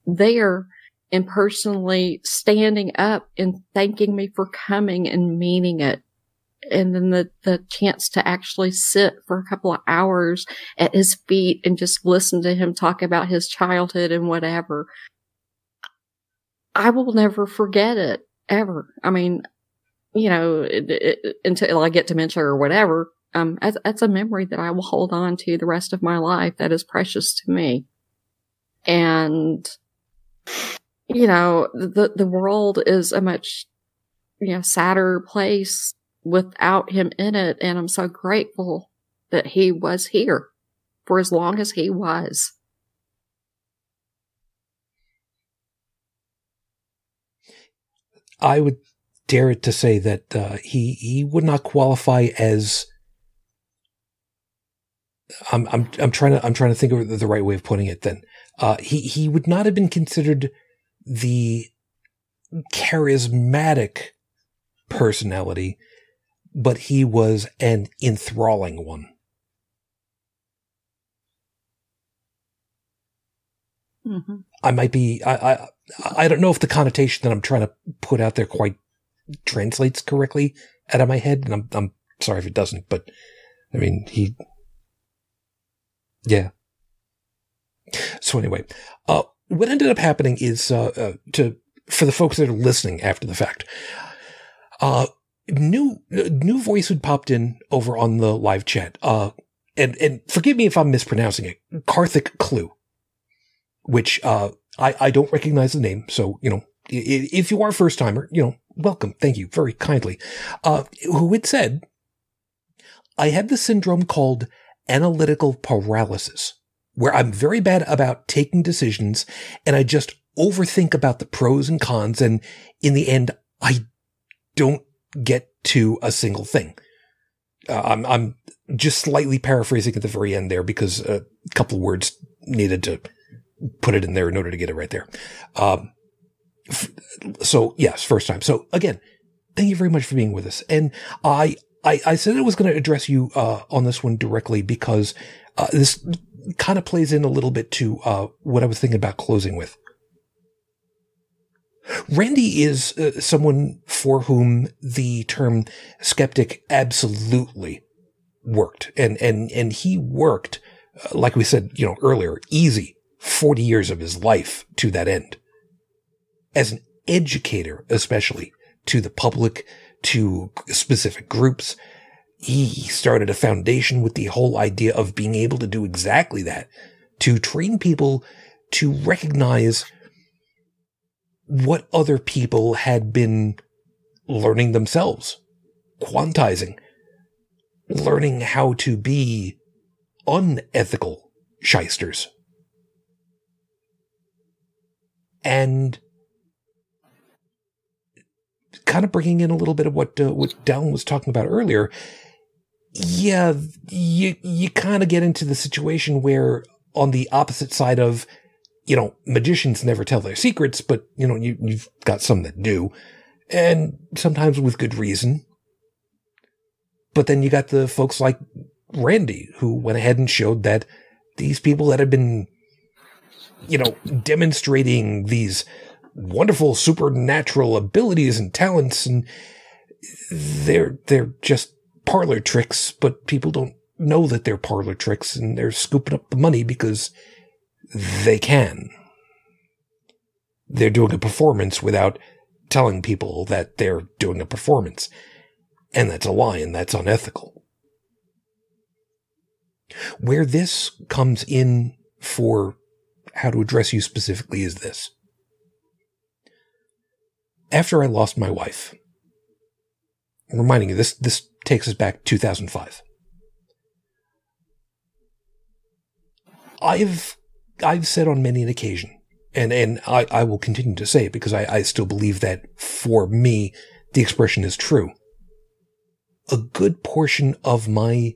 there and personally standing up and thanking me for coming and meaning it. And then the, the chance to actually sit for a couple of hours at his feet and just listen to him talk about his childhood and whatever. I will never forget it ever. I mean, you know, it, it, until I get dementia or whatever, um, that's, that's a memory that I will hold on to the rest of my life that is precious to me. And, you know, the, the world is a much, you know, sadder place without him in it. And I'm so grateful that he was here for as long as he was. I would dare it to say that uh, he he would not qualify as. I'm I'm I'm trying to I'm trying to think of the right way of putting it. Then uh, he he would not have been considered the charismatic personality, but he was an enthralling one. Mm-hmm. I might be I, I I don't know if the connotation that I'm trying to put out there quite translates correctly out of my head, and I'm I'm sorry if it doesn't, but I mean he, yeah. So anyway, uh, what ended up happening is uh, uh, to for the folks that are listening after the fact, uh, new new voice had popped in over on the live chat. Uh, and and forgive me if I'm mispronouncing it. Karthik Clue, which uh, I I don't recognize the name. So you know, if you are a first timer, you know, welcome, thank you very kindly. Uh, who had said, I have the syndrome called analytical paralysis, where I'm very bad about taking decisions, and I just overthink about the pros and cons, and in the end, I don't get to a single thing. Uh, I'm, I'm just slightly paraphrasing at the very end there because a couple words needed to put it in there in order to get it right there. Um, f- so yes, first time. So again, thank you very much for being with us. And I, I, I said I was going to address you, uh, on this one directly because, uh, this kind of plays in a little bit to, uh, what I was thinking about closing with. Randi is uh, someone for whom the term skeptic absolutely worked. And, and, and he worked, uh, like we said, you know, earlier, easy 40 years of his life to that end. As an educator, especially to the public, to specific groups, he started a foundation with the whole idea of being able to do exactly that, to train people to recognize what other people had been learning themselves, quantizing, learning how to be unethical shysters. And kind of bringing in a little bit of what uh, what Dallin was talking about earlier. Yeah, you you kind of get into the situation where on the opposite side of, you know, magicians never tell their secrets, but you know, you you've got some that do, and sometimes with good reason. But then you got the folks like Randi who went ahead and showed that these people that have been, you know, demonstrating these wonderful supernatural abilities and talents and they're they're just parlor tricks, but people don't know that they're parlor tricks and they're scooping up the money because they can. They're doing a performance without telling people that they're doing a performance. And that's a lie and that's unethical. Where this comes in for how to address you specifically is this. After I lost my wife, I'm reminding you, this, this takes us back 2005. I've, I've said on many an occasion, and, and I, I will continue to say it because I, I still believe that for me, the expression is true. A good portion of my,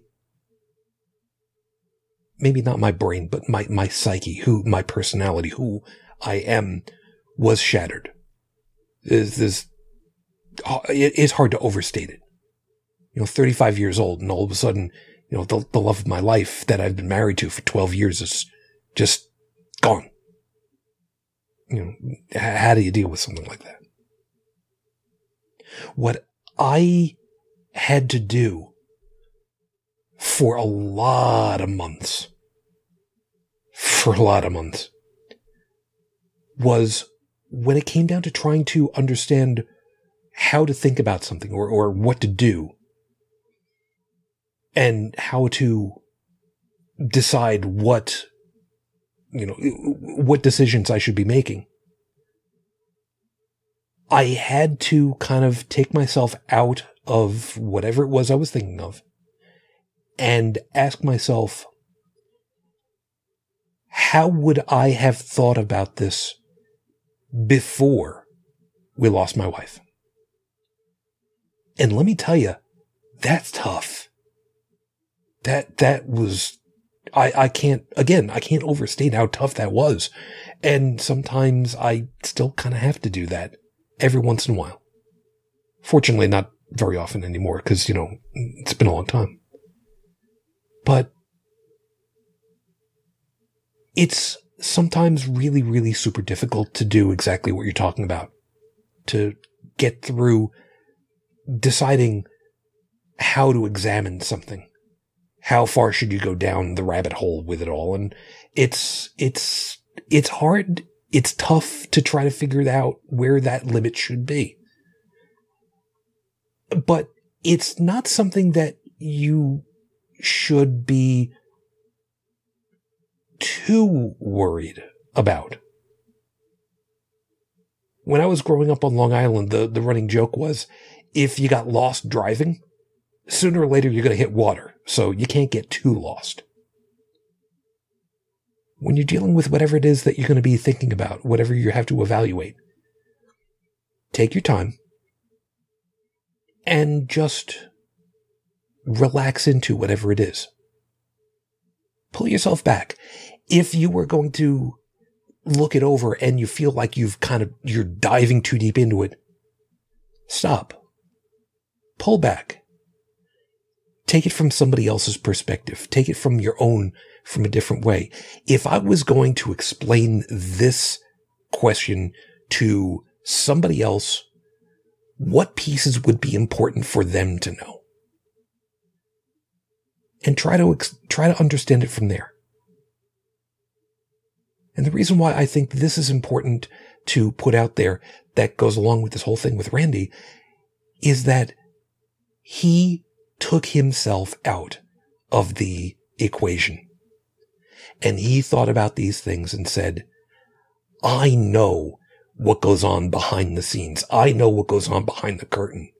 maybe not my brain, but my, my psyche, who, my personality, who I am, was shattered. Is this, it is hard to overstate it. You know, 35 years old and all of a sudden, you know, the, the love of my life that I've been married to for 12 years is just gone. You know, how do you deal with something like that? What I had to do for a lot of months, for a lot of months, was when it came down to trying to understand how to think about something or, or what to do and how to decide what, you know, what decisions I should be making. I had to kind of take myself out of whatever it was I was thinking of and ask myself, how would I have thought about this before we lost my wife? And let me tell you, that's tough. That, that was, I, I can't, again, I can't overstate how tough that was. And sometimes I still kind of have to do that every once in a while. Fortunately, not very often anymore because, you know, it's been a long time. But it's sometimes really, really super difficult to do exactly what you're talking about. To get through deciding how to examine something. How far should you go down the rabbit hole with it all? And it's, it's, it's hard. It's tough to try to figure out where that limit should be. But it's not something that you should be too worried about. When I was growing up on Long Island, the, the running joke was if you got lost driving, sooner or later you're going to hit water, so you can't get too lost. When you're dealing with whatever it is that you're going to be thinking about, whatever you have to evaluate, take your time and just relax into whatever it is. Pull yourself back. If you were going to look it over and you feel like you've kind of, you're diving too deep into it, stop. Pull back. Take it from somebody else's perspective. Take it from your own, from a different way. If I was going to explain this question to somebody else, what pieces would be important for them to know? And try to, try to understand it from there. And the reason why I think this is important to put out there that goes along with this whole thing with Randi is that he took himself out of the equation. And he thought about these things and said, I know what goes on behind the scenes. I know what goes on behind the curtain.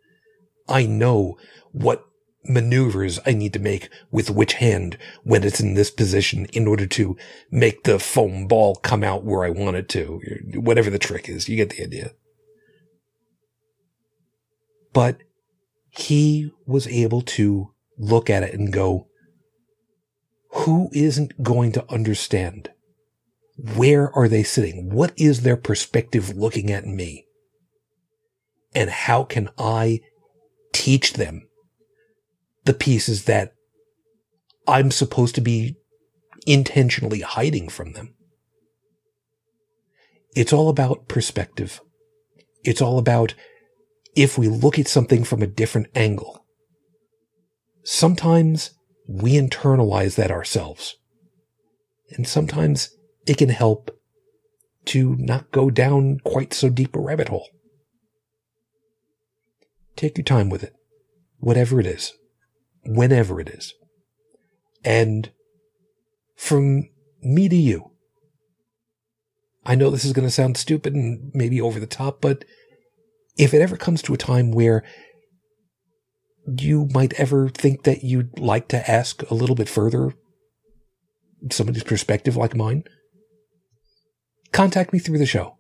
I know what maneuvers I need to make with which hand when it's in this position in order to make the foam ball come out where I want it to. Whatever the trick is, you get the idea. But he was able to look at it and go, who isn't going to understand? Where are they sitting? What is their perspective looking at me? And how can I teach them the pieces that I'm supposed to be intentionally hiding from them. It's all about perspective. It's all about if we look at something from a different angle. Sometimes we internalize that ourselves. And sometimes it can help to not go down quite so deep a rabbit hole. Take your time with it, whatever it is whenever it is. And from me to you, I know this is going to sound stupid and maybe over the top, but if it ever comes to a time where you might ever think that you'd like to ask a little bit further somebody's perspective like mine, contact me through the show.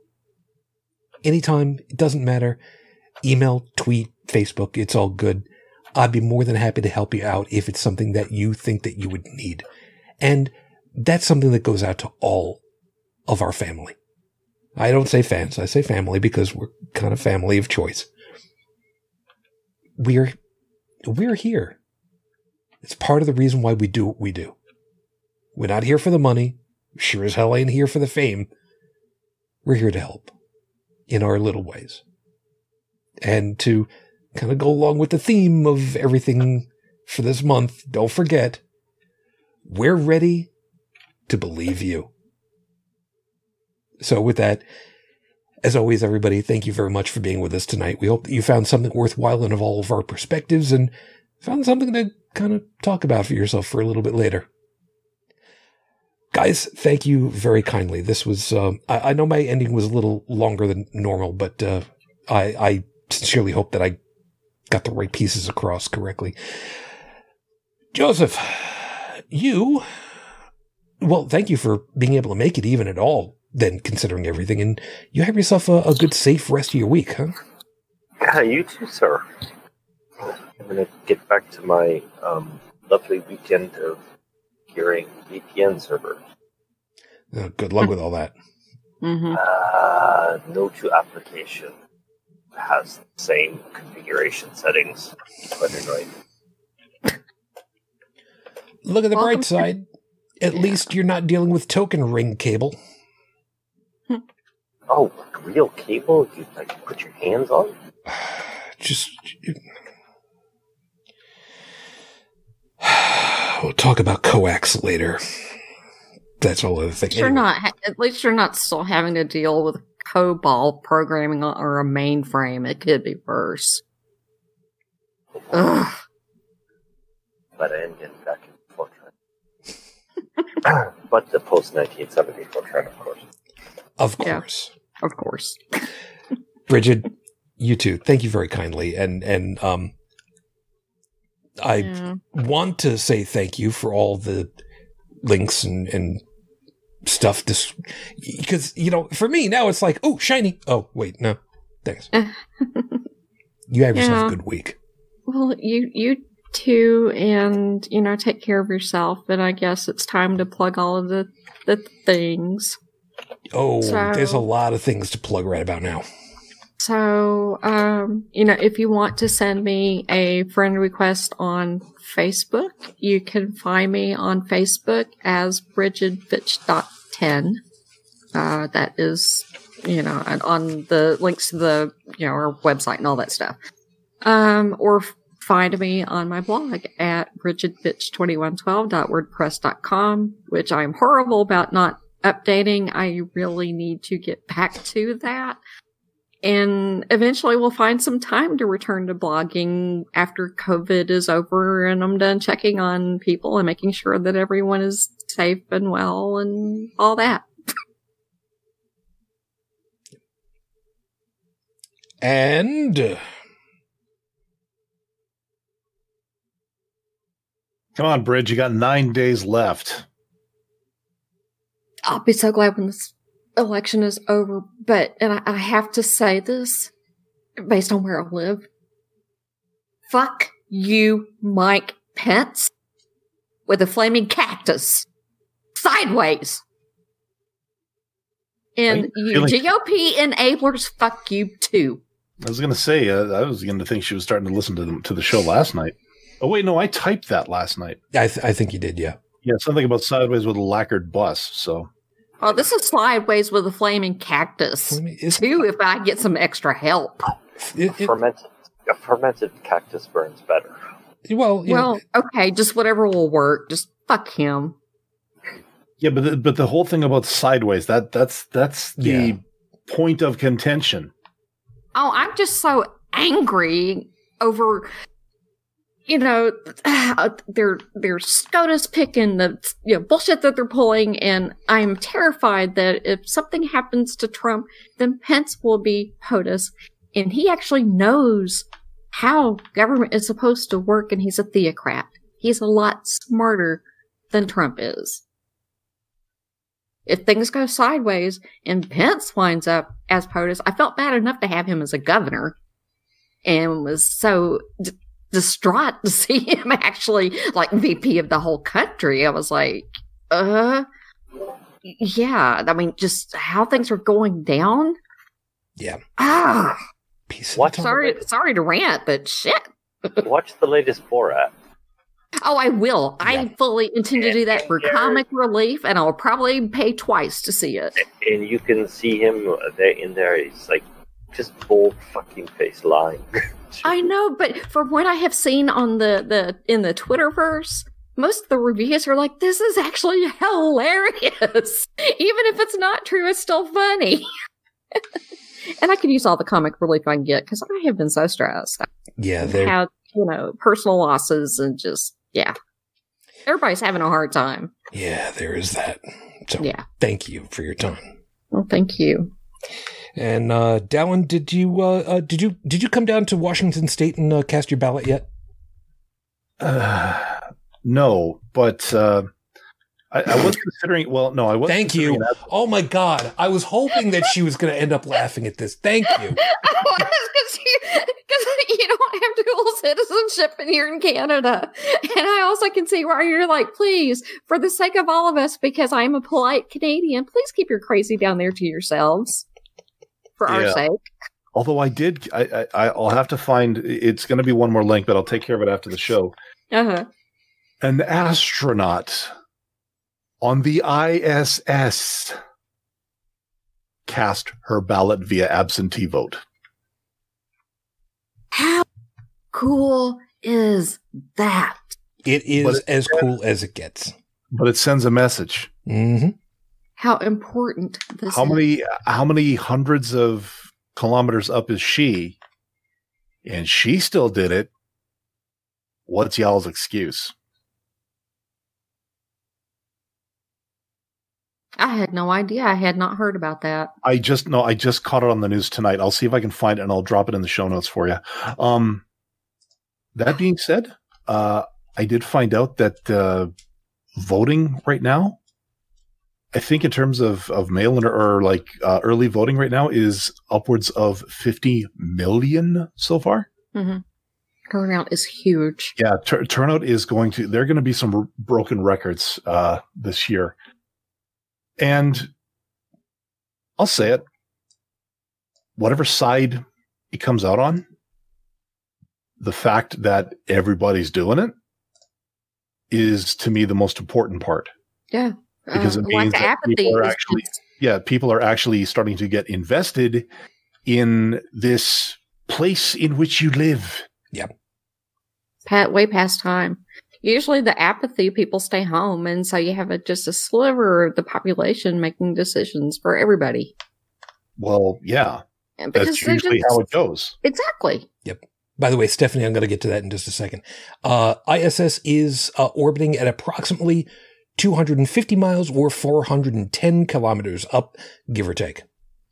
Anytime, it doesn't matter. Email, tweet, Facebook, it's all good. I'd be more than happy to help you out if it's something that you think that you would need. And that's something that goes out to all of our family. I don't say fans, I say family because we're kind of family of choice. We're, we're here. It's part of the reason why we do what we do. We're not here for the money. Sure as hell ain't here for the fame. We're here to help in our little ways. And to kind of go along with the theme of everything for this month, don't forget, we're ready to believe you. So with that, as always, everybody, thank you very much for being with us tonight. We hope that you found something worthwhile in of all of our perspectives and found something to kind of talk about for yourself for a little bit later. Guys, thank you very kindly. This was, um, I, I, know my ending was a little longer than normal, but uh, I, I sincerely hope that I got the right pieces across correctly. Joseph, you, well, thank you for being able to make it even at all, then considering everything. And you have yourself a, a good, safe rest of your week, huh? Yeah, you too, sir. I'm going to get back to my um, lovely weekend of hearing VPN server. Uh, good luck with all that. Mm-hmm. Uh, no to application has the same configuration settings. Quite annoying. Look at the Welcome bright side. At yeah. least you're not dealing with token ring cable. Oh, like real cable you like put your hands on? Just we'll talk about coax later. That's all other thing. You're Anyway. not. At least you're not still having to deal with COBOL programming or a mainframe. It could be worse. Ugh. But I am getting back in Fortran. but the post 1970 Fortran, of course. Of Yeah. course. Of course. Bridget, you too. Thank you very kindly. And and um I Yeah. want to say thank you for all the links and, and stuff this because you know for me now it's like oh shiny oh wait no thanks you have yourself Yeah. a good week Well, you you too, and you know, take care of yourself. And I guess it's time to plug all of the the things. Oh So- there's a lot of things to plug right about now So, um, you know, if you want to send me a friend request on Facebook, you can find me on Facebook as bridgetfitch.10. Uh, that is, you know, on the links to the, you know, our website and all that stuff. Um, or find me on my blog at bridgetfitch2112.wordpress.com, which I'm horrible about not updating. I really need to get back to that and eventually we'll find some time to return to blogging after COVID is over and I'm done checking on people and making sure that everyone is safe and well and all that. and Come on, Bridge. You got nine days left. I'll be so glad when this election is over. But, and I, I have to say this based on where I live. Fuck you, Mike Pence, with a flaming cactus sideways. And you feel like- GOP enablers, fuck you too. I was going to say, uh, I was going to think she was starting to listen to the, to the show last night. Oh, wait, no, I typed that last night. I, th- I think you did yeah Yeah, something about sideways with a lacquered bus. So, Oh, this is sideways with a flaming cactus I mean, too. If I get some extra help. it- it- fermented, a fermented cactus burns better. well you know, Well, okay, just whatever will work. Just fuck him. yeah, but the, but the whole thing about sideways that that's that's the Yeah. point of contention. Oh, I'm just so angry over, you know, uh, their their SCOTUS picking the you know bullshit that they're pulling, and I'm terrified that if something happens to Trump, then Pence will be POTUS, and he actually knows how government is supposed to work, and he's a theocrat. He's a lot smarter than Trump is. If things go sideways and Pence winds up as POTUS, I felt bad enough to have him as a governor and was so distraught to see him actually like VP of the whole country. I was like, uh, yeah. I mean, just how things are going down. Yeah. Ah, piece of What? time. sorry, sorry to rant, but shit. Watch the latest Borat. Oh, I will. I fully intend to do that for Yeah. comic relief, and I'll probably pay twice to see it. And you can see him there in there. He's like just bold fucking face lying. I know, but from what I have seen on the, the in the Twitterverse, most of the reviews are like, "This is actually hilarious." Even if it's not true, it's still funny. and I can use all the comic relief I can get because I have been so stressed. yeah there had you know personal losses and just yeah, everybody's having a hard time. yeah there is that so Yeah. thank you for your time Well, thank you. And uh, Dallin, did you uh, uh, did you did you come down to Washington State and uh, cast your ballot yet? Uh, no, but uh, I, I was considering. Well, no, I was. Thank you. Oh my God, I was hoping that she was going to end up laughing at this. Thank you. Because you, 'cause you don't have dual citizenship and you're in Canada. And I also can see why you're like, please, for the sake of all of us, because I'm a polite Canadian, please keep your crazy down there to yourselves. For our sake. Although I did, I, I I'll have to find. It's going to be one more link, but I'll take care of it after the show. Uh-huh. An astronaut on the ISS cast her ballot via absentee vote. How cool is that? It is But it- as cool as it gets. But it sends a message. hmm How important this How is. many how many hundreds of kilometers up is she? And she still did it. What's y'all's excuse? I had no idea. I had not heard about that. I just no, I just caught it on the news tonight. I'll see if I can find it and I'll drop it in the show notes for you. Um, that being said, uh, I did find out that uh, voting right now, I think in terms of of mail in or like uh, early voting right now is upwards of fifty million so far. hmm Turnout is huge. Yeah, tur turnout is going to. There are going to be some r- broken records uh, this year, and I'll say it. Whatever side it comes out on, the fact that everybody's doing it is to me the most important part. Yeah. Because it Uh, means that people are actually- Yeah, people are actually starting to get invested in this place in which you live. pat way past time. Usually, the apathy people stay home, and so you have a, just a sliver of the population making decisions for everybody. Well, yeah, And that's usually just- how it goes. exactly. Yep. By the way, Stephanie, I'm going to get to that in just a second. Uh, ISS is uh, orbiting at approximately 250 miles or 410 kilometers up, give or take.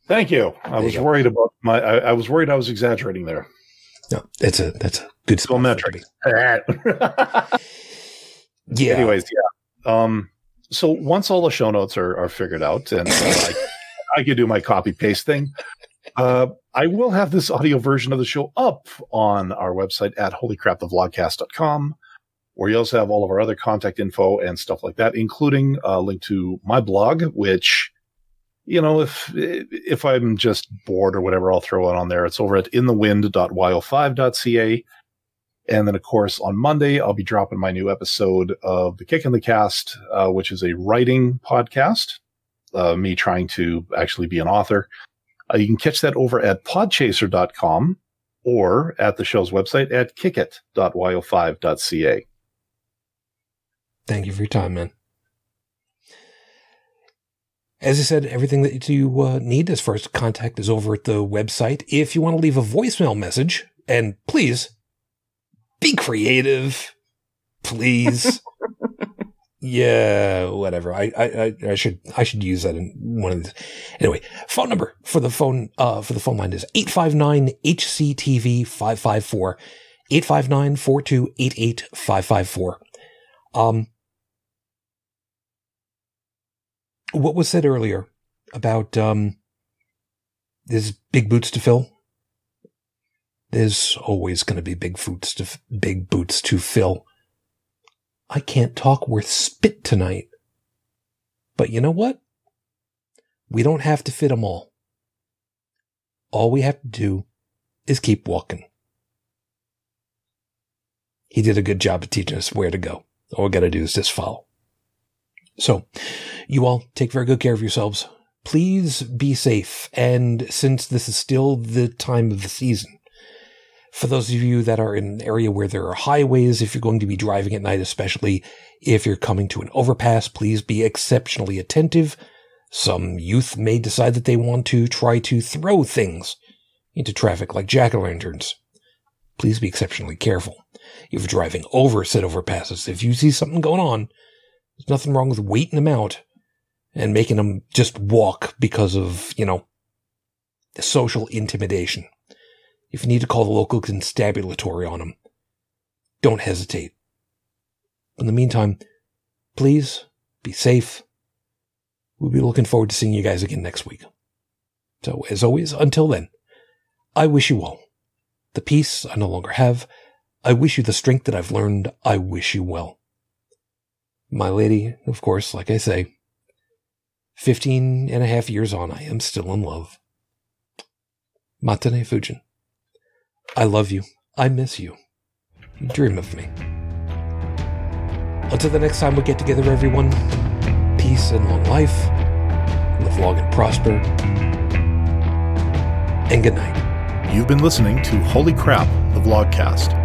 Thank you. I There you was go. worried about my. I, I was worried I was exaggerating there. No, that's a that's a good for metric. Yeah. Anyways, yeah. Um. So once all the show notes are, are figured out, and uh, I, I could do my copy paste thing, uh, I will have this audio version of the show up on our website at holycrapthevlogcast.com, where you also have all of our other contact info and stuff like that, including a link to my blog, which you know, if if I'm just bored or whatever, I'll throw it on there. It's over at inthewind.yo5.ca. And then, of course, on Monday, I'll be dropping my new episode of The Kick in the Cast, uh, which is a writing podcast, uh, me trying to actually be an author. Uh, you can catch that over at podchaser.com or at the show's website at kickit.yo5.ca. Thank you for your time, man. As I said, everything that you uh, need as far as contact is over at the website. If you want to leave a voicemail message, and please be creative, please. yeah, whatever. I, I I should I should use that in one of these. Anyway, phone number for the phone uh for the phone line is 859 HCTV 554 859 4288 554. Um what was said earlier about um there's big boots to fill? There's always going to be big boots to f- big boots to fill. I can't talk worth spit tonight. But you know what? We don't have to fit them all. All we have to do is keep walking. He did a good job of teaching us where to go. All we got to do is just follow so you all take very good care of yourselves. Please be safe. And since this is still the time of the season, for those of you that are in an area where there are highways, if you're going to be driving at night, especially if you're coming to an overpass, please be exceptionally attentive. Some youth may decide that they want to try to throw things into traffic like jack-o'-lanterns. Please be exceptionally careful. If you're driving over said overpasses, if you see something going on, there's nothing wrong with waiting them out and making them just walk because of, you know, social intimidation. If you need to call the local constabulary on them, don't hesitate. In the meantime, please be safe. We'll be looking forward to seeing you guys again next week. So, as always, until then, I wish you all the peace I no longer have. I wish you the strength that I've learned. I wish you well. My lady, of course, like I say, 15 and a half years on, I am still in love. Matane Fujin. I love you. I miss you. Dream of me. Until the next time we get together, everyone, peace and long life. Live long and prosper. And good night. You've been listening to Holy Crap, the Vlogcast.